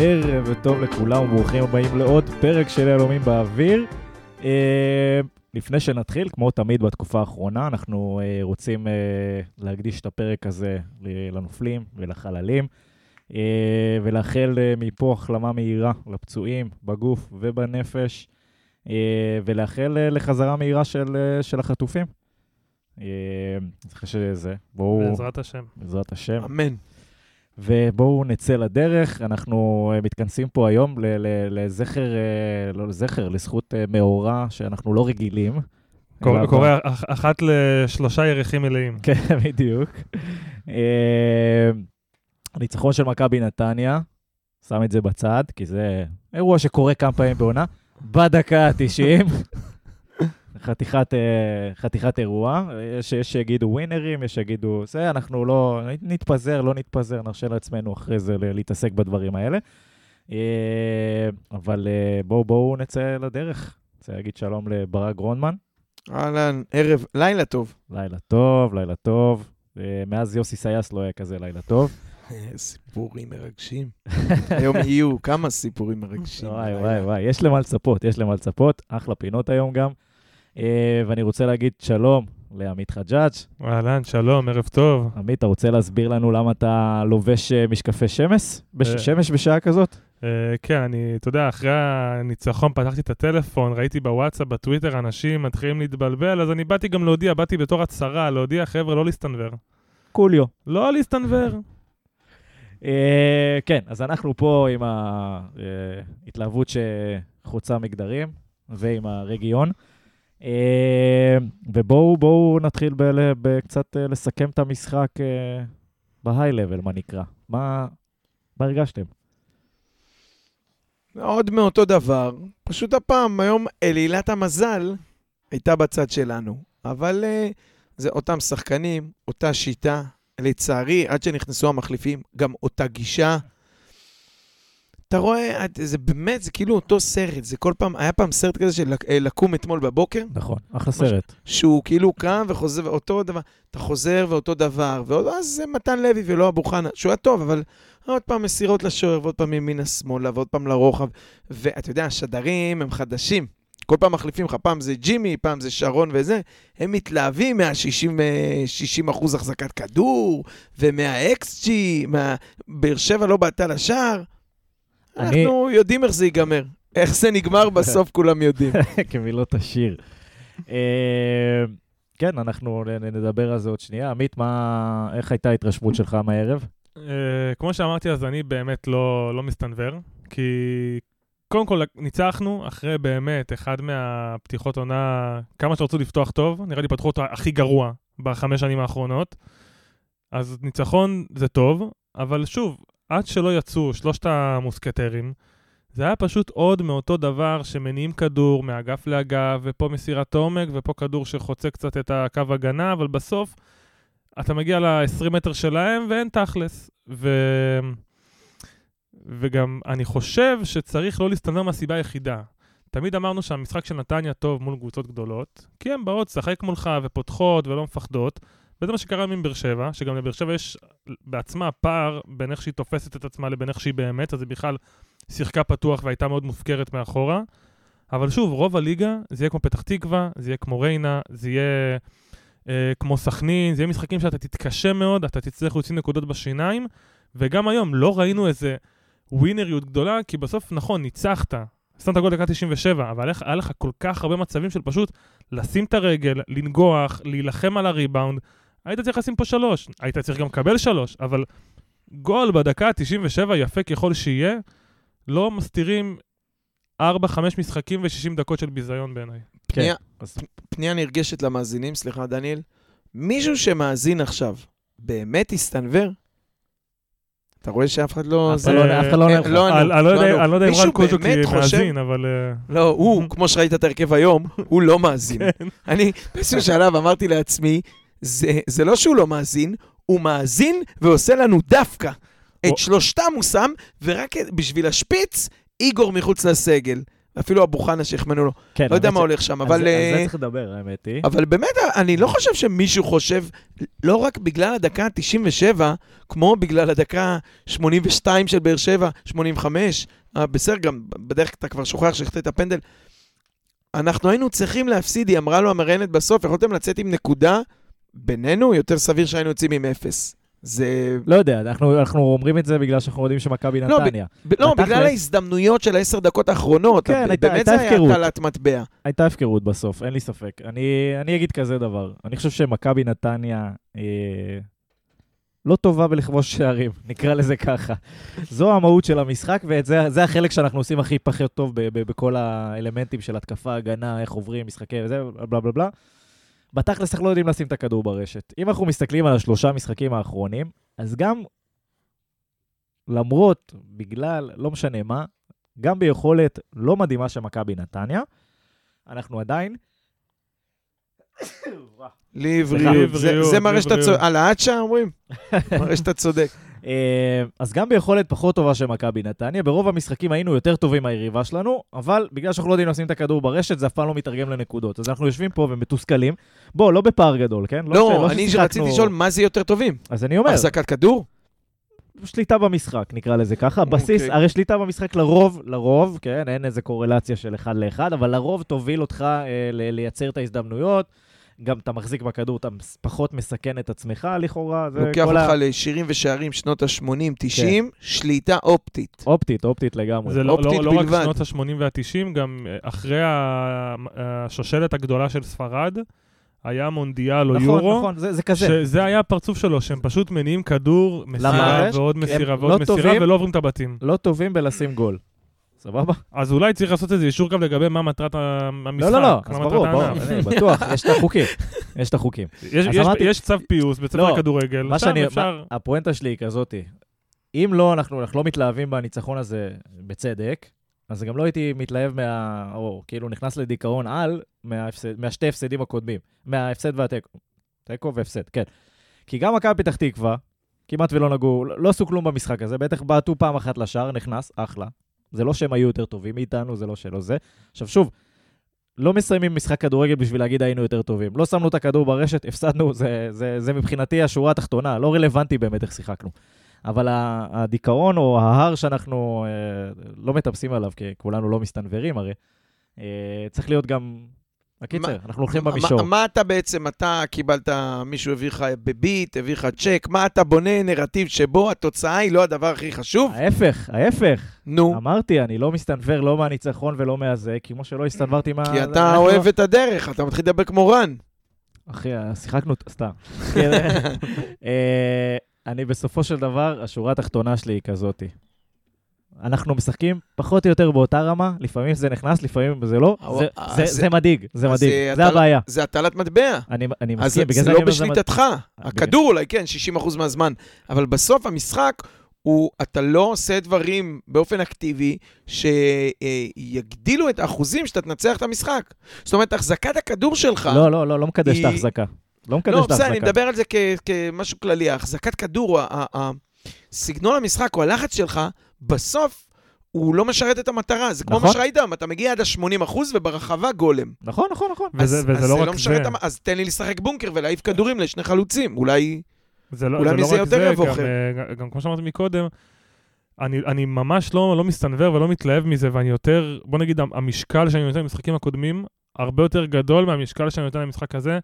ערב טוב לכולם וברוכים הבאים לעוד פרק של יהלומים באוויר. אה, לפני שנתחיל, כמו תמיד בתקופה האחרונה, אנחנו אה, רוצים אה, להקדיש את הפרק הזה לנופלים ולחללים, ולאחל מפה החלמה מהירה לפצועים בגוף ובנפש, ולאחל לחזרה מהירה של, של החטופים. אז אחרי שזה, בואו... בעזרת השם. בעזרת השם. אמן. ובואו נצא לדרך. אנחנו אה, מתכנסים פה היום ל- ל- לזכר, אה, לא לזכר, לזכות אה, מאורע שאנחנו לא רגילים. קור- אלא- קורה אח- אחת לשלושה ירחים מלאים. כן, בדיוק. ניצחון של מכבי נתניה, שם את זה בצד, כי זה אירוע שקורה כמה פעמים בעונה, בדקה ה-90. חתיכת, אה, חתיכת אירוע, יש, שיגידו ווינרים, יש שיגידו זה, אנחנו לא, נתפזר, לא נתפזר, נרשה לעצמנו אחרי זה להתעסק בדברים האלה. אה, אבל אה, בואו בואו נצא לדרך. רוצה להגיד שלום לברק גרונמן. אהלן, ערב, לילה טוב. לילה טוב, לילה טוב. מאז יוסי סייס לא היה כזה לילה טוב. סיפורים מרגשים. היום יהיו כמה סיפורים מרגשים. וואי, וואי, וואי, יש למה לצפות, יש למה לצפות. אחלה פינות היום גם. אה, ואני רוצה להגיד שלום לעמית חג'אג'. אהלן, שלום, ערב טוב. עמית, אתה רוצה להסביר לנו למה אתה לובש אה, משקפי שמש? בש- אה. שמש בשעה כזאת? אה, כן, אני, אתה יודע, אחרי הניצחון פתחתי את הטלפון, ראיתי בוואטסאפ, בטוויטר, אנשים מתחילים להתבלבל, אז אני באתי גם להודיע, באתי בתור הצהרה, להודיע, חבר'ה, לא להסתנוור. קוליו. לא להסתנוור. אה, כן, אז אנחנו פה עם ההתלהבות שחוצה מגדרים ועם הרגיון. אה, ובואו בואו נתחיל קצת אה, לסכם את המשחק אה, בהיי-לבל, מה נקרא. מה מה הרגשתם? עוד מאותו דבר, פשוט הפעם, היום אלילת המזל הייתה בצד שלנו. אבל זה אותם שחקנים, אותה שיטה. לצערי, עד שנכנסו המחליפים, גם אותה גישה. אתה רואה, זה באמת, זה כאילו אותו סרט. זה כל פעם, היה פעם סרט כזה של אה, לקום אתמול בבוקר, נכון, אחלה סרט. שהוא כאילו קם וחוזר, ואותו דבר, אתה חוזר ואותו דבר, ואז זה מתן לוי ולא אבו חנה, שהוא היה טוב, אבל עוד פעם מסירות לשוער, ועוד פעם ימינה שמאלה, ועוד פעם לרוחב. ואתה יודע, השדרים הם חדשים. כל פעם מחליפים לך, פעם זה ג'ימי, פעם זה שרון וזה, הם מתלהבים מה-60 אחוז החזקת כדור, ומה-XG, מה... באר שבע לא בעטה לשער. אני- אנחנו יודעים איך זה ייגמר. איך זה נגמר, בסוף כולם יודעים. כמילות השיר. אה, כן, אנחנו נדבר על זה עוד שנייה. עמית, מה- איך הייתה ההתרשמות שלך מהערב? אה, כמו שאמרתי, אז אני באמת לא, לא מסתנוור, כי קודם כל ניצחנו אחרי באמת אחד מהפתיחות עונה, כמה שרצו לפתוח טוב, נראה לי פתחו אותה הכי גרוע בחמש שנים האחרונות. אז ניצחון זה טוב, אבל שוב, עד שלא יצאו שלושת המוסקטרים, זה היה פשוט עוד מאותו דבר שמניעים כדור מאגף לאגף, ופה מסירת עומק, ופה כדור שחוצה קצת את הקו הגנה, אבל בסוף אתה מגיע ל-20 מטר שלהם ואין תכלס. ו... וגם אני חושב שצריך לא להסתנוור מהסיבה היחידה. תמיד אמרנו שהמשחק של נתניה טוב מול קבוצות גדולות, כי הן באות לשחק מולך ופותחות ולא מפחדות, וזה מה שקרה עם באר שבע, שגם לבאר שבע יש בעצמה פער בין איך שהיא תופסת את עצמה לבין איך שהיא באמת, אז היא בכלל שיחקה פתוח והייתה מאוד מופקרת מאחורה. אבל שוב, רוב הליגה זה יהיה כמו פתח תקווה, זה יהיה כמו ריינה, זה יהיה אה, כמו סכנין, זה יהיה משחקים שאתה תתקשה מאוד, אתה תצטרך להוציא נקודות בשיניים, וגם היום לא ראינו איזה ווינריות גדולה, כי בסוף, נכון, ניצחת, שמת גול דקה 97, אבל היה לך כל כך הרבה מצבים של פשוט לשים את הרגל, לנגוח, להילחם על הריבאונד. היית צריך לשים פה שלוש, היית צריך גם לקבל שלוש, אבל גול בדקה ה-97, יפה ככל שיהיה, לא מסתירים 4-5 משחקים ו-60 דקות של ביזיון בעיניי. פנייה- אז פנייה נרגשת למאזינים, סליחה, דניאל. מישהו שמאזין עכשיו, באמת הסתנוור? אתה רואה שאף אחד לא... אף אחד לא- אף אחד לא עונה לך. לא אני לא לא יודע- לא אם רן קוז'וק באמת חושב- מאזין, אבל... אה, לא, הוא, כמו שראית את ההרכב היום, הוא לא מאזין. כן. אני באיזשהו שלב אמרתי לעצמי, זה, זה לא שהוא לא מאזין, הוא מאזין ועושה לנו דווקא. או- את שלושתם הוא שם, ורק בשביל השפיץ, איגור מחוץ לסגל. אפילו אבו חנה שהחמאנו לו. כן, לא יודע מה ש- הולך שם, על אבל... זה- אה, על זה צריך לדבר, האמת היא. אבל באמת, אני לא חושב שמישהו חושב, לא רק בגלל הדקה ה-97, כמו בגלל הדקה 82 של באר שבע, 85, אה, בסדר, גם בדרך כלל אתה כבר שוכח שהחטאת הפנדל. אנחנו היינו צריכים להפסיד, היא אמרה לו המראיינת בסוף, יכולתם לצאת עם נקודה, בינינו, יותר סביר שהיינו יוצאים עם אפס. זה... לא יודע, אנחנו אנחנו אומרים את זה בגלל שאנחנו יודעים שמכבי לא, נתניה. ב- לא, בתכלס- בגלל ההזדמנויות של העשר דקות האחרונות. כן, באמת הייתה- הייתה זה היה הפקרות. הטלת מטבע. הייתה הפקרות בסוף, אין לי ספק. אני, אני אגיד כזה דבר, אני חושב שמכבי נתניה אה, לא טובה בלכבוש שערים, נקרא לזה ככה. זו המהות של המשחק, וזה החלק שאנחנו עושים הכי פחות טוב ב, ב, בכל האלמנטים של התקפה, הגנה, איך עוברים, משחקי וזה, בלה בלה בלה. בתכלס אנחנו לא יודעים לשים את הכדור ברשת. אם אנחנו מסתכלים על השלושה משחקים האחרונים, אז גם למרות, בגלל, לא משנה מה, גם ביכולת לא מדהימה של מכבי נתניה, אנחנו עדיין... לבריאות. זה- לבריאות, זה מראה שאתה. צודק. על האצ'ה אומרים? מראה שאתה צודק. אה, אז גם ביכולת פחות טובה של מכבי נתניה, ברוב המשחקים היינו יותר טובים מהיריבה שלנו, אבל בגלל שאנחנו לא יודעים לשים את הכדור ברשת, זה אף פעם לא מתרגם לנקודות. אז אנחנו יושבים פה ומתוסכלים. בוא, לא בפער גדול, כן? ש- לא, אני ששיחקנו- רציתי לשאול מה זה יותר טובים. אז אני אומר, החזקת כדור? שליטה במשחק, נקרא לזה ככה. אוקיי. הרי שליטה במשחק לרוב, לרוב, כן, אין איזה קורלציה של אחד לאחד, אבל לרוב תוביל אותך אה, לייצר את ההזדמנויות. גם אתה מחזיק בכדור, אתה פחות מסכן את עצמך לכאורה. לוקח כל ה- אותך לשירים ושערים שנות ה-80-90, שליטה אופטית. אופטית, אופטית לגמרי. זה לא, אופטית לא, לא רק בלבד. שנות ה-80 וה-90, גם אה, אחרי השושלת הגדולה של ספרד, היה מונדיאל או נכון, יורו, נכון, זה, זה כזה. שזה היה הפרצוף שלו, שהם פשוט מניעים כדור, מסירה למערכת, ועוד מסירה לא ועוד מסירה, טובים. ולא עוברים את הבתים. לא טובים בלשים גול. סבבה? אז אולי צריך לעשות איזה אישור גם לגבי מה מטרת ה- המשחק. לא, לא, לא, אז ברור, ברור, בטוח, יש את החוקים. יש את החוקים. יש, צו פיוס ספר לא, לכדורגל, מה שם אפשר... הפואנטה שלי היא כזאתי, אם לא, אנחנו, לא מתלהבים בניצחון הזה בצדק, אז גם לא הייתי מתלהב מה... או כאילו נכנס לדיכאון על מהשתי הפסדים הקודמים, מההפסד והתיקו. תיקו והפסד, כן. כי גם מכבי פתח תקווה, כמעט ולא נגעו, לא לא עשו כלום במשחק הזה, בטח בעטו פעם אחת לשער, נכנס, אחלה. זה לא שהם היו יותר טובים מאיתנו, זה לא שלא זה. עכשיו שוב, לא מסיימים משחק כדורגל בשביל להגיד היינו יותר טובים. לא שמנו את הכדור ברשת, הפסדנו, זה, זה, זה מבחינתי השורה התחתונה, לא רלוונטי באמת איך שיחקנו. אבל הדיכאון או ההר שאנחנו אה, לא מטפסים עליו, כי כולנו לא מסתנוורים הרי, אה, צריך להיות גם... הקיצר, מה- אנחנו הולכים במישור. מה אתה בעצם, אתה קיבלת, מישהו הביא לך בביט, הביא לך צ'ק, מה אתה בונה נרטיב שבו התוצאה היא לא הדבר הכי חשוב? ההפך, ההפך. נו, אמרתי, אני לא מסתנוור לא מהניצחון ולא מהזה, כמו שלא הסתנוורתי מה... כי אתה אנחנו- אוהב את הדרך, אתה מתחיל לדבר כמו רן. אחי, שיחקנו, סתם. כן, אה, אני בסופו של דבר, השורה התחתונה שלי היא כזאתי. אנחנו משחקים פחות או יותר באותה רמה, לפעמים זה נכנס, לפעמים זה לא. אבל- זה- אז זה- זה- זה מדאיג, זה אז מדאיג, זה זה אתה- הבעיה. זה הטלת מטבע. אני אני אז מסכים, זה- בגלל זה אני לא אומר שזה מדהיג. בשליטתך. הכדור אולי כן, 60% מהזמן, אבל בסוף המשחק הוא, אתה לא עושה דברים באופן אקטיבי שיגדילו את האחוזים שאתה תנצח את המשחק. זאת אומרת, החזקת הכדור שלך... לא, לא, לא, לא מקדש את ההחזקה. לא מקדש לא, את בסדר, אני ההחזקה. מדבר על זה כ- כמשהו כללי. החזקת כדור, סגנון המשחק או הלחץ שלך, בסוף הוא לא משרת את המטרה. זה כמו נכון. מה שראית, אתה מגיע עד ה-80% וברחבה גולם. נכון, נכון, נכון. וזה, אז, וזה אז לא רק לא זה. המ- אז תן לי לשחק בונקר ולהעיף כדורים לשני חלוצים. אולי... זה לא, אולי זה לא מזה רק יותר יבוא גם, חן. אה, גם כמו שאמרתי מקודם, אני, אני ממש לא, לא מסתנוור ולא מתלהב מזה, ואני יותר, בוא נגיד, המשקל שאני נותן במשחקים הקודמים, הרבה יותר גדול מהמשקל שאני נותן למשחק הזה,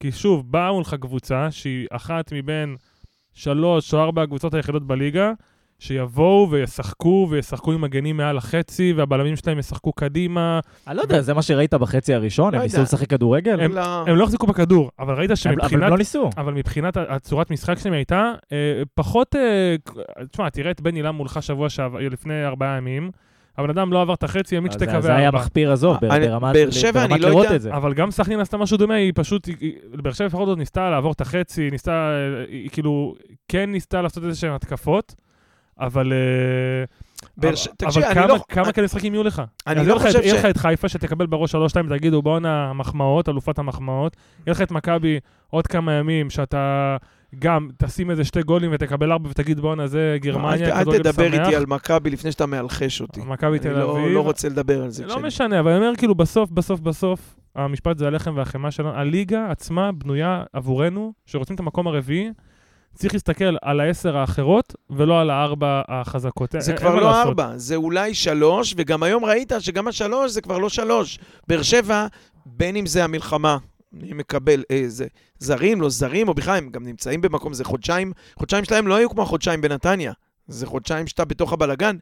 כי שוב, באה מולך קבוצה שהיא אחת מבין שלוש או ארבע הקבוצות היחידות בליגה, שיבואו וישחקו, וישחקו עם מגנים מעל החצי, והבלמים שלהם ישחקו קדימה. אני לא יודע, זה מה שראית בחצי הראשון? לא הם ניסו. לשחק כדורגל? הם- לא... הם לא החזיקו בכדור, אבל ראית הם- אבל שמבחינת... הם לא ניסו. אבל מבחינת הצורת משחק שלהם הייתה אה, פחות... אה, תשמע, תראה את בן אילם מולך שבוע שעבר, לפני ארבעה ימים. הבן אדם לא עבר את החצי, העמיד שתי זה- קווי זה היה ארבע. מחפיר עזוב, ברמת לא לראות. את זה. אבל גם סכנין עשתה משהו דומה, היא פשוט, באר שבע לפחות עוד ניסתה לעבור את החצי, היא ניסתה, אה, היא כאילו, כן ניסתה לעשות איזה שהן התקפות, אבל... אה, אבל- ש- תקשיב, אני כמה- לא- כמה אני- כאלה משחקים יהיו לך? אני לא יהיה חושב יהיה ש... לך את חיפה שתקבל בראש שלוש שתיים ותגידו בואנה המחמאות, אלופת המחמאות. יהיה לך את מכבי עוד כמה ימים שאתה גם תשים איזה שתי גולים ותקבל ארבע ותגיד בואנה זה גרמניה, אל, אל כדורגל תדבר שמח." איתי על מכבי לפני שאתה מאלחש אותי. מכבי תל אני לא, אביב. לא רוצה לדבר על זה. לא משנה, אבל אני אומר כאילו בסוף, בסוף, בסוף, המשפט זה הלחם והחמאה שלנו. הליגה עצמה בנויה עבורנו, שרוצים את המקום הרביעי, צריך להסתכל על העשר האחרות, ולא על הארבע החזקות. זה כבר לא לעשות. ארבע, זה אולי שלוש, וגם היום ראית שגם השלוש זה כבר לא שלוש. באר שבע, בין אם זה המלחמה, אני מקבל אה, זה, זרים, לא זרים, או בכלל הם גם נמצאים במקום, זה חודשיים, חודשיים שלהם לא היו כמו החודשיים בנתניה. זה חודשיים שאתה בתוך הבלגן.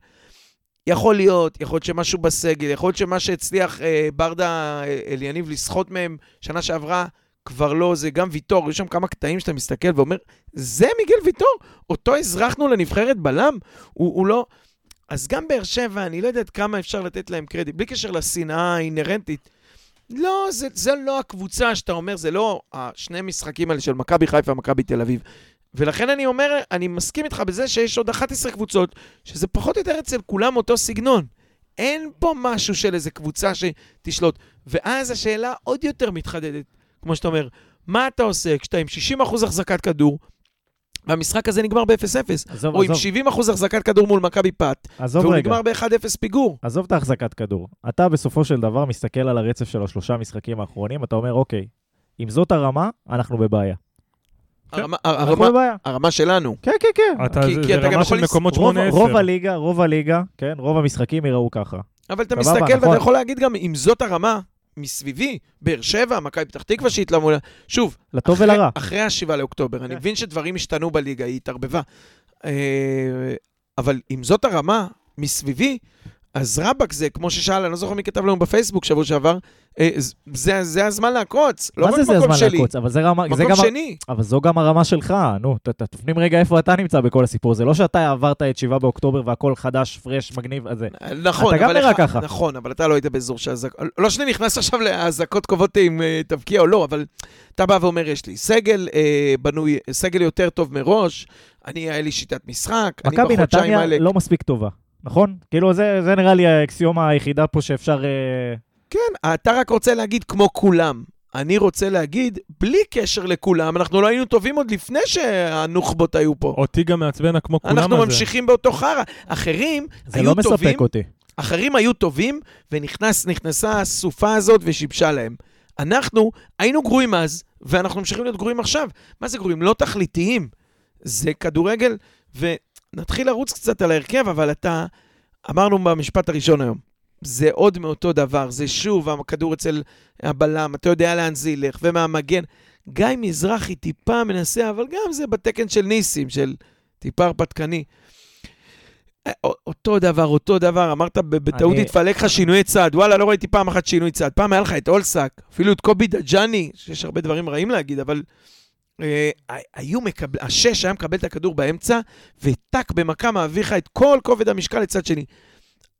יכול להיות, יכול להיות שמשהו בסגל, יכול להיות שמה שהצליח אה, ברדה אה, אליניב לסחוט מהם שנה שעברה, כבר לא, זה גם ויטור, יש שם כמה קטעים שאתה מסתכל ואומר, זה מיגל ויטור? אותו הזרחנו לנבחרת בלם? הוא, הוא לא... אז גם באר שבע, אני לא יודעת כמה אפשר לתת להם קרדיט, בלי קשר לשנאה האינהרנטית. לא, זה, זה לא הקבוצה שאתה אומר, זה לא השני משחקים האלה של מכבי חיפה ומכבי תל אביב. ולכן אני אומר, אני מסכים איתך בזה שיש עוד 11 קבוצות, שזה פחות או יותר אצל כולם אותו סגנון. אין פה משהו של איזה קבוצה שתשלוט. ואז השאלה עוד יותר מתחדדת, כמו שאתה אומר, מה אתה עושה כשאתה עם 60% החזקת כדור, והמשחק הזה נגמר ב-0-0, עזוב, או עם עזוב, 70% החזקת כדור מול מכבי פת, עזוב והוא רגע. נגמר ב-1-0 פיגור. עזוב את ההחזקת כדור. אתה בסופו של דבר מסתכל על הרצף של השלושה משחקים האחרונים, אתה אומר, אוקיי, אם זאת הרמה, אנחנו בבעיה. כן. הרמה- אנחנו הרמה- בבעיה. הרמה שלנו. כן, כן, כן. אתה, כי- זה, כי זה אתה גם רמה יכול של לס- מקומות רוב, 8-10. רוב הליגה, רוב הליגה, כן, רוב המשחקים יראו ככה. אבל אתה סבבה, מסתכל נכון. ואתה יכול להגיד גם, אם זאת הרמה מסביבי, באר שבע, מכבי פתח תקווה שהתלמו. שוב, לטוב ולרע. אחרי ה-7 לאוקטובר, אני כן. מבין שדברים השתנו בליגה, היא התערבבה. אה, אבל אם זאת הרמה מסביבי, אז רבאק זה, כמו ששאל, אני לא זוכר מי כתב לנו בפייסבוק שבוע שעבר, אה, זה, זה הזמן לעקוץ, לא מה רק זה זה מקום הזמן שלי, לעקוץ? אבל זה רמה... זה מקום גם... שני. אבל זו גם הרמה שלך, נו, ת- ת- תפנים רגע איפה אתה נמצא בכל הסיפור. זה לא שאתה עברת את 7 באוקטובר והכל חדש, פרש, מגניב, אז זה... נכון, אתה גם נראה ככה. נכון, אבל אתה לא היית באזור שהאזעקות... לא שאני נכנס עכשיו לאזעקות קובעות אם אה, תבקיע או לא, אבל אתה בא ואומר, יש לי סגל אה, בנוי, סגל יותר טוב מראש, אני, היה לי שיטת משחק, אני מכבי בחודשיים נתניה האלה... לא מספיק טובה, נכון? כאילו, זה זה נראה לי האקסיומה היחידה פה שאפשר... אה, כן, אתה רק רוצה להגיד כמו כולם. אני רוצה להגיד, בלי קשר לכולם, אנחנו לא היינו טובים עוד לפני שהנוח'בות היו פה. אותי גם מעצבן כמו כולם אנחנו הזה. ממשיכים באותו חרא. אחרים זה היו לא מספק טובים, אותי. אחרים היו טובים, ונכנסה הסופה הזאת ושיבשה להם. אנחנו היינו גרועים אז, ואנחנו ממשיכים להיות גרועים עכשיו. מה זה גרועים? לא תכליתיים. זה כדורגל, ונתחיל לרוץ קצת על ההרכב, אבל אתה, אמרנו במשפט הראשון היום, זה עוד מאותו דבר, זה שוב הכדור אצל הבלם, אתה יודע לאן זה ילך, ומהמגן. גיא מזרחי טיפה מנסה, אבל גם זה בתקן של ניסים, של טיפה הרפתקני. אה, אותו דבר, אותו דבר, אמרת בטעות התפלק לך שינוי צד, וואלה, לא ראיתי פעם אחת שינוי צד. פעם היה לך את אולסק, אפילו את קובי דג'אני, שיש הרבה דברים רעים להגיד, אבל היו מקבל, השש היה מקבל את הכדור באמצע, וטק במכה מעביר לך את כל כובד המשקל לצד שני.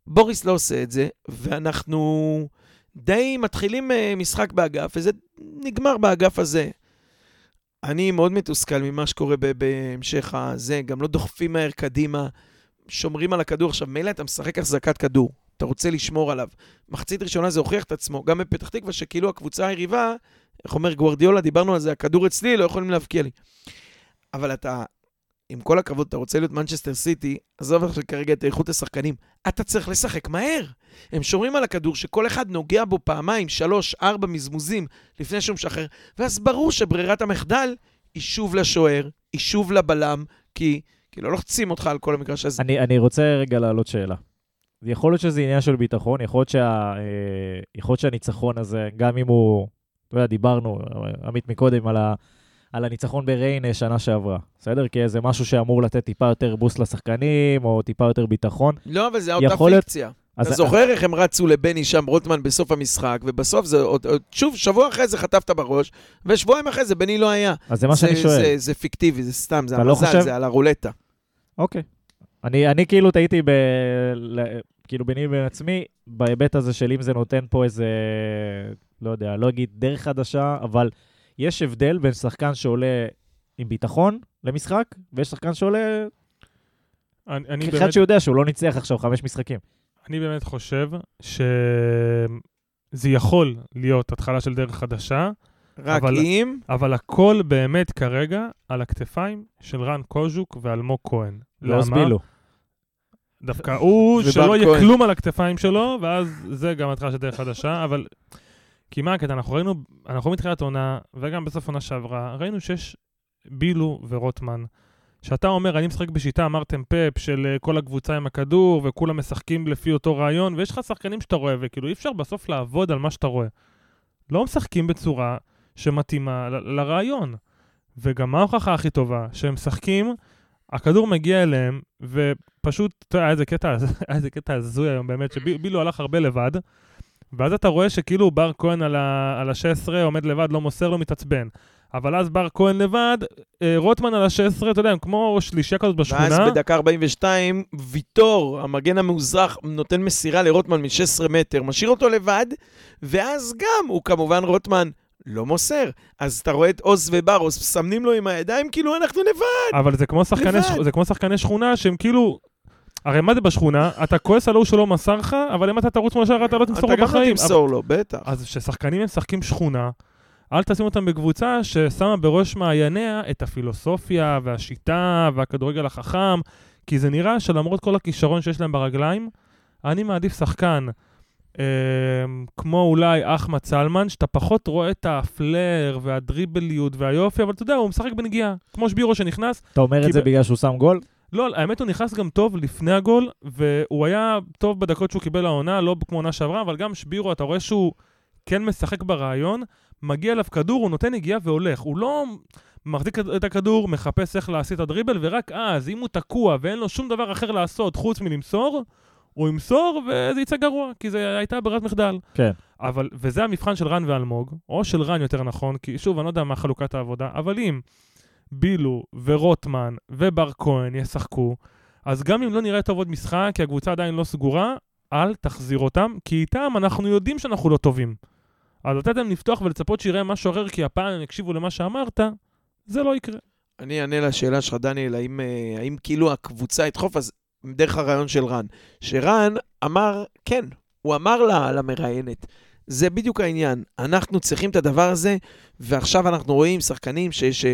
בוריס לא עושה את זה, ואנחנו די מתחילים אה, משחק באגף, וזה נגמר באגף הזה. אני מאוד מתוסכל ממה שקורה בהמשך הזה, גם לא דוחפים מהר קדימה, שומרים על הכדור. עכשיו, מילא אתה משחק החזקת כדור, אתה רוצה לשמור עליו. מחצית ראשונה זה הוכיח את עצמו, גם בפתח תקווה, שכאילו הקבוצה היריבה, איך אומר גוורדיולה, דיברנו על זה, הכדור אצלי, לא יכולים להבקיע לי. אבל אתה, עם כל הכבוד, אתה רוצה להיות מנצ'סטר סיטי, עזוב עכשיו כרגע את איכות השחקנים, אתה צריך לשחק מהר. הם שומרים על הכדור שכל אחד נוגע בו פעמיים, שלוש, ארבע מזמוזים לפני שהוא משחרר, ואז ברור שברירת המחדל היא שוב לשוער, היא שוב לבלם, כי, כי לא לוחצים אותך על כל המגרש הזה. אני, אני רוצה רגע להעלות שאלה. יכול להיות שזה עניין של ביטחון, יכול להיות, שה, אה, יכול להיות שהניצחון הזה, גם אם הוא, אתה יודע, דיברנו, עמית מקודם, על, ה, על הניצחון בריינה שנה שעברה, בסדר? כי זה משהו שאמור לתת טיפה יותר בוסט לשחקנים, או טיפה יותר ביטחון. לא, אבל זה אותה להיות- פיקציה. אז, אתה זוכר איך הם רצו לבני שם, רוטמן, בסוף המשחק, ובסוף זה עוד, שוב, שבוע אחרי זה חטפת בראש, ושבועיים אחרי זה בני לא היה. אז זה מה שאני שואל. זה, זה פיקטיבי, זה סתם, זה לא המזל, חושב? זה על הרולטה. אוקיי. אני, אני כאילו טעיתי ב... כאילו ביני ובין עצמי, בהיבט הזה של אם זה נותן פה איזה, לא יודע, לא אגיד דרך חדשה, אבל יש הבדל בין שחקן שעולה עם ביטחון למשחק, ויש שחקן שעולה אני, אני, כאחד באמת, שיודע שהוא לא ניצח עכשיו חמש משחקים. אני באמת חושב שזה יכול להיות התחלה של דרך חדשה, רק אבל- אם... אבל הכל באמת כרגע על הכתפיים של רן קוז'וק ואלמוג כהן. לא סבילו. דווקא הוא, שלא יהיה כהן. כלום על הכתפיים שלו, ואז זה גם התחלה של דרך חדשה, אבל... כי מה הקטע, אנחנו ראינו, אנחנו מתחילת עונה, וגם בסוף עונה שעברה, ראינו שיש בילו ורוטמן. שאתה אומר, אני משחק בשיטה, אמרתם פאפ, של אה, כל הקבוצה עם הכדור, וכולם משחקים לפי אותו רעיון, ויש לך שחקנים שאתה רואה, וכאילו אי אפשר בסוף לעבוד על מה שאתה רואה. לא משחקים בצורה שמתאימה לרעיון. וגם מה ההוכחה הכי טובה? שהם משחקים, הכדור מגיע אליהם, ופשוט, אתה יודע, היה איזה קטע הזוי היום באמת, שבילו הלך הרבה לבד, ואז אתה רואה שכאילו בר כהן על ה- על ה-16 עומד לבד, לא מוסר לו, מתעצבן. אבל אז בר כהן לבד, אה, רוטמן על ה-16, אתה יודע, הם כמו שלישייה כזאת ואז בשכונה. בדקה 42, ויטור, המגן המאוזרח, נותן מסירה לרוטמן מ-16 מטר, משאיר אותו לבד, ואז גם, הוא כמובן, רוטמן לא מוסר. אז אתה רואה את עוז ובר, עוז מסמנים לו עם הידיים, כאילו אנחנו לבד. אבל זה כמו, שחקני. שכ... זה כמו שחקני שכונה שהם כאילו... הרי מה זה בשכונה? אתה כועס על ההוא שלא מסר לך, אבל אם אתה תרוץ מול השאר אתה לא תמסור אתה לו גם לא בחיים. תמסור לו, בטח. אז כששחקנים משחקים שכונה, אל תשים אותם בקבוצה ששמה בראש מעייניה את הפילוסופיה והשיטה והכדורגל החכם, כי זה נראה שלמרות כל הכישרון שיש להם ברגליים, אני מעדיף שחקן אה, כמו אולי אחמד סלמן, שאתה פחות רואה את הפלר והדריבליות והיופי, אבל אתה יודע, הוא משחק בנגיעה, כמו שבירו שנכנס, אתה אומר את זה ב- בגלל שהוא שם גול? לא, האמת הוא נכנס גם טוב לפני הגול, והוא היה טוב בדקות שהוא קיבל העונה, לא כמו עונה שעברה, אבל גם שבירו, אתה רואה שהוא כן משחק ברעיון, מגיע אליו כדור, הוא נותן נגיעה והולך. הוא לא מחזיק את הכדור, מחפש איך להסיט את הדריבל, ורק אז, אם הוא תקוע ואין לו שום דבר אחר לעשות חוץ מלמסור, הוא ימסור וזה יצא גרוע, כי זו הייתה ברירת מחדל. כן. אבל, וזה המבחן של רן ואלמוג, או של רן יותר נכון, כי שוב, אני לא יודע מה חלוקת העבודה, אבל אם בילו ורוטמן ובר כהן ישחקו, אז גם אם לא נראה טוב עוד משחק, כי הקבוצה עדיין לא סגורה, אל תחזיר אותם, כי איתם אנחנו יודעים שאנחנו לא טובים. אז לתת להם לפתוח ולצפות שיראה משהו אחר, כי הפעם הם יקשיבו למה שאמרת, זה לא יקרה. אני אענה לשאלה שלך, דניאל, האם, אה, האם כאילו הקבוצה ידחוף, אז דרך הרעיון של רן. שרן אמר, כן, הוא אמר לה, למראיינת, זה בדיוק העניין, אנחנו צריכים את הדבר הזה, ועכשיו אנחנו רואים שחקנים שיש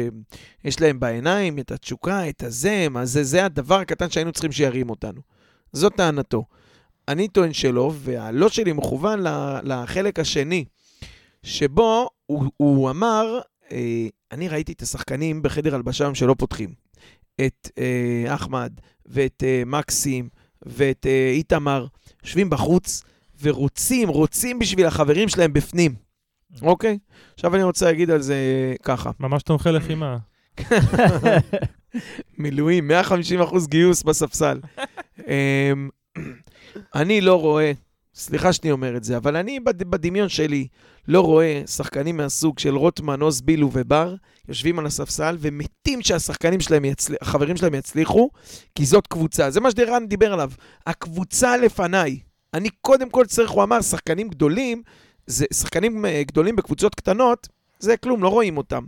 יש להם בעיניים את התשוקה, את הזה, מה זה, זה הדבר הקטן שהיינו צריכים שירים אותנו. זאת טענתו. אני טוען שלא, והלא שלי מכוון לחלק השני, שבו הוא, הוא אמר, אה, אני ראיתי את השחקנים בחדר הלבשה היום שלא פותחים. את אה, אחמד, ואת אה, מקסים, ואת אה, איתמר, יושבים בחוץ ורוצים, רוצים בשביל החברים שלהם בפנים, אוקיי? עכשיו אני רוצה להגיד על זה ככה. ממש תומכי לחימה. מילואים, 150 אחוז גיוס בספסל. אמ, אני לא רואה, סליחה שאני אומר את זה, אבל אני בד- בדמיון שלי לא רואה שחקנים מהסוג של רוטמן, עוז בילו ובר יושבים על הספסל ומתים שהשחקנים שלהם, יצל... החברים שלהם יצליחו, כי זאת קבוצה. זה מה שדרן דיבר עליו. הקבוצה לפניי. אני קודם כל צריך, הוא אמר, שחקנים גדולים, זה שחקנים אה, גדולים בקבוצות קטנות, זה כלום, לא רואים אותם.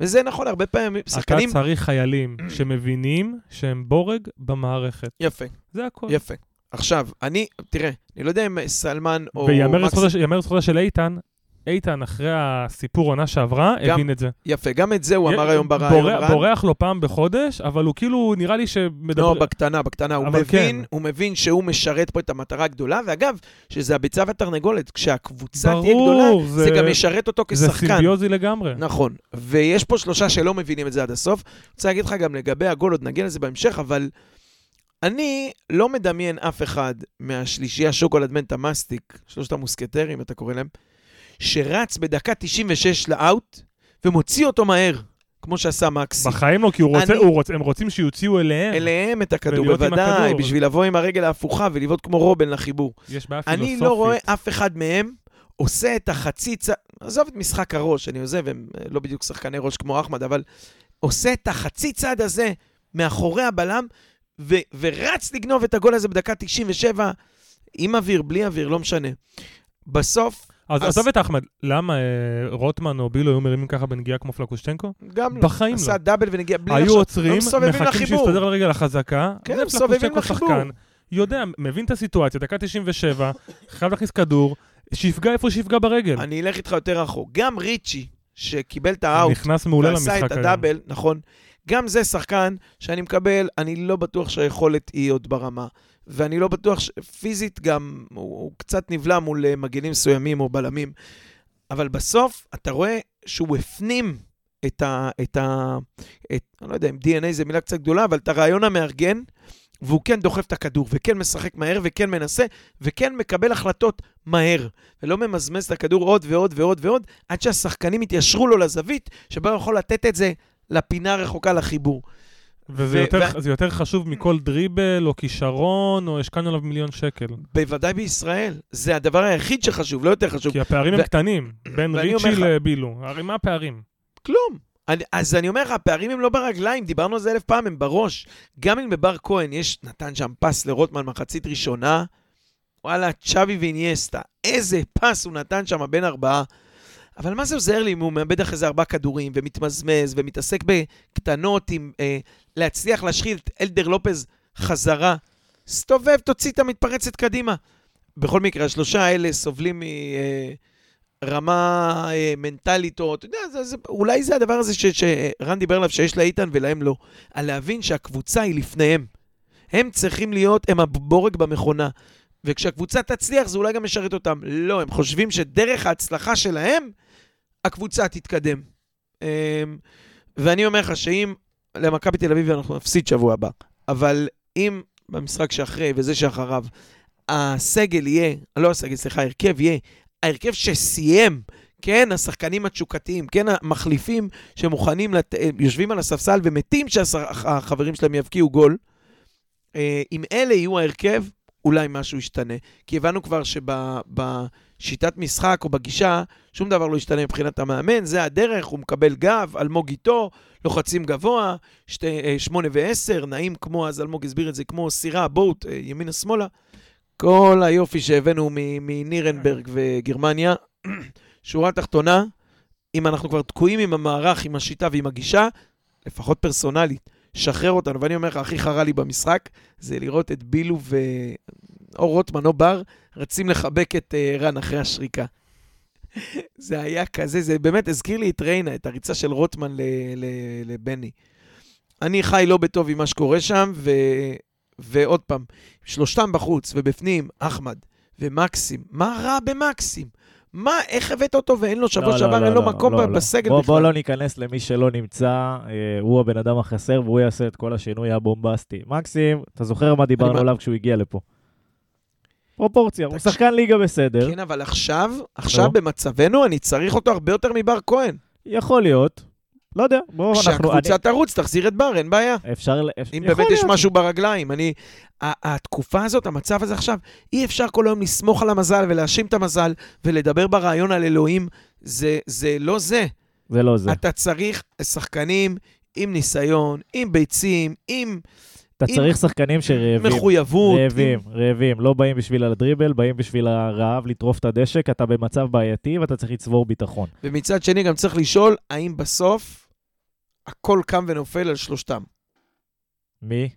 וזה נכון, הרבה פעמים שחקנים... אתה צריך חיילים שמבינים שהם בורג במערכת. יפה. זה הכל. יפה. עכשיו, אני, תראה, אני לא יודע אם סלמן או ויאמר לזכותה של איתן, איתן, אחרי הסיפור עונה שעברה, גם- הבין את זה. יפה, גם את זה הוא אמר היום בריאיון. בורח-. בורח לו פעם בחודש, אבל הוא כאילו, נראה לי שמדבר... לא, בקטנה, בקטנה. הוא אבל מבין, כן. הוא מבין שהוא משרת פה את המטרה הגדולה, ואגב, שזה הביצה והתרנגולת, כשהקבוצה תהיה ברור, גדולה, זה- זה גם ישרת אותו זה כשחקן. סימביוזי לגמרי. נכון. ויש פה שלושה שלא מבינים את זה עד הסוף. רוצה להגיד לך גם לגבי הגול, עוד נגיע לזה בהמשך, אבל אני לא מדמיין אף אחד מהשלישייה שוקולד מנטה מסטיק, שלושת המוסקטרים, אתה קורא להם, שרץ בדקה 96 לאאוט ומוציא אותו מהר, כמו שעשה מקסי. בחיים לא, כי הוא רוצה, אני- הוא רוצה, הם רוצים שיוציאו אליהם. אליהם את הכדור, בוודאי, הכדור. בשביל לבוא עם הרגל ההפוכה ולבעוט כמו רובן לחיבור. יש בעיה אני פילוסופית. לא רואה אף אחד מהם עושה את החצי צעד, עזוב את משחק הראש, אני עוזב, הם אה, לא בדיוק שחקני ראש כמו אחמד, אבל עושה את החצי צעד הזה מאחורי הבלם, ו- ורץ לגנוב את הגול הזה בדקה 97, עם אוויר, בלי אוויר, לא משנה. בסוף, אז עזוב את אחמד, למה אה, רוטמן או בילו היו מרימים ככה בנגיעה כמו פלקושצ'נקו? גם לא. בחיים עשה לא. דאבל ונגיע בלי היו עוצרים, מחכים. שיסתדר לרגל החזקה. כן, מסובבים פלקושצ'נקו לחיבור. שחקן, יודע, מבין את הסיטואציה, דקה 97, חייב להכניס כדור, שיפגע איפה שיפגע ברגל. אני אלך איתך יותר רחוק. גם ריצ'י, שקיבל את האאוט, נכנס מעולה ועשה למשחק את היום. הדאבל, נכון. גם זה שחקן שאני מקבל, אני לא בטוח שהיכולת היא עוד ברמה. ואני לא בטוח, ש... פיזית גם, הוא, הוא קצת נבלע מול אה, מגנים מסוימים או בלמים. אבל בסוף, אתה רואה שהוא הפנים את ה... את ה... את, אני לא יודע אם DNA זה מילה קצת גדולה, אבל את הרעיון המארגן, והוא כן דוחף את הכדור, וכן משחק מהר, וכן מנסה, וכן מקבל החלטות מהר, ולא ממזמז את הכדור עוד ועוד ועוד ועוד, עד שהשחקנים יתיישרו לו לזווית, שבה הוא יכול לתת את זה לפינה הרחוקה לחיבור. וזה ו- יותר, ו- זה יותר חשוב מכל דריבל, או כישרון, או השקענו עליו מיליון שקל. בוודאי בישראל. זה הדבר היחיד שחשוב, לא יותר חשוב. כי הפערים ו- הם קטנים, בין ריצ'י לך- לבילו. הרי מה הפערים? כלום. אני, אז אני אומר לך, הפערים הם לא ברגליים, דיברנו על זה אלף פעם, הם בראש. גם אם בבר כהן יש, נתן שם פס לרוטמן מחצית ראשונה, וואלה, צ'אבי ואיניאסטה, איזה פס הוא נתן שם בין ארבעה. אבל מה זה עוזר לי אם הוא מאבד אחרי זה ארבעה כדורים, ומתמזמז, ומתעסק בקטנות עם אה, להצליח להשחיל את אלדר לופז חזרה? סתובב, תוציא את המתפרצת קדימה. בכל מקרה, השלושה האלה סובלים מרמה אה, מנטלית, או אתה יודע, זה, זה, אולי זה הדבר הזה ש- שרן דיבר עליו שיש לאיתן ולהם לא. על להבין שהקבוצה היא לפניהם. הם צריכים להיות, הם הבורג במכונה. וכשהקבוצה תצליח, זה אולי גם משרת אותם. לא, הם חושבים שדרך ההצלחה שלהם, הקבוצה תתקדם. אמ, ואני אומר לך שאם למכבי תל אביב אנחנו נפסיד שבוע הבא, אבל אם במשחק שאחרי וזה שאחריו, הסגל יהיה, לא הסגל, סליחה, ההרכב יהיה, ההרכב שסיים, כן, השחקנים התשוקתיים, כן, המחליפים שמוכנים, לת... יושבים על הספסל ומתים שהחברים שלהם יבקיעו גול, אה, אם אלה יהיו ההרכב, אולי משהו ישתנה. כי הבנו כבר שבשיטת משחק או בגישה, שום דבר לא ישתנה מבחינת המאמן, זה הדרך, הוא מקבל גב, אלמוג איתו, לוחצים גבוה, שתי, אה, שמונה ועשר, נעים כמו, אז אלמוג הסביר את זה, כמו סירה, בוט, אה, ימינה-שמאלה. כל היופי שהבאנו מנירנברג וגרמניה. שורה תחתונה, אם אנחנו כבר תקועים עם המערך, עם השיטה ועם הגישה, לפחות פרסונלית, שחרר אותנו. ואני אומר לך, הכי חרה לי במשחק, זה לראות את בילו ו... או רוטמן או בר רצים לחבק את uh, רן אחרי השריקה. זה היה כזה, זה באמת הזכיר לי את ריינה, את הריצה של רוטמן ל- ל- לבני. אני חי לא בטוב עם מה שקורה שם, ו... ועוד פעם, שלושתם בחוץ, ובפנים, אחמד ומקסים. מה רע במקסים? מה, איך הבאת אותו ואין לו שבוע לא, שעבר, לא, אין לא, לו מקום לא, לא. בסגל בוא, בכלל? בוא לא ניכנס למי שלא נמצא, אה, הוא הבן אדם החסר והוא יעשה את כל השינוי הבומבסטי. מקסים, אתה זוכר מה דיברנו עליו כשהוא הגיע לפה? פרופורציה, הוא. שחקן ליגה בסדר, כן, אבל עכשיו, עכשיו לא. במצבנו, אני צריך אותו הרבה יותר מבר כהן. יכול להיות. לא יודע, בואו אנחנו... כשהקבוצה תרוץ, תחזיר את בר, אין בעיה. אפשר... אם באמת יש. משהו ברגליים. אני... התקופה הזאת, המצב הזה עכשיו, אי אפשר כל היום לסמוך על המזל ולהאשים את המזל ולדבר ברעיון על אלוהים. זה, זה לא זה. זה לא זה. אתה צריך שחקנים עם ניסיון, עם ביצים, עם אתה עם צריך שחקנים שרעבים. מחויבות. רעבים, עם... רעבים. לא באים בשביל הדריבל, באים בשביל הרעב, לטרוף את הדשא, כי אתה במצב בעייתי ואתה צריך לצבור ביטחון. ומצד שני גם צריך לשאול, האם בסוף הכל קם ונופל על שלושתם. מי?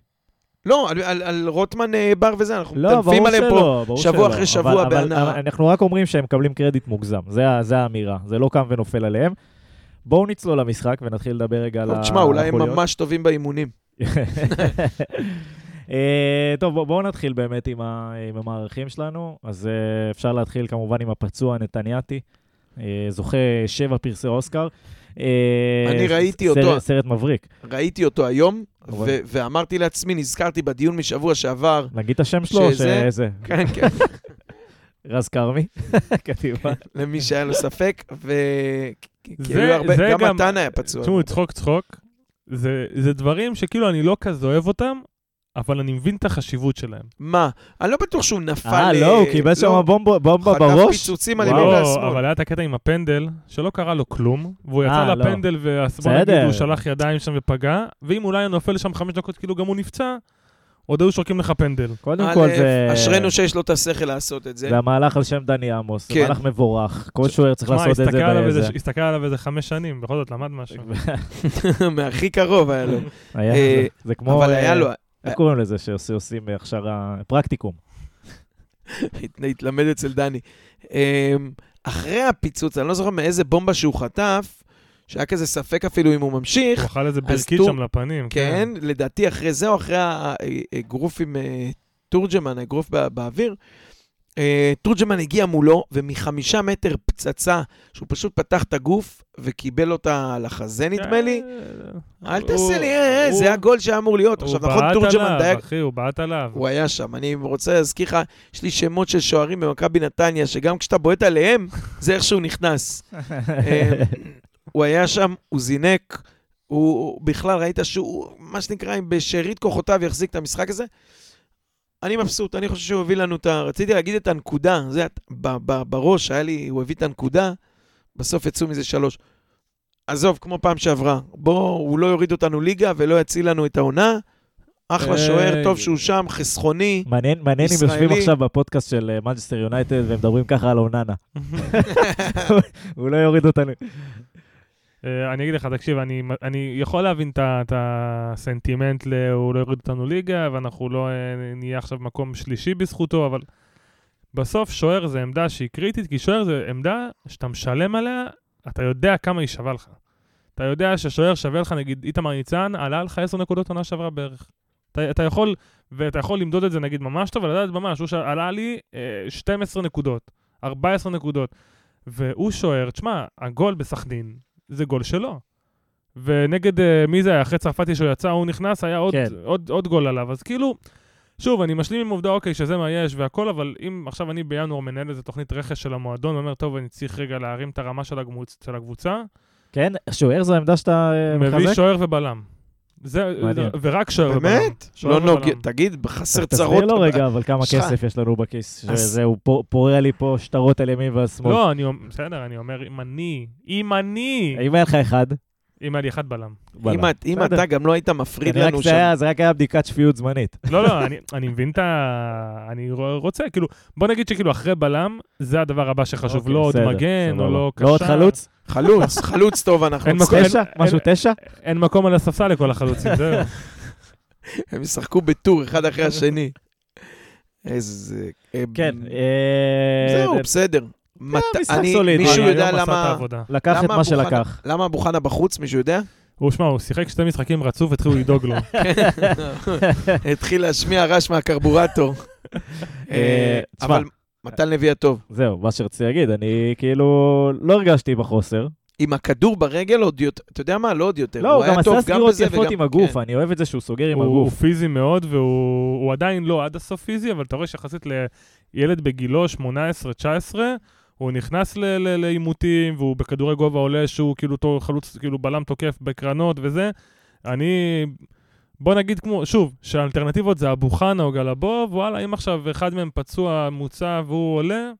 לא, על, על, על רוטמן, אה, בר וזה, אנחנו לא, מטנפים עליהם פה. שלא, ברור שבוע שלא. אחרי שבוע אבל- אבל- בהנאה. אבל אנחנו רק אומרים שהם מקבלים קרדיט מוגזם, זה האמירה, זה לא קם ונופל עליהם. בואו נצלול למשחק ונתחיל לדבר רגע על ה- תשמע, אולי הם החוליות. ממש טובים באימונים. אה, טוב, בואו בוא נתחיל באמת עם, ה, עם המערכים שלנו. אז אה, אפשר להתחיל כמובן עם הפצוע נתניאתי, אה, זוכה שבע פרסי אוסקר. אה, אני ראיתי אותו. סרט מבריק. ראיתי אותו היום, ו- ואמרתי לעצמי, נזכרתי בדיון משבוע שעבר, נגיד את השם שלו, שזה- שזה, כן, כן, רז כרמי, כתיבה. למי שהיה לו ספק, ו... זה- כאילו הרבה, זה גם מתן היה פצוע. תשמעו, צחוק צחוק, זה, זה דברים שכאילו אני לא כזה אוהב אותם, אבל אני מבין את החשיבות שלהם. מה? אני לא בטוח שהוא נפל... אה, לא, הוא קיבל שם לא, בומבה בומבה חטף בראש. פיצוצים על ימין לא, והשמאל. אבל היה את הקטע עם הפנדל, שלא קרה לו כלום, והוא יצא אה, לא. לפנדל, והשמאל בסדר. נגיד הוא שלח ידיים שם ופגע, ואם אולי היה נופל לשם חמש דקות כאילו גם הוא נפצע, עוד היו שורקים לך פנדל. קודם כל זה... אשרינו שיש לו את השכל לעשות את זה. זה המהלך על שם דני עמוס, זה כן. מהלך מבורך. כל שוער צריך לעשות את זה הסתכל עליו באיזה... איזה- הסתכל עליו איזה חמש שנים, בכל זאת למד משהו. מהכי קרוב היה לו. היה- אה, זה- כמו... אבל היה אה, לו... איך קוראים לזה שעושים הכשרה... פרקטיקום. הת- התלמד אצל דני. אמ, אחרי הפיצוץ, אני לא זוכר מאיזה בומבה שהוא חטף, שהיה כזה ספק אפילו אם הוא ממשיך. הוא אכל איזה ברכית שם לפנים. כן, לדעתי אחרי זה או אחרי האגרוף עם אה, תורג'מן, האגרוף בא- באוויר, אה, תורג'מן הגיע מולו, ומחמישה מטר פצצה, שהוא פשוט פתח את הגוף וקיבל אותה על החזה, נדמה לי. אל תעשה לי, אה, אה, זה הגול שהיה אמור להיות. עכשיו, נכון, תורג'מן דייג... אחי, הוא בעט עליו. הוא היה שם. אני רוצה להזכיר לך, יש לי שמות של שוערים במכבי נתניה, שגם כשאתה בועט עליהם, זה איכשהו נכנס. אה, הוא היה שם, הוא זינק, הוא הוא בכלל, ראית שהוא, מה שנקרא, בשארית כוחותיו יחזיק את המשחק הזה. אני מבסוט, אני חושב שהוא הביא לנו את ה... רציתי להגיד את הנקודה, זה ב- ב- בראש, היה לי, הוא הביא את הנקודה, בסוף יצאו מזה שלוש. עזוב, כמו פעם שעברה, בוא, הוא לא יוריד אותנו ליגה ולא יציל לנו את העונה. אחלה אה, שוער, טוב שהוא שם, חסכוני. מעניין, מעניין אם ישראלי. יושבים עכשיו בפודקאסט של מנצ'סטר יונייטד והם מדברים ככה על אוננה. הוא לא יוריד אותנו. אה, אני אגיד לך, תקשיב, אני, אני יכול להבין את הסנטימנט ל... הוא לא יוריד אותנו ליגה, ואנחנו לא אה, נהיה עכשיו מקום שלישי בזכותו, אבל בסוף שוער זה עמדה שהיא קריטית, כי שוער זה עמדה שאתה משלם עליה, אתה יודע כמה היא שווה לך. אתה יודע ששוער שווה לך, נגיד איתמר ניצן, עלה לך 10 נקודות עונה שעברה בערך. אתה, אתה יכול, ואתה יכול למדוד את זה נגיד ממש טוב, ולדעת ממש, הוא ש- עלה לי אה, 12 נקודות, 14 נקודות, והוא שוער, תשמע, הגול בסכנין, זה גול שלו. ונגד, אה, מי זה היה? אחרי צרפתי שהוא יצא, הוא נכנס, היה עוד, כן. עוד, עוד גול עליו. אז כאילו, שוב, אני משלים עם עובדה, אוקיי, שזה מה יש והכל, אבל אם עכשיו אני בינואר מנהל איזה תוכנית רכש של המועדון, ואומר, טוב, אני צריך רגע להרים את הרמה של, הגמוצ, של הקבוצה, כן, שוער זו העמדה שאתה אה, מביא מחזק? שוער ובלם. זה, מעניין. ורק שוער. באמת? לא נוגע, ובלם. תגיד, חסר תסביר צרות. לו רגע, אבל כמה כסף יש לנו בכיס. אז- זהו, פורע לי פה שטרות על ימין ועל שמאל. לא, אני אומר, בסדר, אני אומר, אם אני, אם אני, אם היה לך אחד, אם היה לי אחד בלם. אם את- אם בסדר. אתה גם לא היית מפריד לנו זה שם. היה- זה רק היה בדיקת שפיות זמנית. לא, לא, אני, אני מבין את ה... אני רוצה, כאילו, בוא נגיד שכאילו אחרי בלם, זה הדבר הבא שחשוב. אוקיי, לא עוד מגן. או לא קשר. לא עוד חלוץ? חלוץ, חלוץ טוב אנחנו צריכים. תשע? משהו תשע? אין מקום על הספסל לכל החלוצים, זהו. הם ישחקו בטור אחד אחרי השני. איזה... אה, כן. אה, זהו, זה- בסדר. משחק אני-. מישהו היום יודע למה... לקח את מה שלקח. למה אבו חנה בחוץ, מישהו יודע? הוא, שמע, הוא שיחק שתי משחקים רצוף, התחילו לדאוג לו. התחיל להשמיע רעש מהקרבורטור. אה. אבל מתן לוי הטוב. זהו, מה שרציתי להגיד, אני כאילו לא הרגשתי בחוסר. עם הכדור ברגל עוד יותר, אתה יודע מה? לא עוד יותר. לא, הוא גם עשה סגירות יפות וגם- עם הגוף, כן. אני אוהב את זה שהוא סוגר עם הוא הוא הגוף. פיזי מאוד, והוא הוא עדיין לא עד הסוף פיזי, אבל אתה רואה שיחסית לילד בגילו 18-19, הוא נכנס ל- ל- לעימותים, והוא בכדורי גובה עולה, שהוא כאילו אותו חלוץ, כאילו בלם תוקף בקרנות וזה. אני... בוא נגיד כמו, שוב, שהאלטרנטיבות זה אבו חנה או גלבוב, וואלה, אם עכשיו אחד מהם פצוע, מוצא והוא עולה,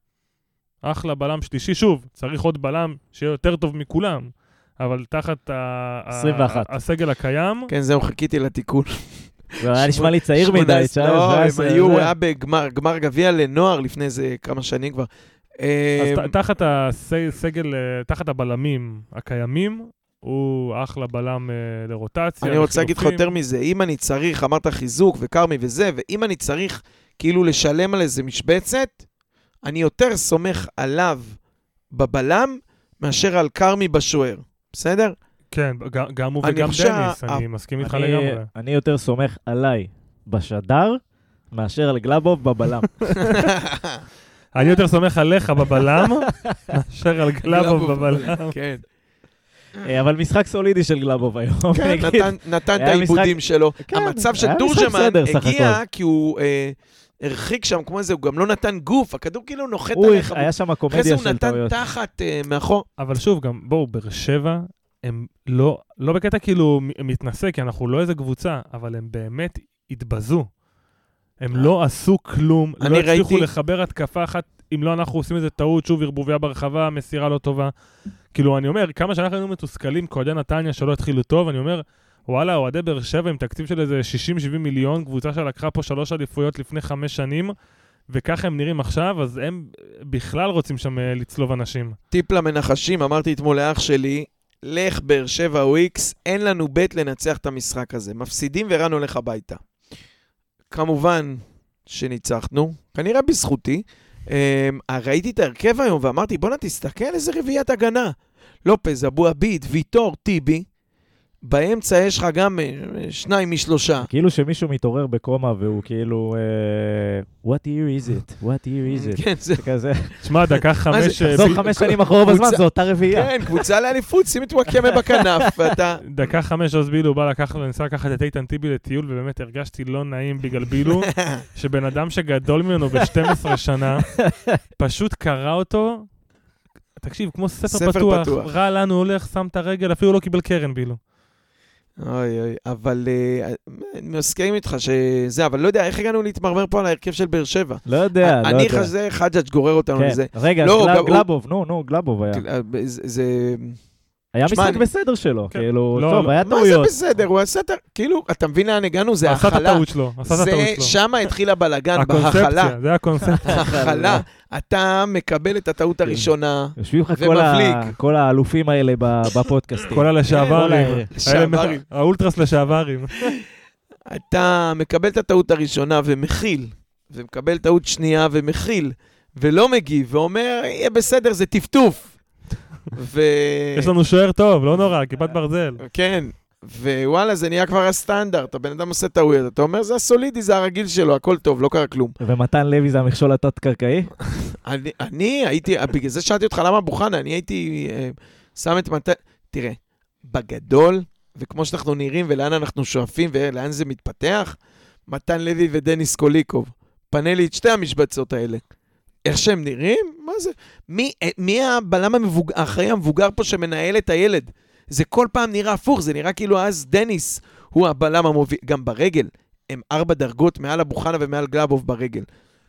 אחלה בלם שלישי. שוב, צריך עוד בלם שיהיה יותר טוב מכולם, אבל תחת ה- ה- 21. הסגל הקיים, כן, זהו, חיכיתי לתיקון. זה היה נשמע לי צעיר מדי, עשרה- 19, לא, הם 17, היו. הוא היה בגמר גמר גביע לנוער לפני איזה כמה שנים כבר. אז ת- תחת הסגל, אה, תחת הבלמים הקיימים, הוא אחלה בלם אה, לרוטציה. אני רוצה להגיד לך. יותר מזה, אם אני צריך, אמרת חיזוק וכרמי וזה, ואם אני צריך כאילו לשלם על איזה משבצת, אני יותר סומך עליו בבלם מאשר על כרמי בשוער, בסדר? כן, גם הוא וגם חושב דניס, אני מסכים איתך לגמרי. אני יותר סומך עליי בשדר מאשר על גלאבוב בבלם. אני יותר סומך עליך בבלם, מאשר על גלאבוב בבלם. כן, אבל משחק סולידי של גלאבוב היום. כן. נתן- נתן את העיבודים שלו. כן, המצב של תורג'מן הגיע. כי הוא אה, הרחיק שם כמו איזה, הוא גם לא נתן גוף, הכדור כאילו נוחת עליך. היה שם אחרי זה קומדיה הוא של נתן טעויות. תחת אה, מאחור. אבל שוב, גם בואו, באר שבע, הם לא, לא בקטע כאילו מתנשא, כי אנחנו לא איזה קבוצה, אבל הם באמת התבזו. הם לא עשו כלום, לא הצליחו ראיתי- לחבר התקפה אחת, אם לא אנחנו עושים איזה טעות, שוב ערבוביה ברחבה, מסירה לא טובה. כאילו, אני אומר, כמה שאנחנו היינו מתוסכלים כאוהדי נתניה שלא התחילו טוב, אני אומר, וואלה, אוהדי באר שבע עם תקציב של איזה 60-70 מיליון, קבוצה שלקחה פה שלוש אליפויות לפני חמש שנים, וככה הם נראים עכשיו, אז הם בכלל רוצים שם אה, לצלוב אנשים. טיפ למנחשים, אמרתי אתמול לאח שלי, לך באר שבע או איקס, אין לנו בית לנצח את המשחק הזה. מפסידים ורן הולך הביתה. כמובן שניצחנו, כנראה בזכותי. Um, ראיתי את ההרכב היום ואמרתי, בואנה, תסתכל איזה רביעיית הגנה. לופז, אבו עביד, ויטור, טיבי. באמצע יש לך גם אה, שניים משלושה. כאילו שמישהו מתעורר בקומה והוא כאילו, אה, what year is it? what year is it? כן, זה... זה כזה, שמע, דקה חמש... אה, תחזור ב- חמש שנים אחורה בזמן, זו אותה רביעייה. כן, קבוצה לאליפות, שים את וואקמה בכנף, ואתה... דקה חמש עוז בילו בא לקחת וניסה לקחת את איתן טיבי לטיול, ובאמת הרגשתי לא נעים בגלל בילו, שבן אדם שגדול ממנו ב-12 שנה, פשוט קרא אותו, תקשיב, כמו ספר, ספר פתוח, פתוח. רע לנו, הולך, שם את הרגל, אפילו לא קיבל קרן בילו. אוי אוי, אבל אה, אני מסכים איתך שזה, אבל לא יודע, איך הגענו להתמרמר פה על ההרכב של באר שבע? לא יודע, לא אני יודע. חזה, חג'אג' גורר אותנו כן. לזה. רגע, לא, גלאבוב, נו, נו, גלאבוב היה. זה- זה... היה משחק אני- בסדר שלו, כן. כאילו, לא, טוב, לא. היה מה זה טעויות. בסדר? הוא עשה את ה... כאילו, אתה מבין לאן הגענו? זה עשה את הכלה. הטעות שלו, עשה את זה, הטעות שלו. שם התחיל הבלגן, בהכלה. הקונספציה, זה הקונספציה. הכלה. אתה מקבל את הטעות כן. הראשונה. יושבים לך כל האלופים האלה ב- בפודקאסטים. כל הלשעברים. מח- האולטרס לשעברים. אתה מקבל את הטעות הראשונה ומכיל, ומקבל טעות שנייה ומכיל, ולא מגיב, ואומר, יהיה בסדר, זה טפטוף. ו... יש לנו שוער טוב, לא נורא, כיפת ברזל. כן, ווואלה, זה נהיה כבר הסטנדרט, הבן אדם עושה טעויות, אתה אומר, זה הסולידי, זה הרגיל שלו, הכל טוב, לא קרה כלום. ומתן לוי זה המכשול התת-קרקעי? אני, אני הייתי, בגלל זה שאלתי אותך למה בוכנה, אני הייתי אה, שם את מתן... תראה, בגדול, וכמו שאנחנו נראים ולאן אנחנו שואפים ולאן זה מתפתח, מתן לוי ודניס קוליקוב. פנה לי את שתי המשבצות האלה. איך שהם נראים? מה זה? מי, אה, מי הבלם. האחראי המבוגר פה שמנהל את הילד? זה כל פעם נראה הפוך, זה נראה כאילו אז דניס הוא הבלם המוביל, גם ברגל. הם ארבע דרגות מעל אבו חנה ומעל גלאבוב ברגל.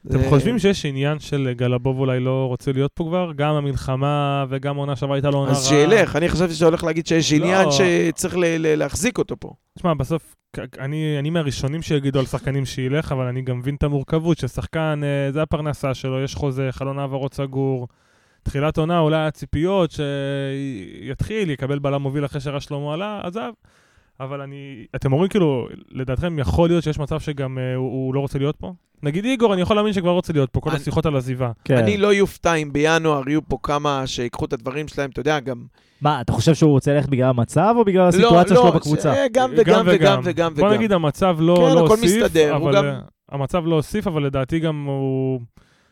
אתם זה- חושבים שיש עניין של גלבוב אולי לא רוצה להיות פה כבר? גם המלחמה וגם העונה שעברה הייתה לו עונה רעה. אז שילך, אני חשבתי שאתה הולך להגיד שיש עניין לא. שצריך ל- ל- להחזיק אותו פה. תשמע, בסוף, אני, אני מהראשונים שיגידו על שחקנים שילך, אבל אני גם מבין את המורכבות, ששחקן, אה, זה הפרנסה שלו, יש חוזה, חלון העברות סגור. תחילת עונה, אולי הציפיות שיתחיל, יקבל בלם מוביל אחרי שרש שלמה עלה, עזב. אבל אני, אתם אומרים כאילו, לדעתכם יכול להיות שיש מצב שגם אה, הוא, הוא לא רוצה להיות פה? נגיד איגור, אני יכול להאמין שכבר רוצה להיות פה, כל אני- השיחות על עזיבה. כן. אני לא יופתע אם בינואר יהיו פה כמה שיקחו את הדברים שלהם, אתה יודע, גם... מה, אתה חושב שהוא רוצה ללכת בגלל המצב או בגלל הסיטואציה שלו בקבוצה? זה גם וגם וגם וגם בוא וגם. נגיד המצב לא, כן, לא הכל הוסיף, מסתדר, הוא אבל גם- אה, המצב לא הוסיף, אבל לדעתי גם הוא...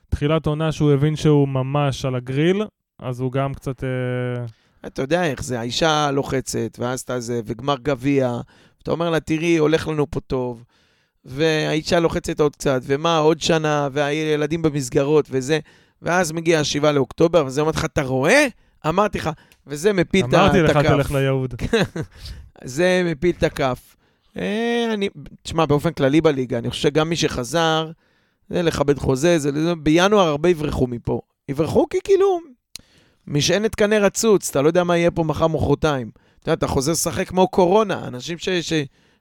תחילת עונה שהוא הבין שהוא ממש על הגריל, אז הוא גם קצת... אה, אתה יודע איך זה, האישה לוחצת, ואז אתה זה, וגמר גביע, אתה אומר לה, תראי, הולך לנו פה טוב, והאישה לוחצת עוד קצת, ומה, עוד שנה, והילדים במסגרות וזה, ואז מגיע השבעה לאוקטובר, וזה אומר לך, אתה רואה? אמרתי לך, וזה מפיל את אמרתי לך, הכף. תלך ליהוד. זה מפיל את הכף. אה, אני, תשמע, באופן כללי בליגה, אני חושב שגם מי שחזר, זה לכבד חוזה, זה, בינואר הרבה יברחו מפה. יברחו כי כאילו, משענת קנה רצוץ, אתה לא יודע מה יהיה פה מחר מחרתיים. אתה יודע, אתה חוזר לשחק כמו קורונה, אנשים ש... ש...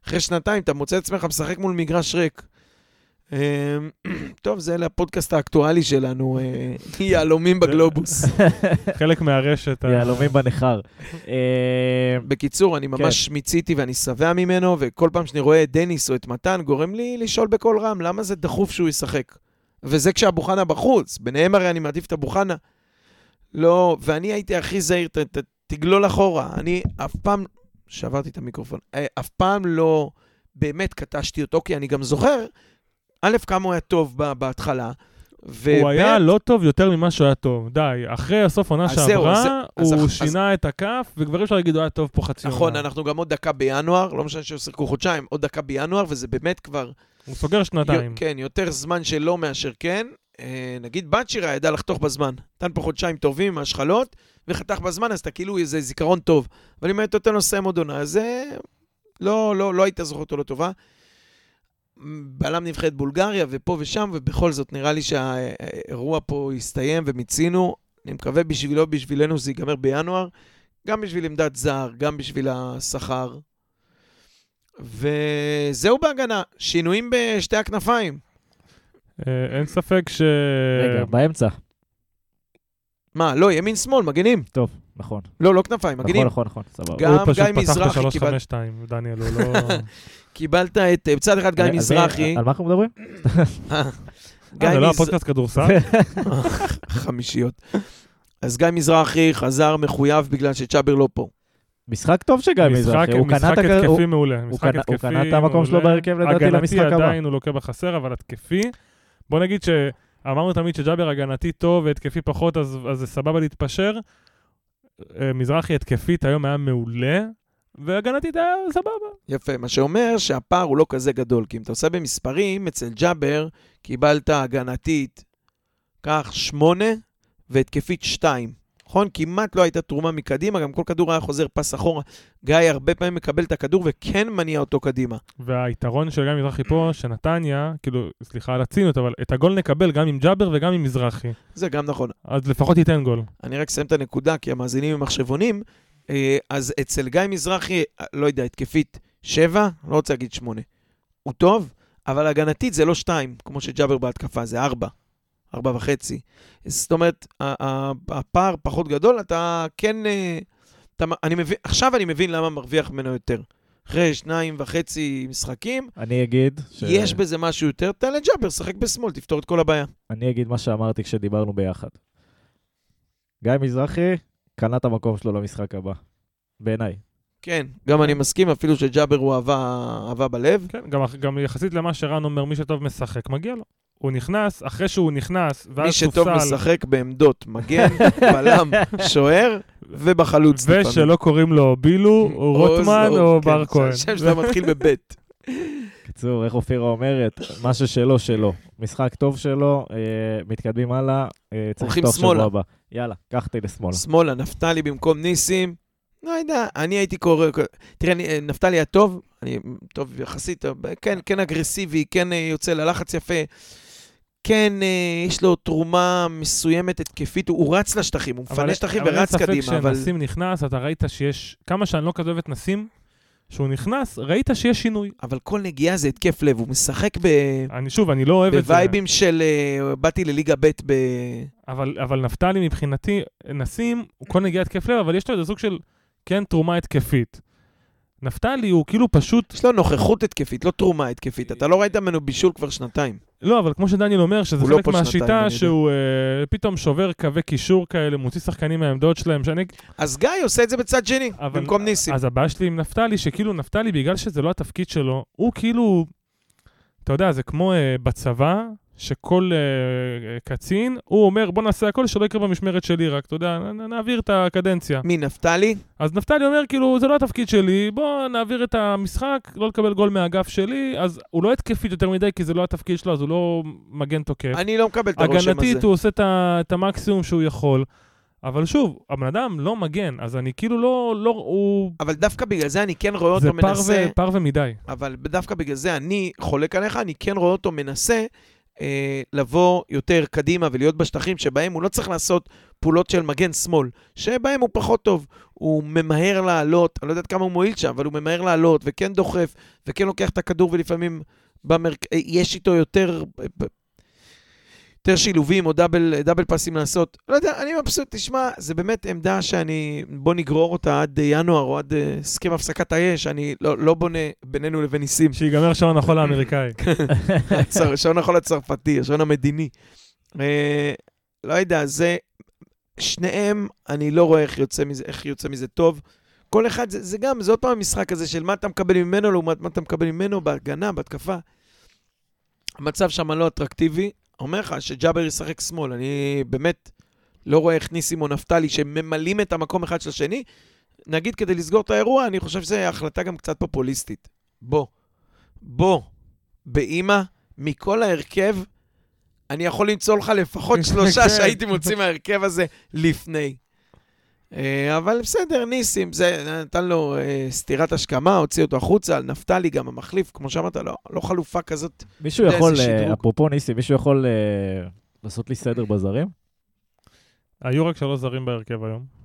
אחרי שנתיים אתה מוצא את עצמך משחק מול מגרש ריק. אה, טוב, זה לפודקאסט האקטואלי שלנו, אה, יהלומים בגלובוס. חלק מהרשת. יהלומים בניכר. בקיצור, אני ממש מיציתי ואני שבע ממנו, וכל פעם שאני רואה את דניס או את מתן, גורם לי לשאול בקול רם, למה זה דחוף שהוא ישחק? וזה כשאבו חנה בחוץ, ביניהם הרי אני מעדיף את אבו חנה. לא, ואני הייתי הכי זהיר, ת, ת, תגלול אחורה. אני אף פעם, שברתי את המיקרופון, אה, אף פעם לא באמת קטשתי אותו, כי אני גם זוכר, א', כמה הוא היה טוב בהתחלה, הוא היה לא טוב יותר ממה שהוא היה טוב. די, אחרי הסוף עונה אז זהו, שעברה, אז- אז- הוא אז- שינה את הכף, וכבר אי אפשר להגיד, הוא היה טוב פה חצי עונה. נכון, אנחנו גם עוד דקה בינואר, לא משנה ששיחקו חודשיים, עוד דקה בינואר, וזה באמת כבר... הוא סוגר שנתיים. כן, יותר זמן שלא מאשר כן. אה, נגיד בצ'ירה ידע לחתוך בזמן. נתן פה חודשיים טובים עם השחלות, וחתך בזמן, אז אתה כאילו איזה זיכרון טוב. אבל אם היית נותן לו לסיים עוד עונה, אז אה, לא, לא, לא היית זוכר אותו לטובה. בלם נבחרת בולגריה, ופה ושם, ובכל זאת נראה לי שהאירוע פה יסתיים ומיצינו. אני מקווה בשבילו, בשבילנו, זה ייגמר בינואר. גם בשביל עמדת זר, גם בשביל השכר. וזהו בהגנה, שינויים בשתי הכנפיים. אה, אין ספק ש... רגע, באמצע. מה, לא, ימין-שמאל, מגנים. טוב, נכון. לא, לא כנפיים, מגנים. נכון, נכון, נכון, סבבה. גם הוא פשוט גיא פתח מזרחי ב-352, קיבל- דניאל, הוא לא... קיבלת את, אה, בצד אחד גיא אז- מזרחי. על מה אנחנו מדברים? גיא אה, זה לא הפודקאסט כדורסל? חמישיות. אז גיא מזרחי חזר מחויב בגלל שצ'אבר לא פה. משחק טוב של גיא משחק- מזרחי, הוא קנה משחק את הכ- הוא- התקפי מעולה. הוא משחק קנה- את המקום שלו. בהרכב, לדעתי, למשחק הגנתי הבא. עדיין הוא לוקה בחסר, אבל התקפי, בוא נגיד שאמרנו תמיד שג'אבר הגנתי טוב והתקפי פחות, אז אז זה סבבה להתפשר. אה, מזרחי התקפית היום היה מעולה, והגנתית היה סבבה. יפה, מה שאומר שהפער הוא לא כזה גדול, כי אם אתה עושה במספרים, אצל ג'אבר קיבלת הגנתית, קח שמונה והתקפית שתיים. נכון? כמעט לא הייתה תרומה מקדימה, גם כל כדור היה חוזר פס אחורה. גיא הרבה פעמים מקבל את הכדור וכן מניע אותו קדימה. והיתרון של גיא מזרחי פה, שנתניה, כאילו, סליחה על הציניות, אבל את הגול נקבל גם עם ג'אבר וגם עם מזרחי. זה גם נכון. אז לפחות ייתן גול. אני רק אסיים את הנקודה, כי המאזינים הם מחשבונים. אה, אז אצל גיא מזרחי, אה, לא יודע, התקפית שבע, לא רוצה להגיד שמונה. הוא טוב, אבל הגנתית זה לא שתיים, כמו שג'אבר בהתקפה, זה ארבע. ארבע וחצי. זאת אומרת, הפער פחות גדול, אתה כן... אה, אתה, אני מבין, עכשיו אני מבין למה מרוויח ממנו יותר. אחרי שניים וחצי משחקים, אני אגיד, ש- יש בזה משהו יותר, תן לג'אבר, שחק בשמאל, תפתור את כל הבעיה. אני אגיד מה שאמרתי כשדיברנו ביחד. גיא מזרחי קנה את המקום שלו למשחק הבא, בעיניי. כן, גם אני מסכים, אפילו שג'אבר הוא אהבה, בלב. כן, גם, גם יחסית למה שרן אומר, מי שטוב משחק, מגיע לו. הוא נכנס, אחרי שהוא נכנס, ואז מי שטוב סופסל, משחק בעמדות, מגן, בלם, שוער ובחלוץ לפעמים. ושלא קוראים לו בילו, או רוטמן, לא, או כן, בר כהן. השם שלה מתחיל בבית. קיצור, איך אופירה אומרת? מה ששלו, שלו. משחק טוב שלו, אה, מתקדמים הלאה, אה, צריך לפתוח שבוע. הבא. יאללה, קח אותי לשמאלה. שמאלה, נפתלי במקום ניסים. לא יודע, אני הייתי קורא... תראה, אני- נפתלי היה טוב, אני טוב יחסית, אבל כן, כן אגרסיבי, כן אה, יוצא ללחץ יפה. כן, אה, יש לו תרומה מסוימת התקפית, הוא, הוא רץ לשטחים, הוא מפנה שטחים ורץ קדימה, אבל. אין ספק שנסים נכנס, אתה ראית שיש, כמה שאני לא כזה אוהב את נסים, שהוא נכנס, ראית שיש שינוי. אבל כל נגיעה זה התקף לב, הוא משחק ב... אני שוב, אני לא אוהב את זה. בווייבים של אה, באתי לליגה ב' ב... אבל, אבל נפתלי מבחינתי, נסים, הוא כל נגיעה התקף לב, אבל יש לו איזה סוג של כן תרומה התקפית. נפתלי הוא כאילו פשוט, יש לו נוכחות התקפית, לא תרומה התקפית. אתה לא ראית ממנו בישול כבר שנתיים. לא, אבל כמו שדניאל אומר, שזה לא חלק שנתיים, מהשיטה. שהוא אה, פתאום שובר קווי קישור כאלה, מוציא שחקנים מהעמדות שלהם, שאני... אז גיא עושה את זה בצד שני, אבל- במקום ניסים. אז הבעיה שלי עם נפתלי, שכאילו נפתלי, בגלל שזה לא התפקיד שלו, הוא כאילו, אתה יודע, זה כמו אה, בצבא, שכל אה, קצין, הוא אומר, בוא נעשה הכל שלא יקרה במשמרת שלי, רק, אתה יודע, נעביר את הקדנציה. מי, נפתלי? אז נפתלי אומר, כאילו, זה לא התפקיד שלי, בוא נעביר את המשחק, לא לקבל גול מהאגף שלי, אז הוא לא התקפית יותר מדי, כי זה לא התפקיד שלו, אז הוא לא מגן תוקף. אני לא מקבל את הרושם הזה. הגנתית הוא עושה את המקסימום שהוא יכול. אבל שוב, הבן אדם לא מגן, אז אני כאילו לא, לא, הוא... אבל דווקא בגלל זה אני כן רואה זה אותו מנסה, ו, פר ומדי. אבל דווקא בגלל זה אני חולק עליך, אני כן רואה אותו מנסה אה, לבוא יותר קדימה ולהיות בשטחים שבהם הוא לא צריך לעשות פעולות של מגן שמאל, שבהם הוא פחות טוב. הוא ממהר לעלות, אני לא יודעת כמה הוא מועיל שם, אבל הוא ממהר לעלות וכן דוחף וכן לוקח את הכדור ולפעמים במרק... אה, יש איתו יותר... יותר שילובים או דאבל, דאבל פסים לעשות. לא יודע, אני מבסוט, תשמע, זה באמת עמדה שאני, בוא נגרור אותה עד אה, ינואר או עד אה, הסכם הפסקת האש, אני לא, לא בונה בינינו לבין ניסים. שיגמר שעון החול האמריקאי. השעון החול הצרפתי, השעון המדיני. אה, לא יודע, זה... שניהם, אני לא רואה איך יוצא מזה, איך יוצא מזה טוב. כל אחד, זה, זה גם, זה עוד פעם המשחק הזה של מה אתה מקבל ממנו לעומת מה אתה מקבל ממנו בהגנה, בהתקפה. המצב שם לא אטרקטיבי. אומר לך שג'אבר ישחק שמאל, אני באמת לא רואה איך ניסים או נפתלי שממלאים את המקום אחד של השני. נגיד, כדי לסגור את האירוע, אני חושב שזו החלטה גם קצת פופוליסטית. בוא, בוא, באימא, מכל ההרכב, אני יכול למצוא לך לפחות שלושה כן. שהייתי מוציא מההרכב הזה לפני. אה, אבל בסדר, ניסים, זה נתן לו אה, סטירת השכמה, הוציא אותו החוצה, נפתלי גם המחליף, כמו שאמרת, לא, לא חלופה כזאת. מישהו יכול, אה. אפרופו ניסי, מישהו יכול אה, לעשות לי סדר בזרים? היו רק שלוש זרים בהרכב היום.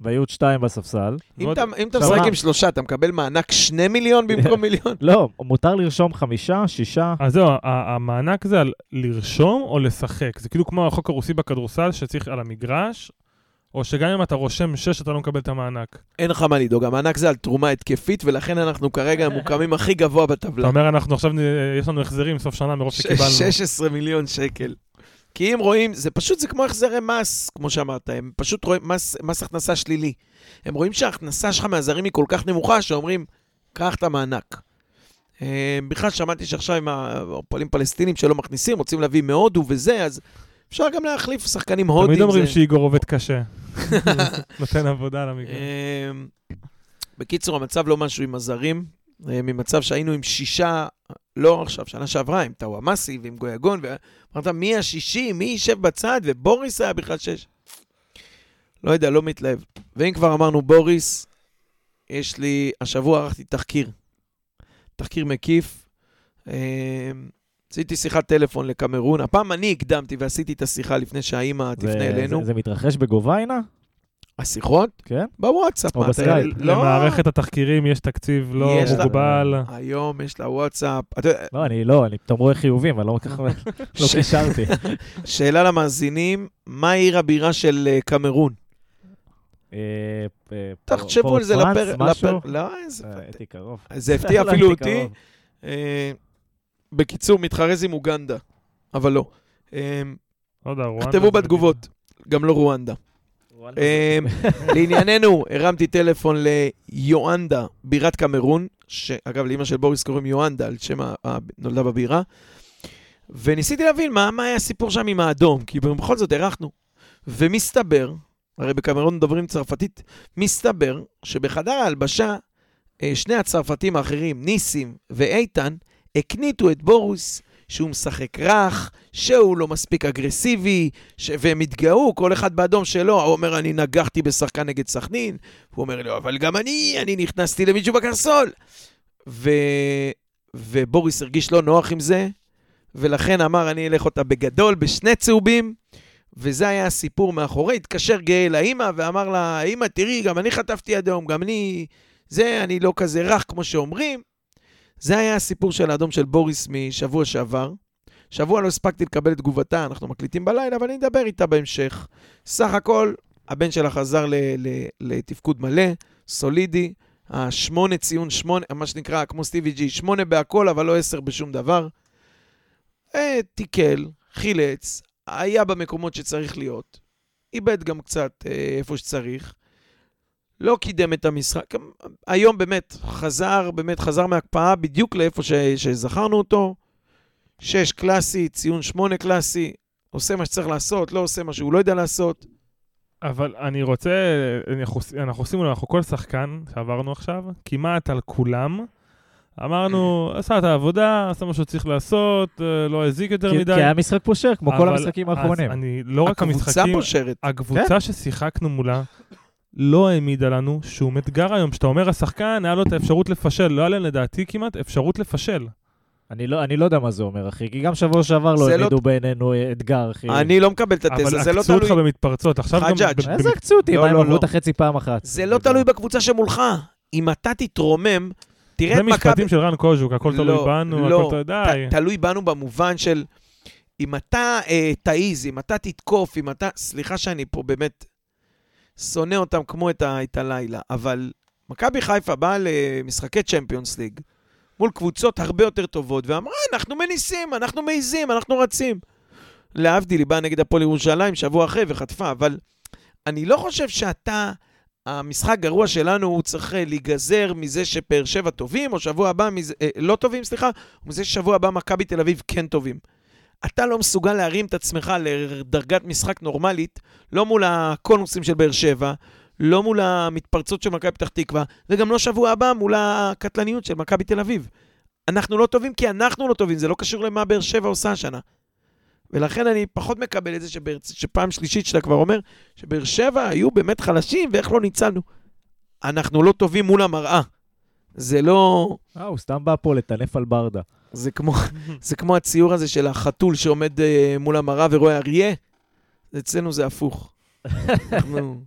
והיו עוד שתיים בספסל. אם אתה, משחק? עם שלושה, אתה מקבל מענק שני מיליון במקום מיליון? לא, מותר לרשום חמישה, שישה. אז זהו, המענק זה על לרשום או לשחק. זה כאילו כמו החוק הרוסי בכדורסל, שצריך על המגרש, או שגם אם אתה רושם שש, אתה לא מקבל את המענק. אין לך מה לדאוג, המענק זה על תרומה התקפית, ולכן אנחנו כרגע ממוקמים הכי גבוה אתה בטבלה. אומר, אנחנו עכשיו, יש לנו החזרים סוף שנה מרוב שקיבלנו. 16 מיליון שקל. כי אם רואים, זה פשוט, זה כמו החזרי מס, כמו שאמרת, הם פשוט רואים מס, מס הכנסה שלילי. הם רואים שההכנסה שלך מהזרים היא כל כך נמוכה, שאומרים, קח את המענק. אה, בכלל שמעתי שעכשיו עם הפועלים פלסטינים שלא מכניסים, רוצים להביא מהודו וזה, אז אפשר גם להחליף שחקנים הודים. תמיד אומרים שאיגור עובד קשה. נותן עבודה על המגרש. אמ, בקיצור, המצב לא משהו עם הזרים, אה, ממצב שהיינו עם שישה, לא עכשיו, שנה שעברה, עם טאוואמאסי ועם גויגון, ואמרת, מי השישי, מי יישב בצד, ובוריס היה בכלל שש. לא יודע, לא מתלהב. ואם כבר אמרנו בוריס, יש לי, השבוע ערכתי תחקיר. תחקיר מקיף. עשיתי שיחת טלפון לקמרון, הפעם אני הקדמתי ועשיתי את השיחה לפני שהאימא תפנה זה- אלינו. זה- זה מתרחש בגוביינה? השיחות? כן? בוואטסאפ. או בסקייפ. לא, למערכת התחקירים יש תקציב לא יש לה- מוגבל. היום יש לה וואטסאפ. אתה לא, אני לא, אני פתאום רואה חיובים, אני לא כל כך... לא קישרתי. שאלה למאזינים, מה עיר הבירה של אה, קמרון? אה, אה, תחשבו על זה פרנס, לפר... משהו? לפר... לא, איזה... הייתי קרוב. זה הפתיע אפילו אותי. בקיצור, מתחרז עם אוגנדה, אבל לא. רואנדה כתבו בתגובות, גם לא רואנדה. אה, לענייננו, הרמתי טלפון ליואנדה, בירת קמרון, שאגב, לאמא של בוריס קוראים יואנדה, על שם נולדה בבירה, וניסיתי להבין מה, מה היה הסיפור שם עם האדום, כי בכל זאת אירחנו. ומסתבר, הרי בקמרון מדברים צרפתית, מסתבר שבחדר ההלבשה, אה, שני הצרפתים האחרים, ניסים ואיתן, הקניטו את בוריס שהוא משחק רך, שהוא לא מספיק אגרסיבי, ש... והם התגאו, כל אחד באדום שלו. הוא אומר, אני נגחתי בשחקן נגד סכנין. הוא אומר לו, אבל גם אני, אני נכנסתי למישהו בקרסול. ו... ובוריס הרגיש לא נוח עם זה, ולכן אמר, אני אלך אותה בגדול, בשני צהובים, וזה היה הסיפור מאחורי. התקשר גאה לאימא ואמר לה, אימא, תראי, גם אני חטפתי אדום, גם אני... זה, אני לא כזה רך כמו שאומרים. זה היה הסיפור של האדום של בוריס משבוע שעבר. שבוע לא הספקתי לקבל את תגובתה, אנחנו מקליטים בלילה, אבל אני אדבר איתה בהמשך. סך הכל, הבן שלה חזר ל- ל- לתפקוד מלא, סולידי, השמונה ציון שמונה, מה שנקרא, כמו סטיבי ג'י, שמונה בהכל, אבל לא עשר בשום דבר. אה, תיקל, חילץ, היה במקומות שצריך להיות, איבד גם קצת אה, איפה שצריך. לא קידם את המשחק. היום באמת חזר, באמת חזר מהקפאה בדיוק לאיפה ש, שזכרנו אותו. שש קלאסי, ציון שמונה קלאסי, עושה מה שצריך לעשות, לא עושה מה שהוא לא יודע לעשות. אבל אני רוצה, אנחנו, אנחנו עושים, אנחנו כל שחקן שעברנו עכשיו, כמעט על כולם. אמרנו, עשה את העבודה, עשה מה שהוא צריך לעשות, אה, לא הזיק יותר כי מדי. כי היה משחק פושר, כמו כל המשחקים אז האחרונים. אני, לא רק הקבוצה המשחקים, פושרת. הקבוצה ששיחקנו מולה לא העמידה לנו שום אתגר היום. כשאתה אומר השחקן, היה לו את האפשרות לפשל, לא היה להם לדעתי כמעט אפשרות לפשל. אני לא אני לא יודע מה זה אומר, אחי, כי גם שבוע שעבר לא זה לא- העמידו בעינינו אתגר, אחי. אני לא מקבל את אבל התזה, זה לא עקצו אותך תלוי... במתפרצות. עכשיו גם... חג'אג'. ב- איזה עקצו אותי, לא, מה, הם לא, עברו לא. את החצי פעם אחת. זה לא תלוי בקבוצה שמולך. אם אתה תתרומם, תראה זה את מכבי... משפטים של רן קוז'וק, הכל תלוי לא, בנו, לא. הכל תלוי, די. תלוי בנו במובן של אם אתה אה, תעיז, אם אתה תתקוף, אם אתה... סליחה שאני פה באמת שונא אותם כמו את, ה, את הלילה, אבל מכבי חיפה באה למשחקי צ'מפיונס ליג מול קבוצות הרבה יותר טובות, ואמרה, אנחנו מניסים, אנחנו מעיזים, אנחנו רצים. להבדיל, היא באה נגד הפועל ירושלים שבוע אחרי וחטפה, אבל אני לא חושב שאתה... המשחק גרוע שלנו, הוא צריך אה, להיגזר מזה שבאר שבע טובים, או שבוע הבא מזה, אה, לא טובים, סליחה, ומזה ששבוע הבא מכבי תל אביב כן טובים. אתה לא מסוגל להרים את עצמך לדרגת משחק נורמלית, לא מול הקונוסים של באר שבע, לא מול המתפרצות של מכבי פתח תקווה, וגם לא שבוע הבא מול הקטלניות של מכבי תל אביב. אנחנו לא טובים כי אנחנו לא טובים, זה לא קשור למה באר שבע עושה השנה. ולכן אני פחות מקבל את זה שבאר, שפעם שלישית שאתה כבר אומר, שבאר שבע היו באמת חלשים ואיך לא ניצלנו. אנחנו לא טובים מול המראה. זה לא... אה, הוא סתם בא פה לטנף על ברדה. זה כמו, זה כמו הציור הזה של החתול שעומד אה, מול המראה ורואה אריה. אצלנו זה הפוך. אנחנו...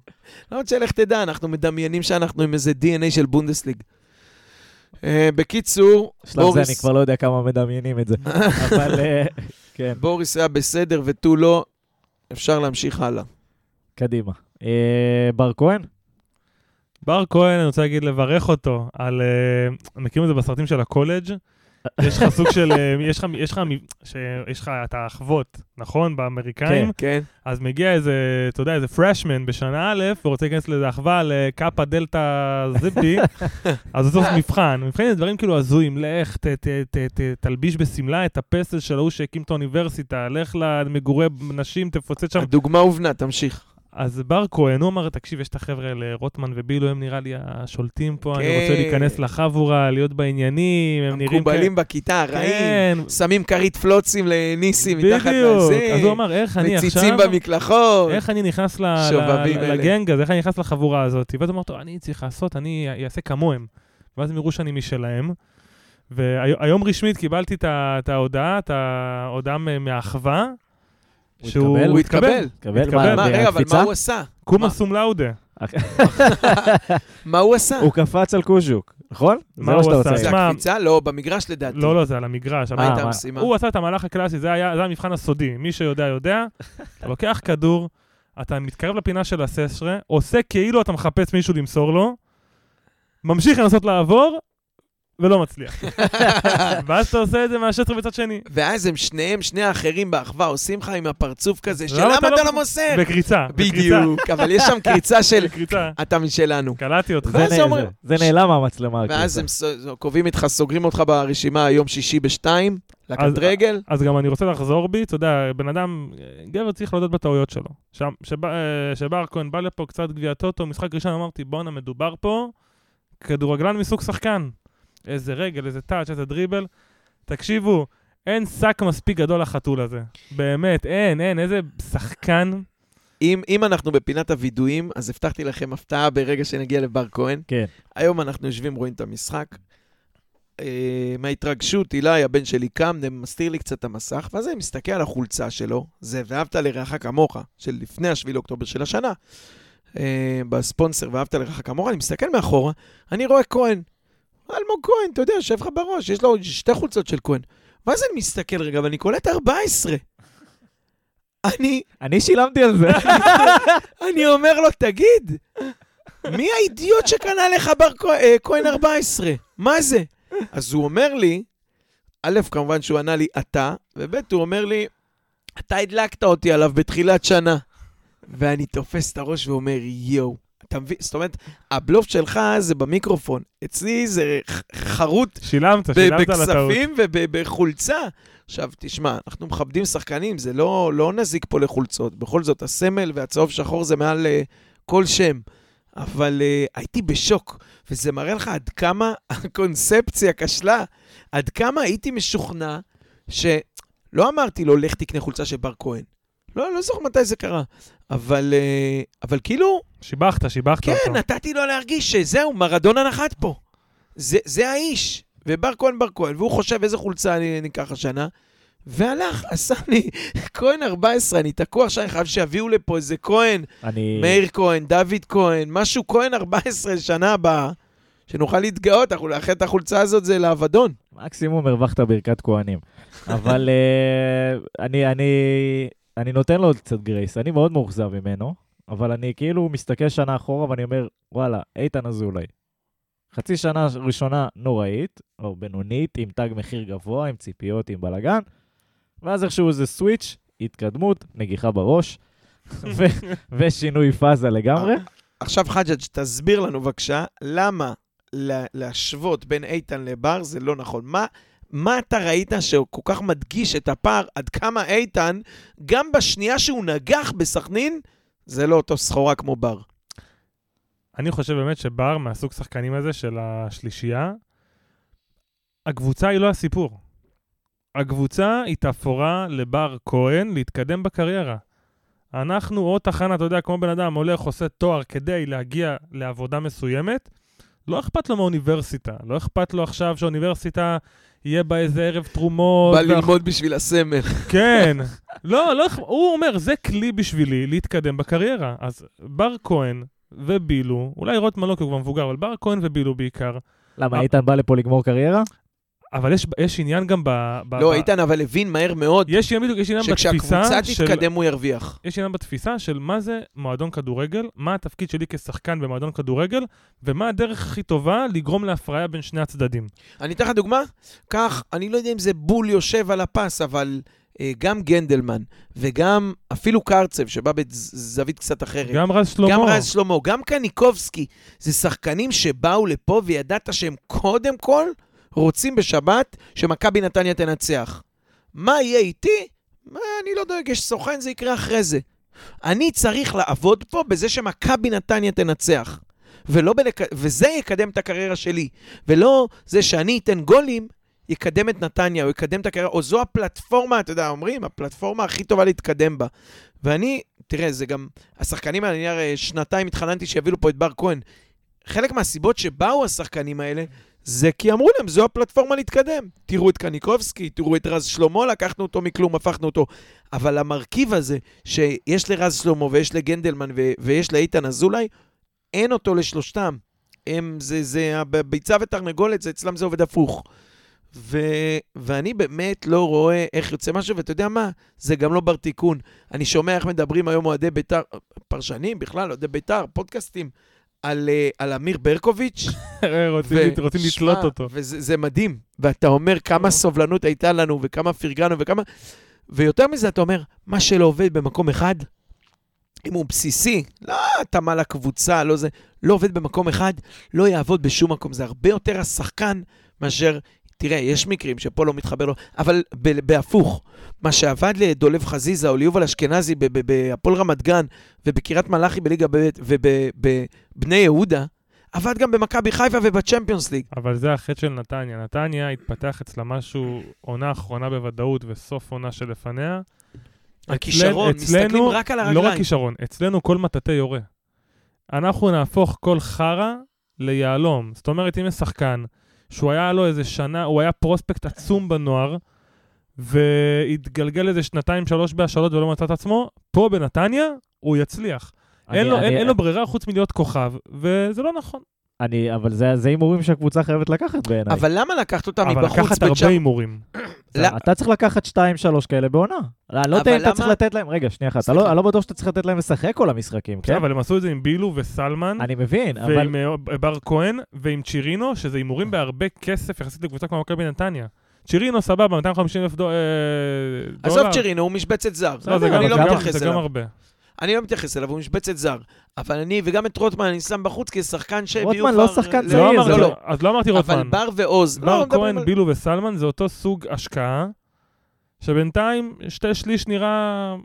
לא עוד שלך תדע, אנחנו מדמיינים שאנחנו עם איזה DNA של בונדסליג. אה, בקיצור, בשלב זה בוריס, אני כבר לא יודע כמה מדמיינים את זה. אבל אה, כן, בוריס היה בסדר ותו לא, אפשר להמשיך הלאה. קדימה. אה, בר כהן? בר כהן, אני רוצה להגיד, לברך אותו על... אה, מכירים את זה בסרטים של הקולג', יש לך סוג של, אה, יש לך, יש לך, יש לך את האחוות, נכון? באמריקאים. כן. אז מגיע איזה, אתה יודע, איזה פרשמן בשנה א', ורוצה להיכנס לאיזה אחווה לקאפה דלתא זיפי, אז הוא צריך מבחן. מבחן זה דברים כאילו הזויים, לך, ת, ת, ת, ת, תלביש בשמלה את הפסל של ההוא שהקים את האוניברסיטה, לך למגורי נשים, תפוצץ שם. הדוגמה הובנה, תמשיך. אז בר כהן, הוא אמר, תקשיב, יש את החבר'ה האלה, רוטמן ובילו, הם נראה לי השולטים פה, אני רוצה כן. להיכנס לחבורה, להיות בעניינים, הם נראים... מקובלים בכיתה, רעים. כן, שמים כרית פלוצים לניסי מתחת לזה. בדיוק. אז הוא אמר, איך אני מציצים עכשיו... במקלחות. איך אני נכנס ל-. לגנג הזה, איך אני נכנס לחבורה הזאת? ואז הוא אמר, טוב, אני צריך לעשות, אני אעשה כמוהם. ואז הם יראו שאני משלהם. והיום רשמית קיבלתי את ההודעה, את ההודעה מהאחווה. הוא שהוא התקבל? הוא התקבל. קבל התקבל. מה, רגע, אבל? מה הוא עשה? קומה מה? סום לאודה. מה הוא עשה? הוא קפץ על קוז'וק, נכון? מה זה הוא עשה? זה הקפיצה? לא, במגרש לדעתי. לא, לא, זה על המגרש. מה הייתה מה? המשימה? הוא עשה את המהלך הקלאסי, זה היה זה המבחן הסודי. מי שיודע, יודע. אתה לוקח כדור, אתה מתקרב לפינה של הססרה, עושה כאילו אתה מחפש מישהו למסור לו, ממשיך לנסות לעבור, ולא מצליח. ואז אתה עושה את זה מהשטר בצד שני. ואז הם שניהם, שני האחרים באחווה, עושים לך עם הפרצוף כזה, למה שלמה אתה אתה לא- לא מוסר? בקריצה. בדיוק, אבל יש שם קריצה של בקריצה. אתה משלנו. קלטתי אותך. זה נעלם מהמצלמה. ואז. הם ס- קובעים איתך, סוגרים אותך ברשימה יום שישי בשתיים, לקט רגל. אז גם אני רוצה לחזור בי, אתה יודע, בן אדם, גבר צריך להודות בטעויות שלו. אה, שבר כהן בא לפה קצת גביע טוטו, משחק ראשון, אמרתי, בואנה, מדובר פה כדורגלן מסוג שחקן. איזה רגל, איזה טאץ', איזה דריבל. תקשיבו, אין שק מספיק גדול לחתול הזה. באמת, אין, אין, איזה שחקן. אם, אם אנחנו בפינת הווידויים, אז הבטחתי לכם הפתעה ברגע שנגיע לבר כהן. כן. היום אנחנו יושבים, רואים את המשחק. אה, מההתרגשות, אילי, הבן שלי קם, מסתיר לי קצת את המסך, ואז אני מסתכל על החולצה שלו, זה ואהבת לרעך כמוך, של לפני השביעי לאוקטובר של השנה, אה, בספונסר ואהבת לרעך כמוך, אני מסתכל מאחורה, אני רואה כהן. אלמוג כהן, אתה יודע, יושב לך בראש, יש לו שתי חולצות של כהן. ואז אני מסתכל רגע, ואני קולט 14. אני, אני שילמתי על זה. אני אומר לו, תגיד, מי האידיוט שקנה לך בר כהן- אה, כהן 14? מה זה? אז הוא אומר לי, א', כמובן שהוא ענה לי, אתה, וב', הוא אומר לי, אתה הדלקת אותי עליו בתחילת שנה. ואני תופס את הראש ואומר, יואו. אתה מבין? זאת אומרת, הבלוף שלך זה במיקרופון. אצלי זה חרוט שילמת, שילמת על הטעות. בכספים ובחולצה. עכשיו, תשמע, אנחנו מכבדים שחקנים, זה לא, לא נזיק פה לחולצות. בכל זאת, הסמל והצהוב שחור זה מעל uh, כל שם. אבל uh, הייתי בשוק, וזה מראה לך עד כמה הקונספציה כשלה, עד כמה הייתי משוכנע שלא אמרתי לו, לך תקנה חולצה של בר כהן. לא, לא זוכר מתי זה קרה. אבל, uh, אבל כאילו, שיבחת, שיבחת כן, אותו. נתתי לו להרגיש שזהו, מרדונה נחת פה. זה, זה האיש. ובר כהן בר כהן, והוא חושב איזה חולצה אני אקח השנה. והלך, עשה לי כהן 14, אני תקוע עכשיו, אני חייב שיביאו לפה איזה כהן, אני... מאיר כהן, דוד כהן, משהו כהן 14 שנה הבאה, שנוכל להתגאות, לאחד את החולצה הזאת, זה לאבדון. מקסימום הרווחת ברכת כהנים. אבל אה, אני, אני, אני נותן לו קצת גרייס, אני מאוד מאוכזב ממנו, אבל אני כאילו מסתכל שנה אחורה ואני אומר, וואלה, איתן אזולאי. חצי שנה ראשונה נוראית, או בינונית, עם תג מחיר גבוה, עם ציפיות, עם בלאגן, ואז איכשהו זה סוויץ', התקדמות, נגיחה בראש, ו- ושינוי פאזה לגמרי. עכשיו חג'ג', תסביר לנו בבקשה, למה לה- להשוות בין איתן לבר זה לא נכון. מה, מה אתה ראית שכל כך מדגיש את הפער, עד כמה איתן, גם בשנייה שהוא נגח בסכנין, זה לא אותו סחורה כמו בר. אני חושב באמת שבר, מהסוג שחקנים הזה של השלישייה, הקבוצה היא לא הסיפור. הקבוצה היא תפאורה לבר כהן להתקדם בקריירה. אנחנו עוד תחנה, אתה יודע, כמו בן אדם הולך, עושה תואר כדי להגיע לעבודה מסוימת, לא אכפת לו מהאוניברסיטה. לא אכפת לו עכשיו שהאוניברסיטה יהיה בה איזה ערב תרומות. בא ללמוד בשביל הסמל. כן. לא, לא, הוא אומר, זה כלי בשבילי להתקדם בקריירה. אז בר כהן ובילו, אולי רוטמן לא כי הוא כבר מבוגר, אבל בר כהן ובילו בעיקר, למה, אה. איתן בא לפה לגמור קריירה? אבל יש, יש עניין גם ב... ב לא, ב, איתן, אבל הבין מהר מאוד יש עניין בדיוק, יש עניין בתפיסה שכשהקבוצה של... תתקדם הוא ירוויח. יש עניין בתפיסה של מה זה מועדון כדורגל, מה התפקיד שלי כשחקן במועדון כדורגל, ומה הדרך הכי טובה לגרום להפריה בין שני הצדדים. אני אתן לך דוגמה, כך, אני לא יודע אם זה בול יושב על הפס, אבל אה, גם גנדלמן וגם אפילו קרצב, שבא בזווית קצת אחרת. גם רז שלמה. גם רז שלמה, גם קניקובסקי, זה שחקנים שבאו לפה וידעת שהם קודם כל רוצים בשבת שמכבי נתניה תנצח. מה יהיה איתי? מה, אני לא דואג, יש סוכן, זה יקרה אחרי זה. אני צריך לעבוד פה בזה שמכבי נתניה תנצח. ולא בלק... וזה יקדם את הקריירה שלי. ולא זה שאני אתן גולים, יקדם את נתניה, או יקדם את הקריירה, או זו הפלטפורמה, אתה יודע, אומרים, הפלטפורמה הכי טובה להתקדם בה. ואני, תראה, זה גם, השחקנים האלה, אני הרי שנתיים התחננתי שיביאו פה את בר כהן. חלק מהסיבות שבאו השחקנים האלה, זה כי אמרו להם, זו הפלטפורמה להתקדם. תראו את קניקובסקי, תראו את רז שלמה, לקחנו אותו מכלום, הפכנו אותו. אבל המרכיב הזה, שיש לרז שלמה ויש לגנדלמן ו- ויש לאיתן אזולאי, אין אותו לשלושתם. הם, זה, זה, הביצה ותרנגולת, אצלם זה עובד הפוך. ו, ואני באמת לא רואה איך יוצא משהו, ואתה יודע מה? זה גם לא בר תיקון. אני שומע איך מדברים היום אוהדי בית"ר, פרשנים בכלל, אוהדי בית"ר, פודקאסטים, על, אה, על אמיר ברקוביץ'. רוצים, ו- רוצים לתלות אותו. וזה זה מדהים. ואתה אומר כמה סובלנות הייתה לנו, וכמה פרגנו, וכמה... ויותר מזה, אתה אומר, מה שלא עובד במקום אחד, אם הוא בסיסי, לא התאמה לקבוצה, לא זה, לא עובד במקום אחד, לא יעבוד בשום מקום. זה הרבה יותר השחקן מאשר, תראה, יש מקרים שפה לא מתחבר לו, אבל בהפוך, מה שעבד לדולב חזיזה או ליובל אשכנזי בהפועל רמת גן ובקריית מלאכי בליגה ב' ובבני יהודה, עבד גם במכבי חיפה ובצ'מפיונס ליג. אבל זה החטא של נתניה. נתניה התפתח אצלה משהו, עונה אחרונה בוודאות וסוף עונה שלפניה. הכישרון, אצלנו- מסתכלים רק על לא רק הרגליים. כישרון, אצלנו כל מטאטא יורה. אנחנו נהפוך כל חרא ליהלום. זאת אומרת, אם יש שחקן שהוא היה לו איזה שנה, הוא היה פרוספקט עצום בנוער, והתגלגל איזה שנתיים, שלוש בהשאלות ולא מצא את עצמו, פה בנתניה הוא יצליח. אין אני- לו, אני- אין, אין לו ברירה חוץ מלהיות כוכב, וזה לא נכון. אני, אבל זה זה הימורים שהקבוצה חייבת לקחת בעיניי. אבל למה לקחת אותם אבל מבחוץ לקחת הרבה. הימורים. אתה צריך לקחת 2-3 כאלה בעונה. לא לא יודע אם אבל אתה צריך לתת להם, רגע, שנייה אחת, לא- אני לא בטוח שאתה צריך לתת להם לשחק כל המשחקים, כן? אבל הם עשו את זה עם בילו וסלמן, אני מבין, אבל ועם אה, בר כהן, ועם צ'ירינו, שזה הימורים בהרבה כסף יחסית לקבוצה כמו מכבי נתניה. צ'ירינו סבבה, 250 אלף אה, דולר. עזוב צ'רינו, הוא משבצת זר. לא, אני לא אבל מתייחס זה גם אליו. הרבה. אני לא מתייחס אליו, הוא משבצת זר. אבל אני, וגם את רוטמן, אני שם בחוץ כשחקן שהביאו רוטמן לא שחקן צעיר, לא לא, לא. אז לא אמרתי אבל רוטמן. בר ועוז, לא, בר מדברים כהן, בילו וסלמן זה אותו סוג השקעה, שבינתיים שתי שליש נראה...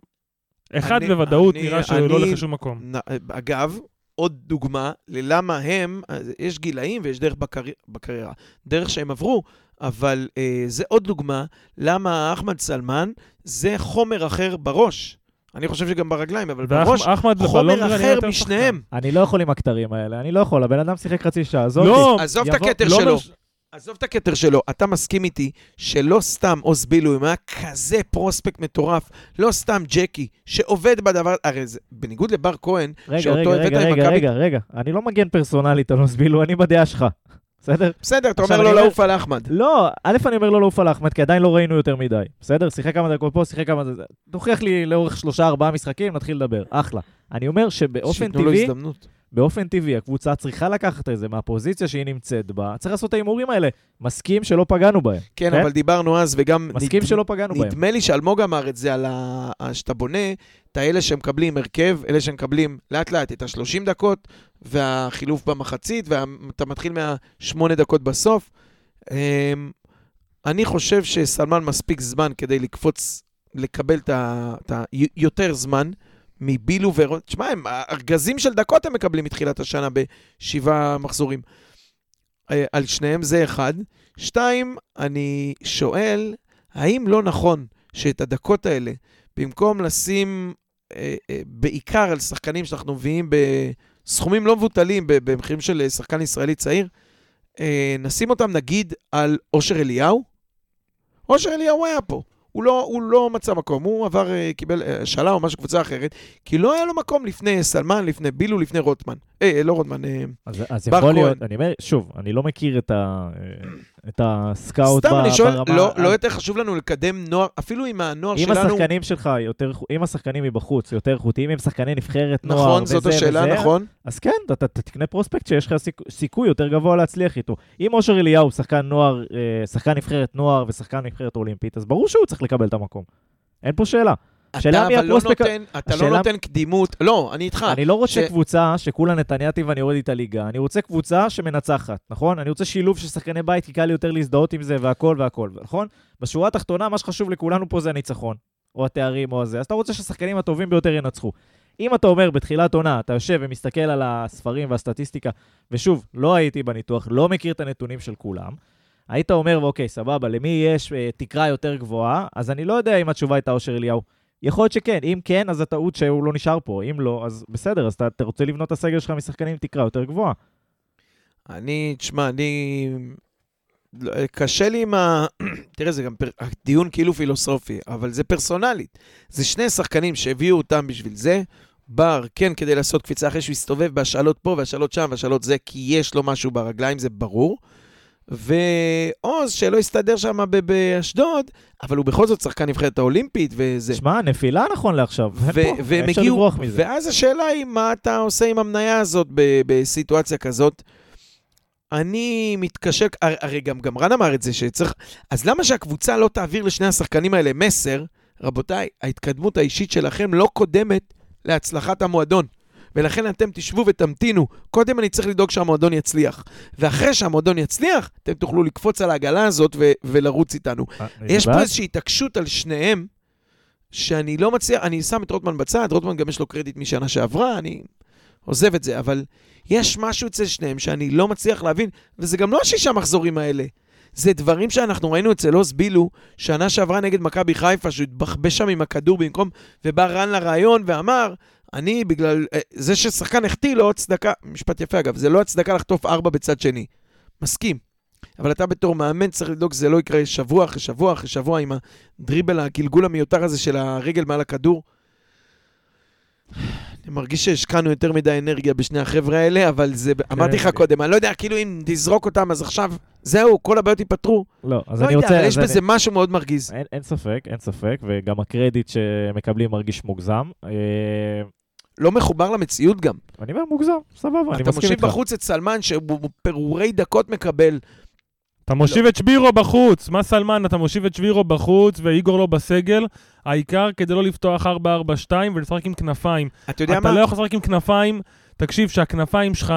אחד אני- בוודאות אני- נראה שלא אני- הולך לשום מקום. נ- אגב, עוד דוגמה ללמה הם, יש גילאים ויש דרך בקרי- בקריירה, דרך שהם עברו, אבל אה, זה עוד דוגמה למה אחמד סלמן זה חומר אחר בראש. אני חושב שגם ברגליים, אבל בראש, ואחמד חומר אחר משניהם. אני לא יכול עם הכתרים האלה, אני לא יכול, הבן אדם שיחק חצי שעה, עזוב לא. עזוב את הכתר לא שלו. עזוב את הכתר שלו, אתה מסכים איתי שלא סתם עוז בילו, אם היה כזה פרוספקט מטורף, לא סתם ג'קי, שעובד בדבר, הרי זה, בניגוד לבר כהן, רגע, שאותו רגע, הבאת רגע, עם רגע, מכבי- רגע, רגע, אני לא מגן פרסונלית על אוסבילו, אני בדעה שלך, בסדר? בסדר, אתה אומר אומר- לעוף על אחמד. לא, א', אני אומר לא לעוף על אחמד, כי עדיין לא ראינו יותר מדי, בסדר? שיחק כמה דקות פה, שיחק כמה... דקות- תוכיח לי לאורך שלושה, ארבעה משחקים, נתחיל לדבר, אחלה. אני אומר שבאופן שייתנו לו טבעי, הזדמנות. באופן טבעי, הקבוצה צריכה לקחת את זה מהפוזיציה שהיא נמצאת בה, צריך לעשות את ההימורים האלה. מסכים שלא פגענו בהם. כן, כן? אבל דיברנו אז, וגם... מסכים נד- שלא פגענו בהם. נדמה לי שאלמוג אמר את זה על ה... שאתה בונה את האלה שמקבלים הרכב, אלה שמקבלים לאט לאט את ה-30 דקות, והחילוף במחצית, ואתה מתחיל מה-8 דקות בסוף. אמ, אני חושב שסלמן מספיק זמן כדי לקפוץ, לקבל. את ה... יותר זמן מבילו ורון. תשמע, הם ארגזים של דקות הם מקבלים מתחילת השנה בשבעה מחזורים. אה, על שניהם זה אחד. שתיים, אני שואל, האם לא נכון שאת הדקות האלה, במקום לשים אה, אה, בעיקר על שחקנים שאנחנו מביאים בסכומים לא מבוטלים, במחירים של שחקן ישראלי צעיר, נשים אותם נגיד על אושר אליהו? אושר אליהו היה פה. הוא לא, הוא לא מצא מקום, הוא עבר, אה, קיבל אה, שאלה או משהו, קבוצה אחרת, כי לא היה לו מקום לפני סלמן, לפני בילו, לפני רוטמן. אה, לא רוטמן, אה, אז, אז בר יכול כהן. להיות, אני אומר, שוב, אני לא מכיר את, ה, אה, את הסקאוט סתם, ב- אני שואל, ברמה... לא, לא יותר חשוב לנו לקדם נוער, אפילו אם הנוער אם שלנו... השחקנים שלך יותר, אם השחקנים מבחוץ יותר איכותיים, אם שחקני נבחרת נוער נכון, וזה זאת השאלה, וזה, נכון. אז כן, אתה, תקנה פרוספקט שיש לך סיכ, סיכוי יותר גבוה להצליח איתו. אם אושר אליהו שחקן נוער, אה, שחקן נבחרת נוער ושחקן נבחרת אולימפית, אז ברור שהוא צריך לקבל את המקום. אין פה שאלה. השאלה אתה מי אבל לא הפרוספקט- נותן, אתה השאלה- לא נותן קדימות, לא, אני איתך. אני לא רוצה ש- קבוצה שכולה נתניאתי ואני יורד איתה ליגה, אני רוצה קבוצה שמנצחת, נכון? אני רוצה שילוב של שחקני בית, כי קל לי יותר להזדהות עם זה והכל והכל, נכון? בשורה התחתונה, מה שחשוב לכולנו פה זה הניצחון, או התארים או הזה. אז אתה רוצה שהשחקנים הטובים ביותר ינצחו. אם אתה אומר בתחילת עונה, אתה יושב ומסתכל על הספרים והסטטיסטיקה, ושוב, לא הייתי בניתוח, לא מכיר את הנתונים של כולם, היית אומר, אוקיי, סבבה, למי יש אה, תקרה יותר גבוהה, אז אני לא יודע אם התשובה הייתה אושר אליהו. יכול להיות שכן, אם כן, אז הטעות שהוא לא נשאר פה, אם לא, אז בסדר, אז אתה, אתה רוצה לבנות את הסגל שלך משחקנים עם תקרה יותר גבוהה. אני, תשמע, אני... לא, קשה לי עם ה... תראה, זה גם פר... הדיון כאילו פילוסופי, אבל זה פרסונלית. זה שני שחקנים שהביאו אותם בשביל זה. בר, כן, כדי לעשות קפיצה אחרי שהוא הסתובב בהשאלות פה והשאלות שם והשאלות זה, כי יש לו משהו ברגליים, זה ברור. ועוז, שלא הסתדר שם באשדוד, אבל הוא בכל זאת שחקן נבחרת האולימפית, וזה... שמע, נפילה נכון לעכשיו, אין ו- פה, והם אפשר לברוח מזה. ואז השאלה היא, מה אתה עושה עם המניה הזאת בסיטואציה כזאת? אני מתקשה, הר- הרי גם, גם רן אמר את זה, שצריך... אז למה שהקבוצה לא תעביר לשני השחקנים האלה מסר, רבותיי, ההתקדמות האישית שלכם לא קודמת להצלחת המועדון. ולכן אתם תשבו ותמתינו. קודם אני צריך לדאוג שהמועדון יצליח. ואחרי שהמועדון יצליח, אתם תוכלו לקפוץ על העגלה הזאת ו- ולרוץ איתנו. אה, יש פה. איזושהי התעקשות על שניהם, שאני לא מצליח, אני שם את רוטמן בצד, רוטמן גם יש לו קרדיט משנה שעברה, אני עוזב את זה, אבל יש משהו אצל שניהם שאני לא מצליח להבין, וזה גם לא השישה מחזורים האלה. זה דברים שאנחנו ראינו אצל עוז בילו, שנה שעברה נגד מכבי חיפה, שהוא התבחבש שם עם הכדור במקום, ובא רן לרעיון ואמר, אני בגלל, אה, זה ששחקן החטיא לא הצדקה, משפט יפה אגב, זה לא הצדקה לחטוף ארבע בצד שני. מסכים. אבל אתה בתור מאמן צריך לדאוג שזה לא יקרה שבוע אחרי שבוע אחרי שבוע עם הדריבל, הגלגול המיותר הזה של הרגל מעל הכדור. אני מרגיש שהשקענו יותר מדי אנרגיה בשני החבר'ה האלה, אבל זה, אמרתי לך. קודם, אני לא יודע, כאילו אם תזרוק אותם, אז עכשיו, זהו, כל הבעיות ייפתרו. לא, אז לא אני יודע, רוצה... אבל יש בזה משהו מאוד מרגיז. אני- אין, אין ספק, אין ספק, וגם הקרדיט שמקבלים מרגיש מוגזם. אה, לא מחובר למציאות גם. אני אומר מוגזם, סבבה, אני אתה מסכים מושיב איתך. בחוץ את סלמן, שהוא פירורי דקות מקבל. אתה מושיב את שבירו בחוץ, מה סלמן? אתה מושיב את שבירו בחוץ ואיגור לא בסגל, העיקר כדי לא לפתוח 4-4-2 ולשחק עם כנפיים. אתה יודע אתה מה? לא יכול לשחק עם כנפיים, תקשיב, שהכנפיים שלך,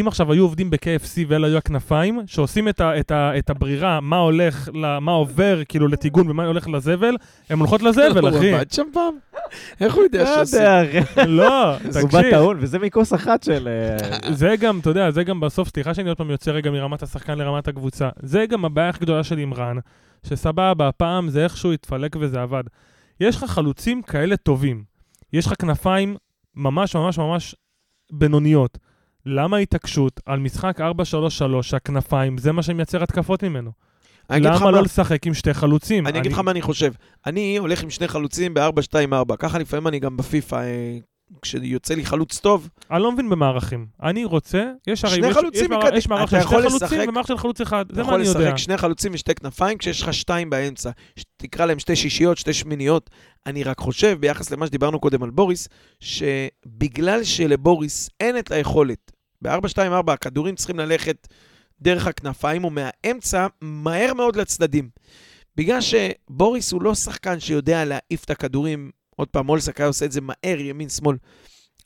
אם עכשיו היו עובדים ב-KFC ואלה היו הכנפיים, שעושים את, ה, את, ה, את הברירה, מה הולך, ל- מה עובר כאילו לטיגון ומה הולך לזבל, הן הולכות לזבל, אחי. הוא עבד שם פעם? איך הוא יודע לא שעושים? יודע, אחי. לא, הוא בא תקשיב. טעון, וזה מכוס אחת של... אה, זה גם, אתה יודע, זה גם בסוף, סליחה שאני עוד פעם יוצא רגע מרמת השחקן לרמת הקבוצה. זה גם הבעיה הכי גדולה שלי עם רן, שסבבה, הפעם זה איכשהו התפלק וזה עבד. יש לך חלוצים כאלה טובים. יש לך כנפיים ממש ממש ממש בינוניות. למה התעקשות על משחק 4-3-3 שהכנפיים זה מה שמייצר התקפות ממנו? אני למה מה- לא לשחק עם שתי חלוצים? אני אגיד לך מה אני חושב. אני הולך עם שני חלוצים ב-4-2-4. ככה לפעמים אני גם בפיפא, אה, כשיוצא לי חלוץ טוב, אני לא מבין במערכים. אני רוצה, יש הרי... שני יש- חלוצים יש. יש מערך אתה של שני יכול חלוצים ומערך של חלוץ אחד. אתה זה מה יכול אני יודע. לשחק שני חלוצים ושתי כנפיים, כשיש לך שתיים באמצע. ש- תקרא להם שתי שישיות, שתי שמיניות. אני רק חושב, ביחס למה שדיברנו קודם על בוריס, שבגלל שלבוריס אין את היכולת, ב-4-2-4 הכדורים צריכים ללכת דרך הכנפיים ומהאמצע מהר מאוד לצדדים. בגלל שבוריס הוא לא שחקן שיודע להעיף את הכדורים, עוד פעם, מולסק היה עושה את זה מהר, ימין, שמאל,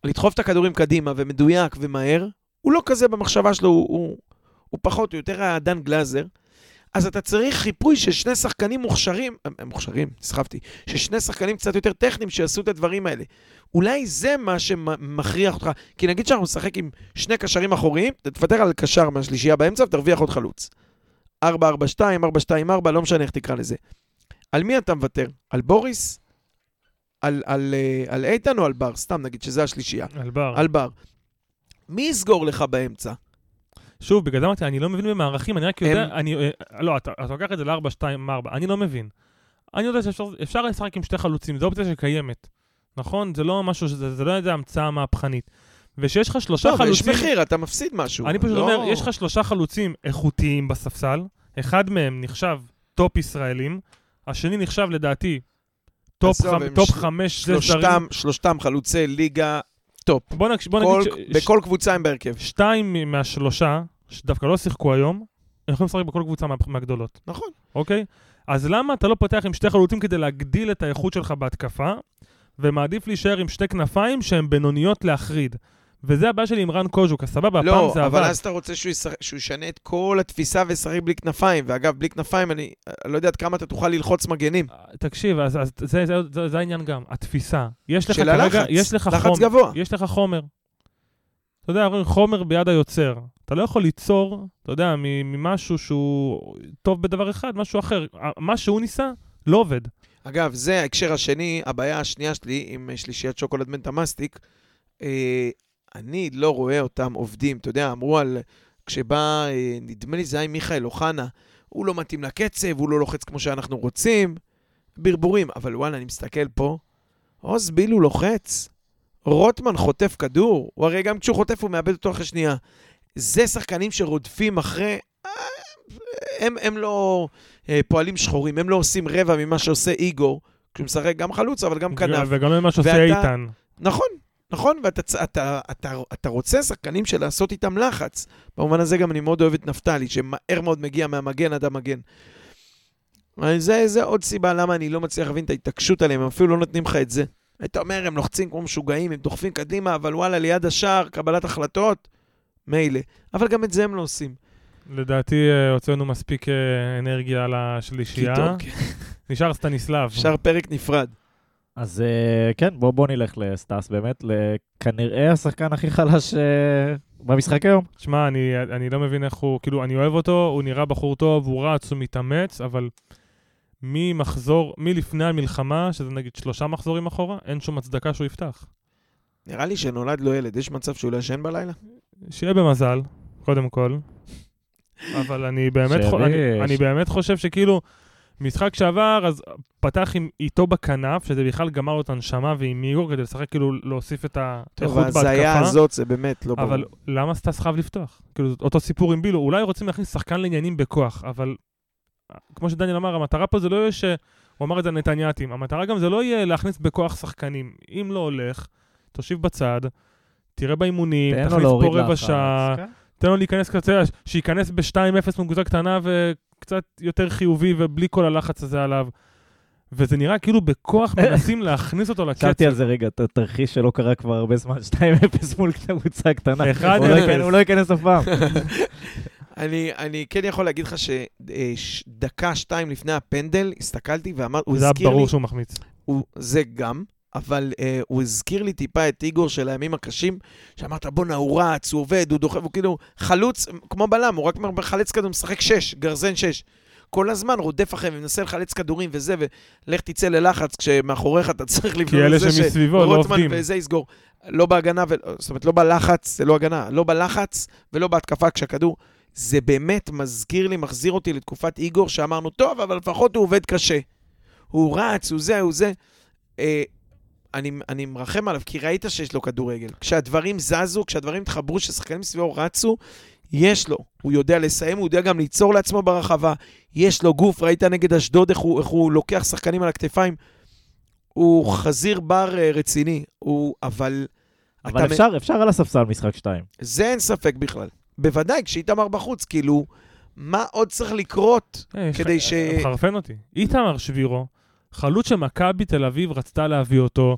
לדחוף את הכדורים קדימה ומדויק ומהר, הוא לא כזה במחשבה שלו, הוא, הוא, הוא פחות, הוא יותר הדן גלאזר. אז אתה צריך חיפוי של שני שחקנים מוכשרים, הם, הם מוכשרים, נסחפתי, של שני שחקנים קצת יותר טכניים שיעשו את הדברים האלה. אולי זה מה שמכריח אותך, כי נגיד שאנחנו נשחק עם שני קשרים אחוריים, תוותר על קשר מהשלישייה באמצע ותרוויח עוד חלוץ. 4-4-2, 4-2-4, לא משנה איך תקרא לזה. על מי אתה מוותר? על בוריס? על, על, אה, על איתן או על בר? סתם נגיד שזה השלישייה. על בר. על בר. מי יסגור לך באמצע? שוב, בגלל זה אמרתי, אני לא מבין במערכים, אני רק יודע, הם- אני, אה, לא, אתה אתה לוקח את זה ל-4, 2, 4, אני לא מבין. אני יודע שאפשר אפשר לשחק עם שתי חלוצים, זו אופציה שקיימת. נכון? זה לא משהו, שזה- זה לא איזה המצאה מהפכנית. ושיש לך שלושה טוב, יש חלוצים... מחיר, אתה מפסיד משהו. אני פשוט לא- אומר, יש לך שלושה חלוצים איכותיים בספסל, אחד מהם נחשב טופ ישראלים, השני נחשב לדעתי טופ, חמ... טופ של- חמש, זה זרים. שלושתם, שלושתם חלוצי ליגה טופ. בוא, נקש... בוא כל, נגיד ש... בכל קבוצה הם בהרכב. שתיים מהשלושה, שדווקא לא שיחקו היום, הם יכולים לשחק בכל קבוצה מה... מהגדולות, נכון. אוקיי? אז למה אתה לא פותח עם שתי חלוצים כדי להגדיל את האיכות שלך בהתקפה, ומעדיף להישאר עם שתי כנפיים שהן בינוניות להחריד? וזה הבעיה שלי עם רן קוז'וק, סבבה, לא, הפעם זה אבל עבד. אז אתה רוצה שהוא, ישח... שהוא ישנה את כל התפיסה וישחק בלי כנפיים. ואגב, בלי כנפיים, אני, אני לא יודע עד כמה אתה תוכל ללחוץ מגנים. תקשיב, אז, אז זה, זה, זה, זה העניין גם, התפיסה. יש לך של כרגע, הלחץ. יש לך לחץ חומר. גבוה. יש לך חומר. אתה יודע, אומרים חומר ביד היוצר. אתה לא יכול ליצור, אתה יודע, ממשהו שהוא טוב בדבר אחד, משהו אחר. מה שהוא ניסה, לא עובד. אגב, זה ההקשר השני, הבעיה השנייה שלי עם שלישיית שוקולד מנטה מסטיק. אני לא רואה אותם עובדים. אתה יודע, אמרו על... כשבא, אה, נדמה לי זה היה עם מיכאל אוחנה, הוא לא מתאים לקצב, הוא לא לוחץ כמו שאנחנו רוצים. ברבורים. אבל וואלה, אני מסתכל פה, עוז בילו לוחץ. רוטמן חוטף כדור, הוא הרי גם כשהוא חוטף הוא מאבד אותו אחרי שנייה. זה שחקנים שרודפים אחרי... אה, הם, הם לא אה, פועלים שחורים, הם לא עושים רבע ממה שעושה איגור, כשהוא משחק גם חלוץ, אבל גם כנף. וגם למה שעושה ואתה- איתן. נכון, נכון, ואתה אתה, אתה, אתה רוצה שחקנים של לעשות איתם לחץ. במובן הזה גם אני מאוד אוהב את נפתלי, שמהר מאוד מגיע מהמגן עד המגן. זה, זה עוד סיבה למה אני לא מצליח להבין את ההתעקשות עליהם, הם אפילו לא נותנים לך את זה. היית אומר, הם לוחצים כמו משוגעים, הם דוחפים קדימה, אבל וואלה, ליד השער, קבלת החלטות, מילא. אבל גם את זה הם לא עושים. לדעתי אה, הוצאנו מספיק אה, אנרגיה על השלישייה. נשאר סטניסלב. אפשר פרק נפרד. אז אה, כן, בוא, בוא נלך לסטאס באמת, לכנראה השחקן הכי חלש אה, במשחק היום. שמע, אני, אני לא מבין איך הוא, כאילו, אני אוהב אותו, הוא נראה בחור טוב, הוא רץ, הוא מתאמץ, אבל ממחזור, מלפני המלחמה, שזה נגיד שלושה מחזורים אחורה, אין שום הצדקה שהוא יפתח. נראה לי שנולד לו ילד, יש מצב שהוא לא ישן בלילה? שיהיה במזל, קודם כל. אבל אני באמת, חו- אני. אני באמת חושב שכאילו, משחק שעבר, אז פתח עם, איתו בכנף, שזה בכלל גמר לו את הנשמה, ועם איגור כדי לשחק, כאילו, להוסיף את טוב, האיכות ההזיה בהתקפה. הזאת זה באמת לא ברור. אבל למה סטס חייב לפתוח? כאילו, אותו סיפור עם בילו. אולי רוצים להכניס שחקן לעניינים בכוח, אבל כמו שדניאל אמר, המטרה פה זה לא יהיה ש... הוא אמר את זה לנתניאתים. המטרה גם זה לא יהיה להכניס בכוח שחקנים. אם לא הולך, תושיב בצד, תראה באימונים, תכניס פה רבע. שעה, כן. תן לו להיכנס קצת, שייכנס ב-2-0 מקבוצה קטנה וקצת יותר חיובי ובלי כל הלחץ הזה עליו. וזה נראה כאילו בכוח מנסים להכניס אותו לקצב. חשבתי על זה רגע, ת- תרחיש שלא קרה כבר הרבה זמן, 2-0 מול קבוצה קטנה. 1-0. הוא לא ייכנס- הוא לא ייכנס אף פעם. אני, אני כן יכול להגיד לך שדקה, שתיים לפני הפנדל, הסתכלתי ואמר, הוא זה היה הזכיר לי, ברור שהוא מחמיץ. הוא, זה גם, אבל uh, הוא הזכיר לי טיפה את איגור של הימים הקשים, שאמרת, בואנה, הוא רץ, הוא עובד, הוא דוחף, הוא כאילו חלוץ, כמו בלם, הוא רק מחלץ כדור, משחק שש, גרזן שש. כל הזמן רודף אחריהם ומנסה לחלץ כדורים וזה, ולך תצא ללחץ כשמאחוריך אתה צריך לבנות לזה שמסביבו לא רוטמן עובדים. וזה יסגור. לא בהגנה, ו... זאת אומרת, לא בלחץ, זה לא הגנה, לא בלחץ ולא בהתקפה כשהכדור. זה באמת מזכיר לי, מחזיר אותי לתקופת איגור, שאמרנו, טוב, אבל לפחות הוא עובד קשה. הוא רץ, הוא זה, הוא זה. אה, אני, אני מרחם עליו, כי ראית שיש לו כדורגל. כשהדברים זזו, כשהדברים התחברו, כששחקנים סביבו רצו, יש לו. הוא יודע לסיים, הוא יודע גם ליצור לעצמו ברחבה. יש לו גוף, ראית נגד אשדוד איך הוא, איך הוא לוקח שחקנים על הכתפיים. הוא חזיר בר אה, רציני, הוא, אבל... אבל אתה מ- אפשר, אפשר על הספסל משחק 2. זה אין ספק בכלל. בוודאי, כשאיתמר בחוץ, כאילו, מה עוד צריך לקרות אה, כדי ש... מחרפן אותי. איתמר שבירו, חלוץ שמכבי תל אביב רצתה להביא אותו,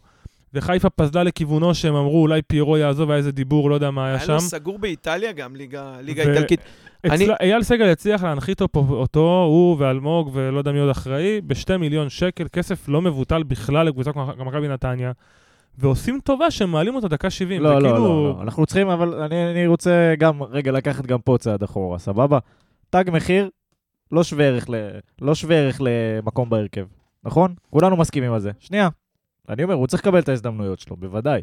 וחיפה פזלה לכיוונו שהם אמרו אולי פיירו יעזוב, היה איזה דיבור, לא יודע מה היה היה שם. לו סגור באיטליה גם, ליגה, ליגה ו- איטלקית. אני- אצל... אייל סגל הצליח להנחית אותו, אותו, הוא ואלמוג ולא יודע מי עוד אחראי, בשתי מיליון שקל, כסף לא מבוטל בכלל לקבוצה כמו מכבי נתניה. ועושים טובה שהם מעלים אותו דקה 70. לא, לא, וכאילו- לא, לא. אנחנו צריכים, אבל אני, אני רוצה גם רגע לקחת גם פה צעד אחורה, סבבה? תג מחיר, לא שווה ערך, ל... לא שווה ערך למקום בהרכב, נכון? כולנו מסכימים על זה. שנייה, אני אומר, הוא צריך לקבל את ההזדמנויות שלו, בוודאי.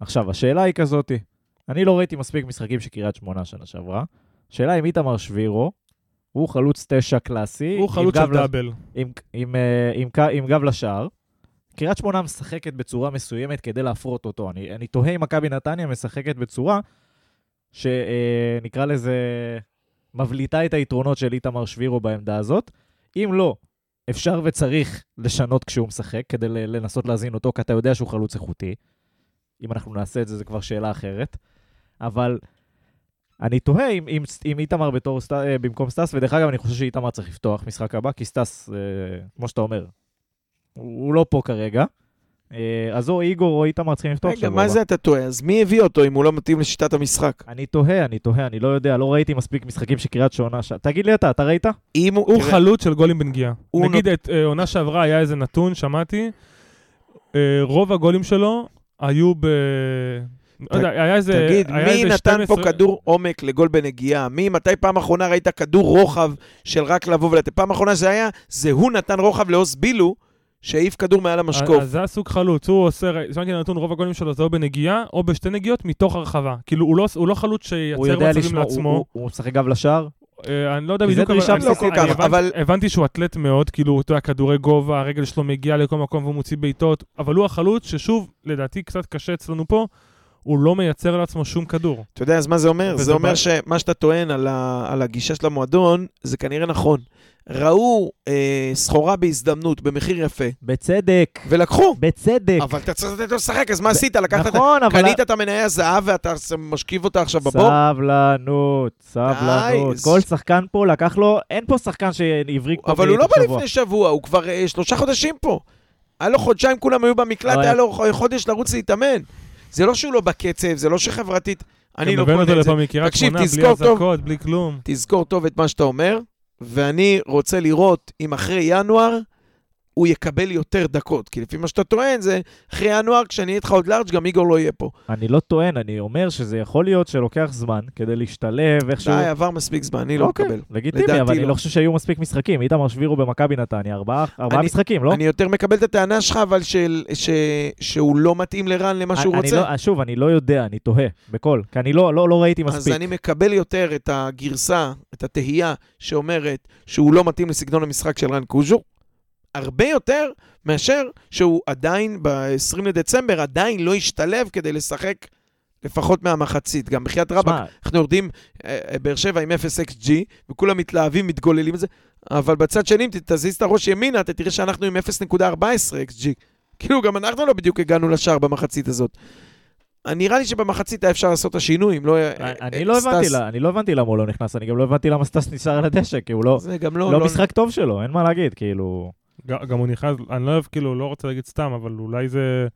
עכשיו, השאלה היא כזאתי, אני לא ראיתי מספיק משחקים של קריית שמונה שנה שעברה. השאלה אם איתמר שבירו הוא חלוץ תשע קלאסי. הוא עם חלוץ של דאבל. עם, עם, אה, עם, ק- עם גב לשער. קריית שמונה משחקת בצורה מסוימת כדי להפרות אותו. אני, אני תוהה אם מכבי נתניה משחקת בצורה שנקרא לזה, מבליטה את היתרונות של איתמר שבירו בעמדה הזאת. אם לא, אפשר וצריך לשנות כשהוא משחק כדי לנסות להזין אותו, כי אתה יודע שהוא חלוץ איכותי. אם אנחנו נעשה את זה, זו כבר שאלה אחרת. אבל אני תוהה אם, אם, אם איתמר בתור סט, אה, במקום סטס, ודרך אגב, אני חושב שאיתמר צריך לפתוח משחק הבא, כי סטס, אה, כמו שאתה אומר, הוא לא פה כרגע. אה, אז או איגור או איתמר צריכים לפתוח רגע, שבוע מה הבא. זה אתה טועה? אז מי הביא אותו אם הוא לא מתאים לשיטת המשחק? אני תוהה, אני תוהה, אני לא יודע, לא ראיתי מספיק משחקים של קריית שמונה. ש... תגיד לי אתה, אתה ראית? אם הוא... חלוץ של גולים בנגיעה. נגיד, את אה, עונה שעברה היה איזה נתון, שמעתי, אה, רוב הגולים שלו היו ב... לא יודע, היה איזה... תגיד, מי נתן פה 12 כדור עומק לגול בנגיעה? מי, מתי פעם אחרונה ראית כדור רוחב של רק לבוא ולתת? פעם אחרונה זה היה, זה הוא נתן רוחב לאוס בילו, שהעיף כדור מעל המשקוף. אז זה הסוג חלוץ, הוא עושה, שמעתי נתון, רוב הגולים שלו זה או בנגיעה או בשתי נגיעות מתוך הרחבה. כאילו, הוא לא, הוא לא חלוץ שייצר מצבים לשמור, הוא, לעצמו. הוא, הוא משחק גב לשער? אה, אני לא יודע בדיוק, דרישה אני- לא כל אני כך, הבנתי- אבל- הבנתי שהוא אתלט מאוד, כאילו, אתה יודע, כדורי גובה, הרגל שלו מגיעה לכל מקום והוא מוציא בעיטות, אבל הוא החלוץ ששוב, לדעתי קצת קשה אצלנו פה, הוא לא מייצר לעצמו שום כדור. אתה יודע, אז מה זה אומר? וזה זה אומר בעיה. שמה שאתה טוען על, ה, על הגישה של המועדון, זה כנראה נכון. ראו אה, סחורה בהזדמנות, במחיר יפה, בצדק, ולקחו. בצדק. אבל אתה צריך לתת לו לשחק, אז מה עשית? לקחת את... נכון, אבל... קנית את המניה הזהב ואתה משכיב אותה עכשיו בבור? סבלנות, סבלנות. כל שחקן פה לקח לו, אין פה שחקן שהבריק פה אבל הוא לא בא שבוע. לפני שבוע, הוא כבר אה, שלושה חודשים פה. היה לו חודשיים, כולם היו במקלט, לא היה היה- לו חודש לרוץ להתאמן. זה לא שהוא לא בקצב, זה לא שחברתית... אני לא קונה את זה. תקשיב, שמונה, בלי תזכור טוב. אזעקות, בלי כלום. תזכור טוב את מה שאתה אומר, ואני רוצה לראות אם אחרי ינואר הוא יקבל יותר דקות. כי לפי מה שאתה טוען, זה אחרי ינואר, כשאני אהיה איתך עוד לארג', גם איגור לא יהיה פה. אני לא טוען, אני אומר שזה יכול להיות שלוקח זמן כדי להשתלב איכשהו. די, עבר מספיק זמן, אני לא אוקיי, מקבל. לגיטימי, אבל אני לא. לא חושב שהיו מספיק משחקים. איתמר שבירו במכבי נתניה, ארבעה משחקים, לא? אני יותר מקבל את הטענה שלך, אבל שהוא לא מתאים לרן למה שהוא רוצה. לא- שוב, אני לא יודע, אני תוהה, בקול. כי אני לא לא- ראיתי אז מספיק. אני מקבל יותר את הגרסה, את התהייה שאומרת שהוא לא מתאים לסגנון המשחק של רן קוז'ו, הרבה יותר מאשר שהוא עדיין, ב-20 לדצמבר, עדיין לא השתלב כדי לשחק לפחות מהמחצית. גם בחייאת רבאק, אנחנו יורדים, אה, אה, באר שבע עם 0 XG, וכולם מתלהבים, מתגוללים את זה, אבל בצד שני, אם תזיז את הראש ימינה, אתה תראה שאנחנו עם 0.14 XG. כאילו, גם אנחנו לא בדיוק הגענו לשער במחצית הזאת. נראה לי שבמחצית היה אפשר לעשות את השינוי, אם לא... אה, אני אה, לא הבנתי אני לא הבנתי למה הוא לא נכנס, אני גם לא הבנתי למה סטס נשאר על הדשא, כי הוא לא זה גם לא... לא משחק טוב שלו, אין מה להגיד, כאילו... גם הוא נכנס, אני לא אוהב, כאילו, לא רוצה להגיד סתם, אבל אולי זה...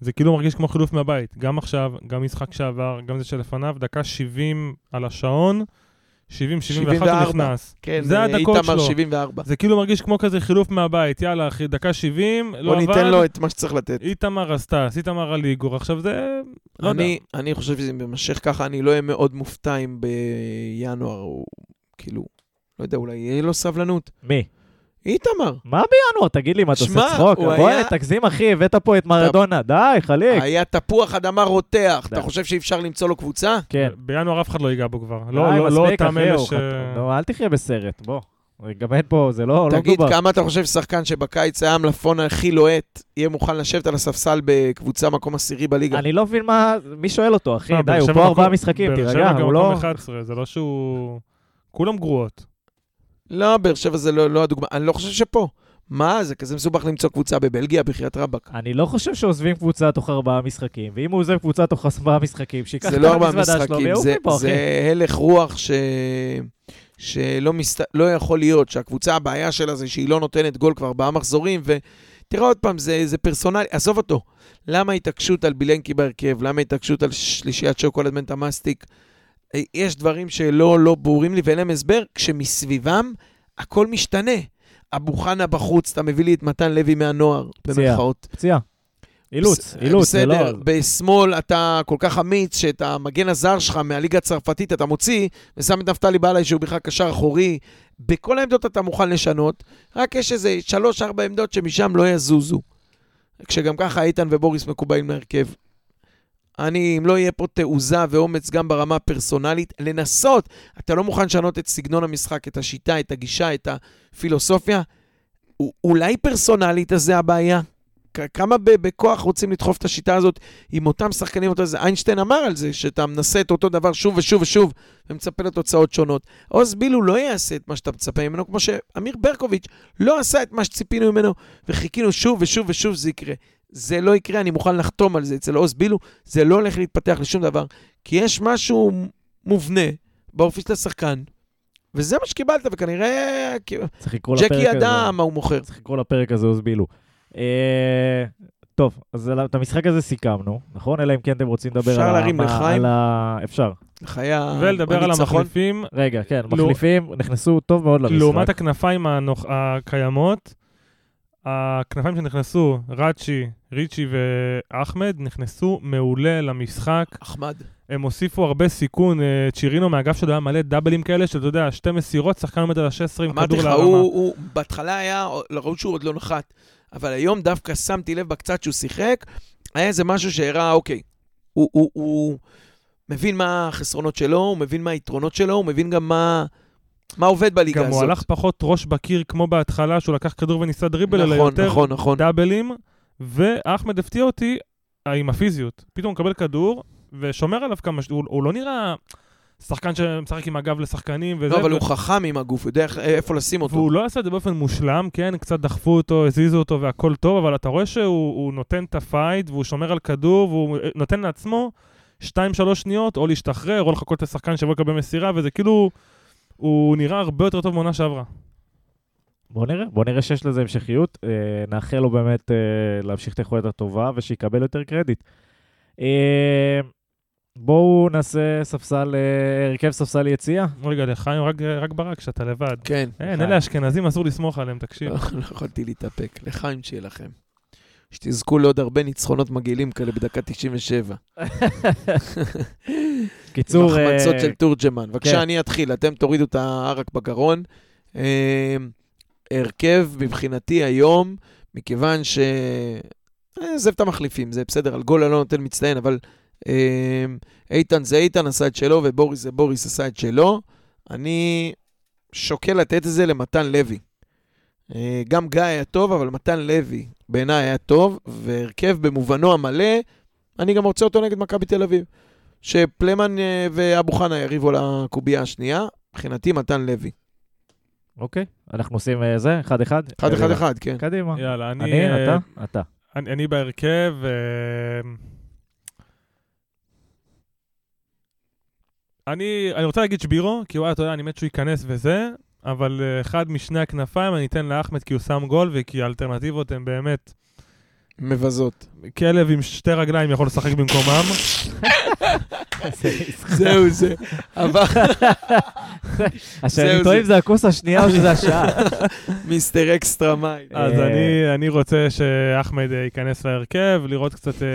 זה כאילו מרגיש כמו חילוף מהבית. גם עכשיו, גם משחק שעבר, גם זה שלפניו, דקה 70 על השעון, 70-71 הוא 74. נכנס. כן, זה הדקות איתמר שלו. 74. זה כאילו מרגיש כמו כזה חילוף מהבית, יאללה אחי, דקה 70, לא בוא עבד, ניתן לו את מה שצריך לתת. איתמר הסטס, איתמר על איגור, עכשיו זה... לא יודע. אני, אני חושב שזה יימשך ככה, אני לא אהיה מאוד מופתע אם בינואר הוא, כאילו, לא יודע, אולי יהיה לו סבלנות. מי? איתמר, מה בינואר? תגיד לי, מה, אתה עושה צחוק? בוא, היה- תגזים, אחי, הבאת פה את מרדונה. די, חליק. היה תפוח אדמה רותח, די. אתה חושב שאי אפשר למצוא לו קבוצה? כן. בינואר אף אחד לא ייגע בו כבר. די, לא, לא, לא מספיק, אותם אחי, אלה ש... נו, אל תחיה בסרט, בוא. גם אין פה, זה לא לא תגיד, מדובר. כמה אתה חושב ששחקן שבקיץ היה המלפון הכי לוהט, יהיה מוכן לשבת על הספסל בקבוצה מקום עשירי בליגה? אני לא מבין מה, מי שואל אותו, אחי? לא, די, באר הוא פה ארבעה משחקים, באר תירגע, שבע גם לא... מקום 11, זה לא שהוא... כולם גרועות. לא, באר שבע זה לא, לא הדוגמה, אני לא חושב שפה. מה, זה כזה מסובך למצוא קבוצה בבלגיה, בחייאת רבאק. אני לא חושב שעוזבים קבוצה תוך ארבעה משחקים, ואם הוא עוזב קבוצה תוך ארבעה משחקים, שייקח זה את לא ארבעה המזוודה שלו משחקים, ויעוף זה, מפה, אחי. זה הלך רוח ש... שלא מסת... לא יכול להיות, שהקבוצה, הבעיה שלה זה שהיא לא נותנת גול כבר ארבעה מחזורים, ותראה עוד פעם, זה, זה פרסונלי, עזוב אותו. למה התעקשות על בילנקי בהרכב? למה התעקשות על שלישיית שוקולד מנטה מסטיק? יש דברים שלא לא ברורים לי ואין להם הסבר, כשמסביבם הכל משתנה. אבו חנה בחוץ, אתה מביא לי את מתן לוי מהנוער, פציעה. במרכאות. פציעה. אילוץ, אילוץ, זה לא... בסדר, בשמאל אתה כל כך אמיץ, שאת המגן הזר שלך מהליגה הצרפתית אתה מוציא, ושם את נפתלי בעלי שהוא בכלל קשר אחורי. בכל העמדות אתה מוכן לשנות, רק יש איזה שלוש-ארבע עמדות שמשם לא יזוזו. כשגם ככה איתן ובוריס מקובעים להרכב. אני, אם לא יהיה פה תעוזה ואומץ גם ברמה הפרסונלית, לנסות, אתה לא מוכן לשנות את סגנון המשחק, את השיטה, את הגישה, את הפילוסופיה, אולי פרסונלית אז זה הבעיה? כמה בכוח רוצים לדחוף את השיטה הזאת עם אותם שחקנים, אותו זה. איינשטיין אמר על זה, שאתה מנסה את אותו דבר שוב ושוב ושוב, ומצפה לתוצאות שונות. עוז בילו לא יעשה את מה שאתה מצפה ממנו, כמו שאמיר ברקוביץ' לא עשה את מה שציפינו ממנו, וחיכינו שוב ושוב ושוב זה יקרה. זה לא יקרה, אני מוכן לחתום על זה אצל עוז בילו, זה לא הולך להתפתח לשום דבר, כי יש משהו מובנה באופי של השחקן, וזה מה שקיבלת, וכנראה צריך לקרוא לפרק הזה. ג'קי ידע מה הוא מוכר. צריך לקרוא לפרק הזה הוסבילו. אה, טוב, אז על- את המשחק הזה סיכמנו, נכון? אלא אם כן אתם רוצים לדבר אפשר על ה- להרים מה- לחיים? על ה... אפשר. חיה... ולדבר על. המחליפים, רגע, כן, לא- מחליפים נכנסו טוב מאוד למשחק. לעומת הכנפיים הנוח- הקיימות, הכנפיים שנכנסו, ראצ'י, ריצ'י ואחמד, נכנסו מעולה למשחק. אחמד. הם הוסיפו הרבה סיכון. אה, צ'ירינו מהאגף שלו היה מלא דאבלים כאלה, שאתה יודע, שתי מסירות, שחקן עומד על ה-16 עם אמרתי כדור לך, להרמה. הוא, הוא בהתחלה היה, לראו שהוא עוד לא נחת, אבל היום דווקא שמתי לב בקצת שהוא שיחק, היה איזה משהו שהראה, אוקיי, הוא, הוא, הוא מבין מה החסרונות שלו, הוא מבין מה היתרונות שלו, הוא מבין גם מה, מה עובד בליגה גם הזאת. הוא הלך פחות ראש בקיר כמו בהתחלה, שהוא לקח כדור וניסה דריבל, אלא נכון, יותר נכון, נכון. דאבלים, ואחמד הפתיע אותי עם הפיזיות. פתאום הוא מקבל כדור, ושומר עליו כמה... ש- הוא, הוא לא נראה שחקן שמשחק עם הגב לשחקנים וזה. לא, אבל ו- הוא חכם עם הגוף, הוא יודע איפה לשים אותו. והוא לא עשה את זה באופן מושלם, כן? קצת דחפו אותו, הזיזו אותו והכל טוב, אבל אתה רואה שהוא הוא נותן את הפייט, והוא שומר על כדור, והוא נותן לעצמו 2-3 שניות, או להשתחרר, או לחכות את השחקן שיבוא לקבל מסירה, וזה כאילו... הוא נראה הרבה יותר טוב מעונה שעברה. בוא נראה, בוא נראה שיש לזה המשכיות. אה, נאחל לו באמת אה, להמשיך את היכולת הטובה ושיקבל יותר קרדיט. אה, בואו נעשה ספסל, אה, הרכב ספסל יציאה. רגע, לחיים, רק, רק ברק, שאתה לבד. כן. אין, אלה אשכנזים, אסור לסמוך עליהם, תקשיב. לא לא יכולתי להתאפק. לחיים שיהיה לכם. שתזכו לעוד הרבה ניצחונות מגעילים כאלה בדקה 97. קיצור, עם החמצות אה, של תורג'מן. כן. בבקשה, אני אתחיל, אתם תורידו את הערק בגרון. אה, הרכב מבחינתי היום, מכיוון ש... אה, עזב את המחליפים, זה בסדר, על גול אני לא נותן מצטיין, אבל אה, איתן זה איתן עשה את שלו, ובוריס זה בוריס עשה את שלו. אני שוקל לתת את זה למתן לוי. אה, גם גיא היה טוב, אבל מתן לוי בעיניי היה טוב, והרכב במובנו המלא, אני גם רוצה אותו נגד מכבי תל אביב. שפלמן אה, ואבו חנה יריבו לקובייה השנייה, מבחינתי מתן לוי. אוקיי, אנחנו עושים אה, זה, אחד-אחד. אחד, אחד, אחד, כן. קדימה. יאללה, אני... אני, אה, אתה, אתה. אני, אני בהרכב, אה, אני, אני רוצה להגיד שבירו, כי וואי, אתה יודע, אני מת שהוא ייכנס וזה, אבל אה, אחד משני הכנפיים אני אתן לאחמד כי הוא שם גול וכי האלטרנטיבות הן באמת... מבזות. כלב עם שתי רגליים יכול לשחק במקומם. זהו זה. זהו, שאני טועה זה. אם זה הכוס השנייה או שזה השעה. מיסטר אקסטרה מייל. אז אה, אני, אני רוצה שאחמד אה, ייכנס להרכב, לראות קצת אה,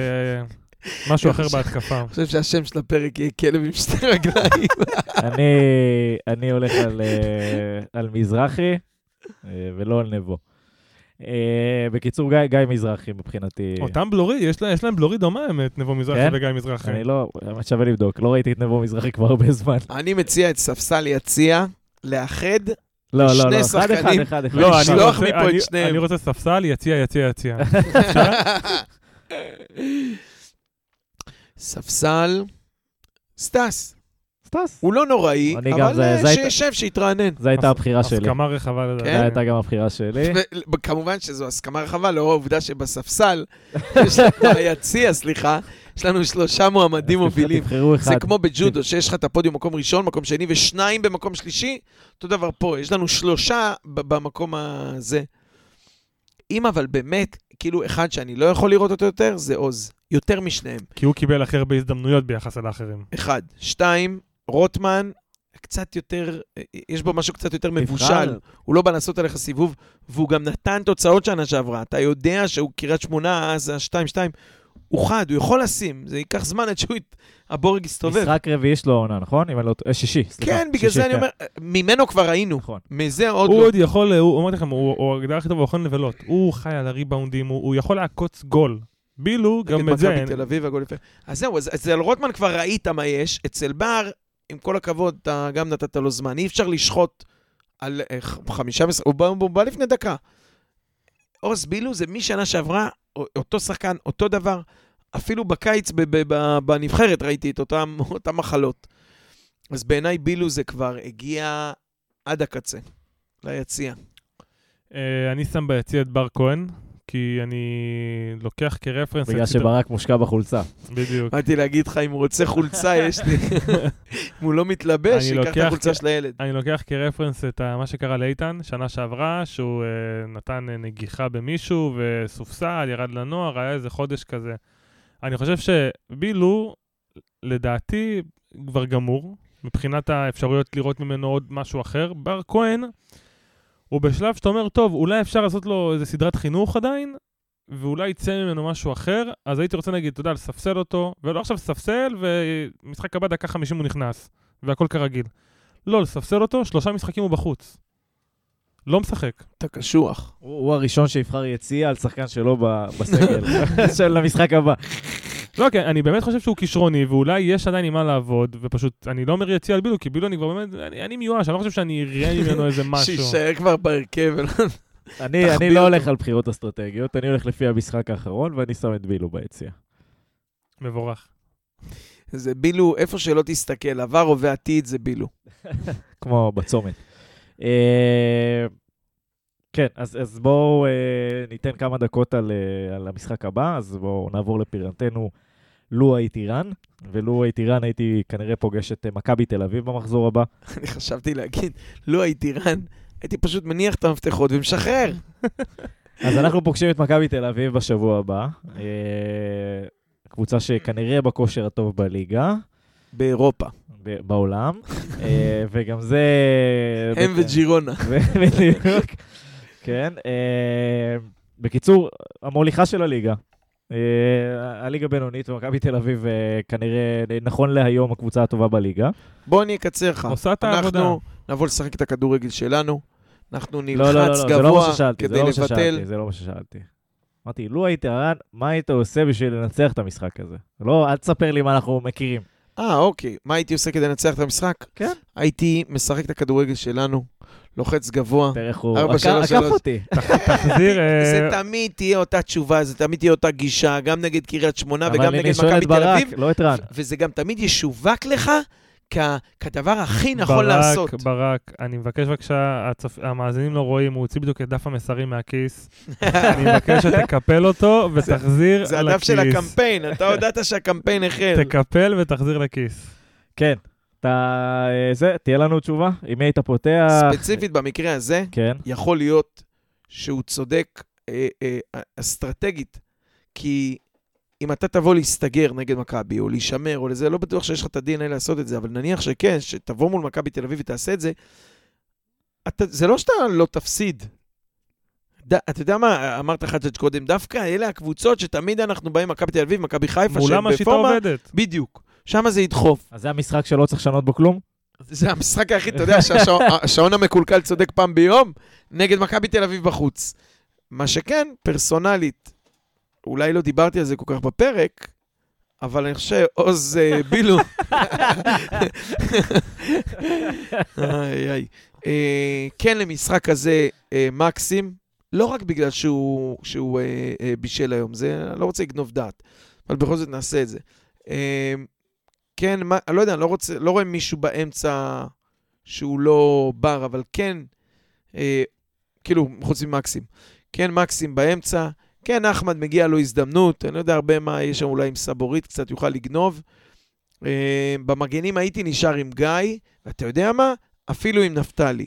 משהו אחר בהתקפה. אני חושב שהשם של הפרק יהיה כלב עם שתי רגליים. אני- אני הולך על, על מזרחי ולא על נבו. אה, בקיצור, גיא- גיא מזרחי מבחינתי. אותם בלורי, יש לה- יש להם בלורי דומה האמת, נבו מזרחי כן? וגיא מזרחי. אני לא, האמת שווה לבדוק, לא ראיתי את נבו מזרחי כבר הרבה זמן. אני מציע את ספסל יציע לאחד. לא, לא, שני לא, אחד אחד שחקנים. אחד אחד. לא, אני רוצה- את אני- שניהם. אני רוצה ספסל, יציע, יציע, יציע. ספסל, סטס. סטס. הוא לא נוראי, אני גם, אבל זה- אה, שישב, שיתרענן. זו הייתה הבחירה שלי. הסכמה רחבה כן? לדעתי. זו הייתה גם הבחירה שלי. וכמובן שזו הסכמה רחבה, לאור העובדה שבספסל, יש לנו, ביציע, סליחה, יש לנו שלושה מועמדים מובילים. תבחרו אחד. זה כמו בג'ודו, שיש לך את הפודיום מקום ראשון, מקום שני, ושניים במקום שלישי, אותו דבר פה, יש לנו שלושה ב- במקום הזה. אם אבל באמת, כאילו אחד שאני לא יכול לראות אותו יותר, זה עוז. יותר משניהם. כי הוא קיבל הכי הרבה הזדמנויות ביחס אל האחרים. אחד. שתיים, רוטמן, קצת יותר, יש בו משהו קצת יותר מבושל. הוא לא בא לעשות עליך סיבוב, והוא גם נתן תוצאות שנה שעברה. אתה יודע שהוא קריית שמונה, אז ה-2-2, הוא חד, הוא יכול לשים. זה ייקח זמן עד שהוא, הבורג יסתובב. משחק רביעי שלו העונה, נכון? אם אני לא אה, שישי, סליחה. כן, בגלל זה אני כן. אומר, ממנו כבר היינו. נכון. מזה עוד הוא לא. עוד יכול, הוא אמרתי לכם, הוא הוא ההגדרה הכי טובה, הוא יכול לבלות. הוא חי על הריבאונדים, הוא הוא יכול לעקוץ גול. בילו, גם נגד את זה מכבי אין. תל אביב, הגול יפה. אז זהו, אז אצל רוטמן כבר ראית מה יש, אצל בר, עם כל הכבוד, אתה גם נתת לו זמן. אי אפשר לשחוט על אה, חמישה משחקים, הוא, בא- הוא בא לפני דקה. עוז בילו זה משנה שעברה, אותו שחקן, אותו דבר. אפילו בקיץ בנבחרת ראיתי את אותם, אותם מחלות. אז בעיניי בילו זה כבר הגיע עד הקצה, ליציע. אה, אני שם ביציע את בר כהן, כי אני לוקח כרפרנס... בגלל שברק מושקע בחולצה. בדיוק. באתי להגיד לך, אם הוא רוצה חולצה, יש לי. אם הוא לא מתלבש, שיקח את החולצה כ- של הילד. אני לוקח כרפרנס את מה שקרה לאיתן, שנה שעברה, שהוא אה, נתן אה, נגיחה במישהו וסופסל, ירד לנוער, היה איזה חודש כזה. אני חושב שבילו, לדעתי, כבר גמור, מבחינת האפשרויות לראות ממנו עוד משהו אחר. בר כהן, הוא בשלב שאתה אומר, טוב, אולי אפשר לעשות לו איזה סדרת חינוך עדיין, ואולי יצא ממנו משהו אחר, אז הייתי רוצה להגיד, אתה יודע, לספסל אותו, ולא עכשיו לספסל, ומשחק הבא דקה 50 הוא נכנס, והכל כרגיל. לא, לספסל אותו, שלושה משחקים הוא בחוץ. לא משחק. אתה קשוח. הוא הוא הראשון שיבחר יציע על שחקן שלו בסגל, של המשחק הבא. לא, כן, אני באמת חושב שהוא כישרוני, ואולי יש עדיין עם מה לעבוד, ופשוט, אני לא אומר יציע על בילו, כי בילו אני כבר באמת, אני, אני מיואש, אני לא חושב שאני אראה ממנו איזה משהו. שיישאר כבר בהרכב. אני תחביר אני לא. הולך על בחירות אסטרטגיות, אני הולך לפי המשחק האחרון, ואני שם את בילו ביציע. מבורך. זה בילו, איפה שלא תסתכל, עבר, הווה, עתיד, זה בילו. כמו בצומת. אה, כן, אז, אז בואו אה, ניתן כמה דקות על, אה, על המשחק הבא, אז בואו נעבור לפרנתנו. לו הייתי רן, ולו הייתי רן הייתי כנראה פוגש את אה, מכבי תל אביב במחזור הבא. אני חשבתי להגיד, לו הייתי רן, הייתי פשוט מניח את המפתחות ומשחרר. אז אנחנו פוגשים את מכבי תל אביב בשבוע הבא. אה, קבוצה שכנראה בכושר הטוב בליגה, באירופה. בעולם, אה, וגם זה... הם וג'ירונה. בדיוק, כן. בקיצור, המוליכה של הליגה. אה, הליגה בינונית, ומכבי תל אביב אה, כנראה, נכון להיום, הקבוצה הטובה בליגה. בוא אני אקצר לך. עושה את העבודה. אנחנו נבוא לשחק את הכדורגל שלנו, אנחנו לא, לא, לא, נלחץ גבוה כדי לבטל. זה לא מה ששאלתי. אמרתי, לו היית רן, מה היית עושה בשביל לנצח את המשחק הזה? לא, אל תספר לי מה אנחנו מכירים. אה, אוקיי. מה הייתי עושה כדי לנצח את המשחק? כן. הייתי משחק את הכדורגל שלנו, לוחץ גבוה. תראה איך הוא עקף. אותי. תחזיר, אה, זה תמיד תהיה אותה תשובה, זה תמיד תהיה אותה גישה, גם נגד קריית שמונה וגם אבל נגד אני שואל מכבי את תל ברק, אביב, לא את רן. וזה גם תמיד ישווק לך כ- כדבר הכי נכון ברק, לעשות. ברק, אני מבקש בבקשה, המאזינים לא רואים, הוא הוציא בדיוק את דף המסרים מהכיס. אני מבקש שתקפל אותו ותחזיר זה לכיס. הדף של הקמפיין, אתה הודעת שהקמפיין החל. תקפל ותחזיר לכיס. כן. אתה... אה, זה, תהיה לנו תשובה? מי היית פותח? ספציפית במקרה הזה, כן. יכול להיות שהוא צודק אה, אה, אסטרטגית, כי אם אתה תבוא להסתגר נגד מכבי, או להישמר, או לזה, לא בטוח שיש לך את ה-DNA לעשות את זה, אבל נניח שכן, שתבוא מול מכבי תל אביב ותעשה את זה, אתה, זה לא שאתה לא תפסיד. ד, אתה יודע מה, אמרת חג'ג' קודם, דווקא אלה הקבוצות שתמיד אנחנו באים, מכבי תל אביב, מכבי חיפה, מולם השיטה עובדת. בדיוק, שם זה ידחוף. אז זה המשחק שלא צריך לשנות בו כלום? זה המשחק היחיד, אתה יודע שהשעון המקולקל צודק פעם ביום, נגד מכבי תל אביב בחוץ. מה שכן, פרסונלית, אולי לא דיברתי על זה כל כך בפרק, אבל אני חושב שעוז אה, בילו... איי, איי. אה, כן, למשחק הזה אה, מקסים, לא רק בגלל שהוא, שהוא אה, אה, בישל היום, זה, אני לא רוצה לגנוב דעת, אבל בכל זאת נעשה את זה. אה, כן, מה, אני לא יודע, אני לא, רוצה, לא רואה מישהו באמצע שהוא לא בר, אבל כן, אה, כאילו, חוץ ממקסים. כן, מקסים באמצע. כן, אחמד מגיע לו הזדמנות, אני לא יודע הרבה מה יש שם אולי עם סבורית, קצת יוכל לגנוב. אה, במגנים הייתי נשאר עם גיא, ואתה יודע מה? אפילו עם נפתלי.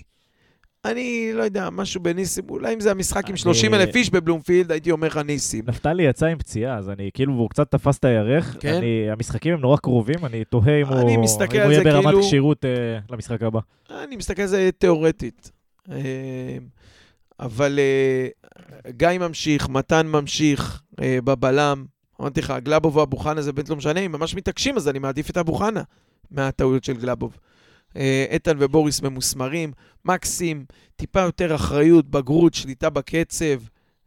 אני לא יודע, משהו בניסים, אולי אם זה המשחק עם אני- 30 אלף איש בבלומפילד, הייתי אומר לך ניסים. נפתלי יצא עם פציעה, אז אני כאילו, הוא קצת תפס את הירך. כן? אני, המשחקים הם נורא קרובים, אני תוהה אם הוא, אני מסתכל אם הוא יהיה ברמת כאילו- כשירות אה, למשחק הבא. אני מסתכל על זה תיאורטית. אה, אבל אה, גיא ממשיך, מתן ממשיך אה, בבלם. אמרתי לך, גלאבוב או אבו חנה זה באמת לא משנה, אם ממש מתעקשים אז אני מעדיף את אבו חנה מהטעויות של גלאבוב. אה, איתן ובוריס ממוסמרים, מקסים, טיפה יותר אחריות, בגרות, שליטה בקצב,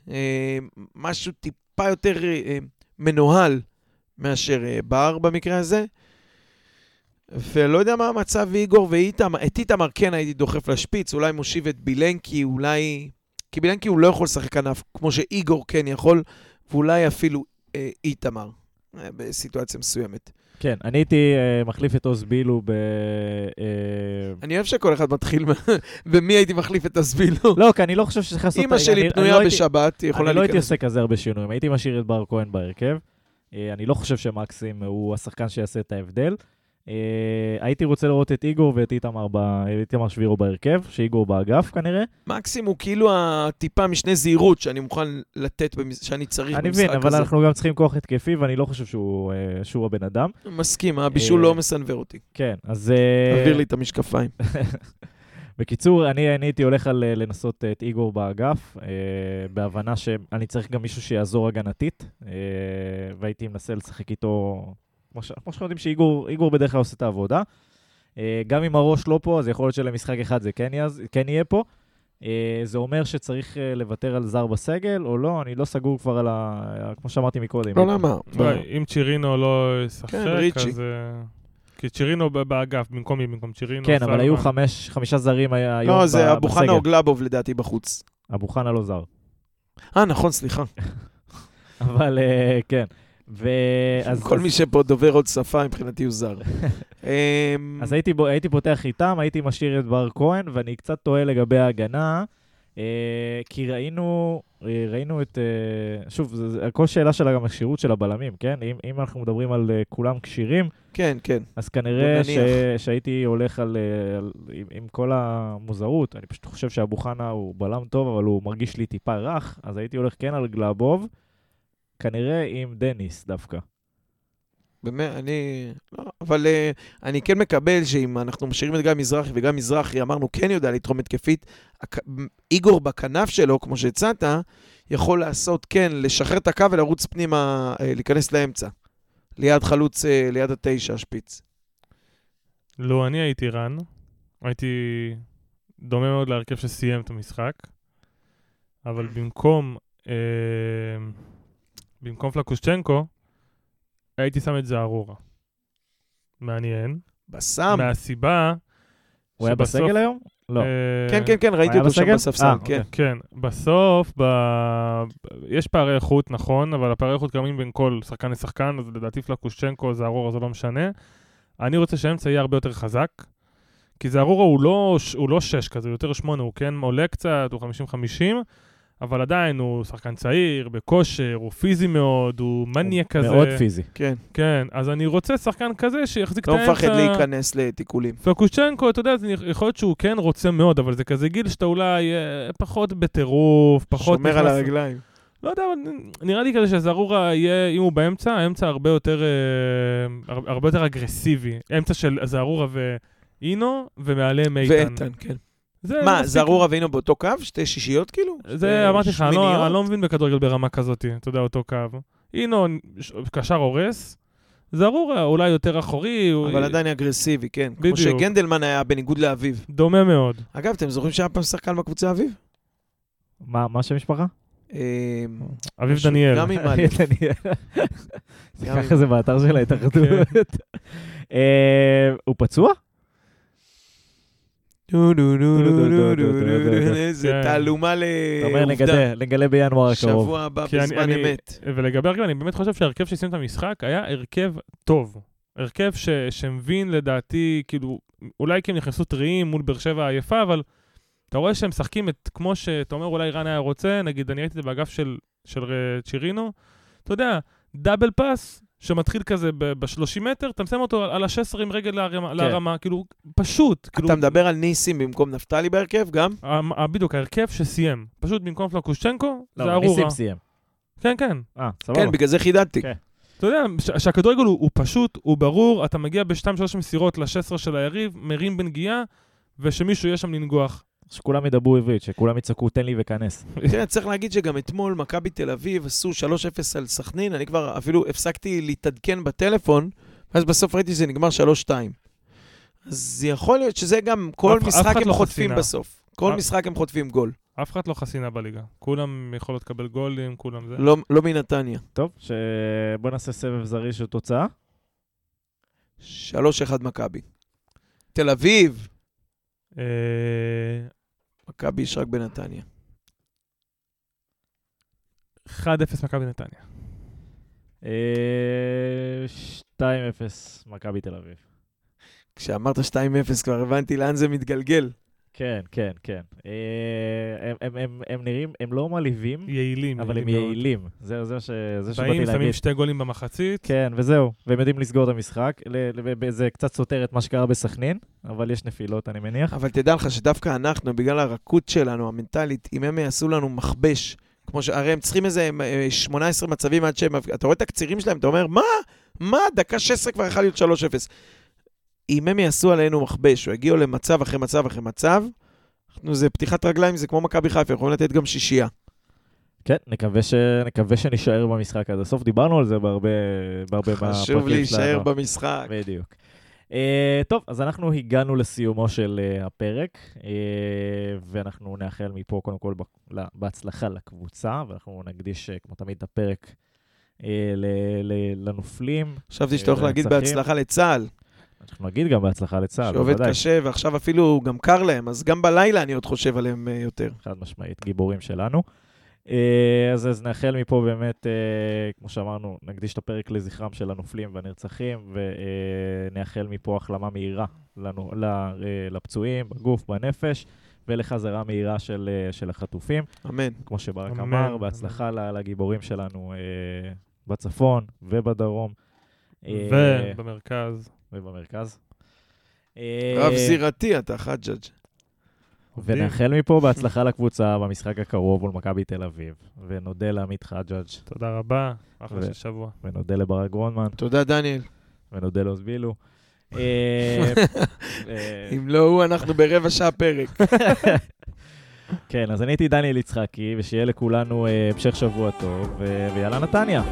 אה, משהו טיפה יותר אה, מנוהל מאשר בר במקרה הזה. ולא יודע מה המצב איגור ואיתמר, את איתמר כן הייתי דוחף לשפיץ, אולי מושיב את בילנקי, אולי... כי בילנקי הוא לא יכול לשחק כנף, כמו שאיגור כן יכול, ואולי אפילו אה, איתמר, בסיטואציה מסוימת. כן, אני הייתי אה, מחליף את עוז בילו ב... אה, אני אוהב שכל אחד מתחיל במי הייתי מחליף את הסבילו. לא, כי אני לא חושב שצריך לעשות... אני- שלי פנויה לא בשבת, היא יכולה אני לא הייתי להיכנס. עושה כזה הרבה שינויים, הייתי משאיר את בר כהן בהרכב. אה, אני לא חושב שמקסים הוא השחקן שיעשה את ההבדל. אה, הייתי רוצה לראות את איגור ואת איתמר ב- איתמר שבירו בהרכב, שאיגור באגף כנראה. מקסים הוא כאילו הטיפה משנה זהירות שאני מוכן לתת, במש- שאני צריך אני במשחק מבין, הזה. אבל אנחנו גם צריכים כוח התקפי, ואני לא חושב שהוא אה, שהוא הבן אדם. מסכים, הבישול אה, לא מסנוור אותי. כן, אז... תעביר לי את המשקפיים. בקיצור, אני, אני הייתי הולך על לנסות את איגור באגף, אה, בהבנה שאני צריך גם מישהו שיעזור הגנתית, אה, והייתי מנסה לשחק איתו, כמו, שאנחנו יודעים שאיגור איגור בדרך כלל עושה את העבודה. אה, גם אם הראש לא פה, אז יכול להיות שלמשחק אחד זה כן, יעז, כן יהיה פה. אה, זה אומר שצריך אה, לוותר על זר בסגל, או לא, אני לא סגור כבר על ה... כמו שאמרתי מקודם. לא, למה? אם צ'ירינו לא ישחק, כן, ריצ'י. אז... כי צ'ירינו באגף, במקום מי? במקום צ'ירינו. כן, אבל היו. חמש, חמישה זרים היה- היום לא, ב- זה אבו חנה בסגל. או גלאבוב לדעתי בחוץ. אבו חנה לא זר. אה, נכון, סליחה. אבל אה, ואז... כל מי שפה דובר עוד שפה, מבחינתי הוא זר. אמ, אז הייתי, הייתי פותח איתם, הייתי משאיר את בר כהן, ואני קצת תוהה לגבי ההגנה, אה, כי ראינו, אה, ראינו את... אה, שוב, זה, הכל שאלה של גם הכשירות של הבלמים, כן? אם, אם אנחנו מדברים על כולם כשירים, כן, כן. אז כנראה ש. שהייתי הולך על, על, עם, עם כל המוזרות, אני פשוט חושב שאבו חנה הוא בלם טוב, אבל הוא מרגיש לי טיפה רך, אז הייתי הולך כן על גלאבוב, כנראה עם דניס דווקא. באמת, אני... לא, אבל uh, אני כן מקבל שאם אנחנו משאירים את גיא מזרחי, וגם מזרחי, אמרנו, כן יודע לתרום התקפית, הק- איגור בכנף שלו, כמו שהצעת, יכול לעשות, כן, לשחרר את הקו ולרוץ פנימה, uh, להיכנס לאמצע. ליד חלוץ, uh, ליד התשע, השפיץ. לו אני הייתי רן, הייתי דומה מאוד להרכב שסיים את המשחק, אבל במקום, אה, במקום פלקושצ'נקו, הייתי שם את זערורה. מעניין. בסם. מהסיבה... הוא היה בסגל היום? לא. אה, כן, כן, כן, ראיתי אותו שם? בספסל, אה, כן. אוקיי. כן, בסוף, ב... יש פערי איכות, נכון, אבל הפערי איכות קיימים בין כל שחקן לשחקן, אז לדעתי פלקושצ'נקו, זערורה, זה לא משנה. אני רוצה שהאמצע יהיה הרבה יותר חזק, כי זערורה הוא לא, הוא לא שש כזה, הוא יותר שמונה, הוא כן עולה קצת, הוא 50-50, אבל עדיין הוא שחקן צעיר, בכושר, הוא פיזי מאוד, הוא מניאק כזה. מאוד פיזי. כן. כן, אז אני רוצה שחקן כזה שיחזיק לא את האמצע. מפחד להיכנס לתיקולים. פלקושצ'נקו, אתה יודע, זה יכול להיות שהוא כן רוצה מאוד, אבל זה כזה גיל שאתה אולי אה, פחות בטירוף, פחות... שומר על הרגליים. לא יודע, נראה לי כזה שזרורה יהיה, אם הוא באמצע, האמצע הרבה יותר, אה, הר- הרבה יותר אגרסיבי. אמצע של זרורה ואינו, ומעליהם איתן. ואיתן, כן. זה מה, מספיק. זרורה ואינו באותו קו? שתי שישיות כאילו? זה אמרתי לך, אני לא-? אני לא מבין בכדורגל ברמה כזאת, אתה יודע, אותו קו. אינו ש- קשר הורס, זרורה אולי יותר אחורי, הוא- אבל עדיין אגרסיבי, כן. כמו בדיוק. שגנדלמן היה בניגוד לאביו. דומה מאוד. אגב, אתם זוכרים שהיה פעם שחקן בקבוצה אביו? מה מה שם משפחה? אה, אביב דניאל. גם עם א'. דניאל. זה ככה זה באתר של ההתאחדות. כן. אה, הוא פצוע? איזה כן. תעלומה אתה אומר לעובדה. נגלה- נגלה בינואר הקרוב. שבוע הבא בזמן אמת. ולגבי הרכב, אני באמת חושב שההרכב שסיים את המשחק היה הרכב טוב. הרכב שמבין לדעתי, כאילו, אולי כי הם נכנסו טריים מול באר שבע עייפה, אבל אתה רואה שהם משחקים את, כמו שאתה אומר, אולי רן היה רוצה, נגיד, אני ראיתי את זה באגף של, של אה, צ'ירינו, אתה יודע, דאבל פאס, שמתחיל כזה ב-30 מטר, אתה מסיים אותו על ה-16 עם רגל להרמה, להרמה, כאילו, פשוט. כאילו, אתה מדבר על ניסים במקום נפתלי בהרכב גם? בדיוק, ההרכב שסיים. פשוט במקום פלקושצ'נקו, זה לא, ארורה. ניסים סיים. כן, כן. אה, סבבה. כן, בגלל זה חידדתי. כן. אתה יודע, ש- שהכדורגל הוא, הוא פשוט, הוא ברור, אתה מגיע בשתיים-שלוש מסירות ל-16 של היריב, מרים בנגיעה, ושמישהו יהיה שם לנגוח. שכולם ידברו עברית, שכולם יצעקו תן לי וכנס. תראה, צריך להגיד שגם אתמול מכבי תל אביב עשו 3-0 על סכנין, אני כבר אפילו הפסקתי להתעדכן בטלפון, ואז בסוף ראיתי שזה נגמר 3-2. אז יכול להיות שזה גם, כל אף- משחק הם לא חוטפים חסינה. בסוף. כל אף- משחק הם חוטפים גול. אף אחד לא חסינה בליגה. כולם יכולות לקבל גולים, כולם זה. לא, לא מנתניה. טוב, ש... בוא נעשה סבב זריז של תוצאה. 3-1 מכבי. תל אביב, מכבי יש רק בנתניה. 1-0 מכבי נתניה. אה, 2-0 מכבי תל אביב. כשאמרת 2-0 כבר הבנתי לאן זה מתגלגל. כן, כן, כן. אה, הם, הם, הם, הם נראים, הם לא מעליבים, יעילים. אבל הם מאוד. יעילים. זה זה ש- זה שבאתי באים, להגיד. שמים שתי גולים במחצית. כן, וזהו. והם יודעים לסגור את המשחק. ל- ל- זה קצת סותר את מה שקרה בסכנין, אבל יש נפילות, אני מניח. אבל תדע לך שדווקא אנחנו, בגלל הרכות שלנו, המנטלית, אם הם יעשו לנו מכבש, כמו ש... הרי הם צריכים איזה אה, 18 מצבים עד שהם... אתה רואה את הקצירים שלהם, אתה אומר, מה? מה? דקה 16 כבר יכול להיות 3-0. אם הם יעשו עלינו מכבש, או יגיעו למצב אחרי מצב אחרי מצב, אנחנו, זה פתיחת רגליים, זה כמו מכבי חיפה, יכולים לתת גם שישייה. כן, נקווה, ש... נקווה שנשאר במשחק עד הסוף. דיברנו על זה בהרבה, בהרבה חשוב מהפרקים להישאר שלנו. במשחק. בדיוק. Uh, טוב, אז אנחנו הגענו לסיומו של uh, הפרק, uh, ואנחנו נאחל מפה קודם כל ב- לה- בהצלחה לקבוצה, ואנחנו נקדיש, uh, כמו תמיד, את הפרק uh, ל- ל- לנופלים. חשבתי שאתה הולך להגיד. בהצלחה לצה"ל, אנחנו נגיד גם בהצלחה לצה"ל, שעובד בוודאי. קשה, ועכשיו אפילו גם קר להם, אז גם בלילה אני עוד חושב עליהם אה, יותר. חד משמעית, גיבורים שלנו. אה, אז, אז נאחל מפה באמת, אה, כמו שאמרנו, נקדיש את הפרק לזכרם של הנופלים והנרצחים, ונאחל מפה החלמה מהירה לנו, ל- לפצועים, בגוף, בנפש, ולחזרה מהירה של, של החטופים. אמן. כמו שברק אמן, אמר, בהצלחה ל- לגיבורים שלנו אה, בצפון ובדרום. ובמרכז. ובמרכז. אה, רב זירתי אתה, חג'אג'. ונאחל מפה בהצלחה לקבוצה במשחק הקרוב מול מכבי תל אביב. ונודה לעמית חג'אג', תודה רבה, אחלה של שבוע. ונודה לברק גרונמן, תודה, דניאל. ונודה לעוז בילו. אה, אה, אם לא הוא, אנחנו ברבע שעה פרק. כן, אז אני הייתי דניאל יצחקי, ושיהיה לכולנו המשך שבוע טוב, ויאללה נתניה.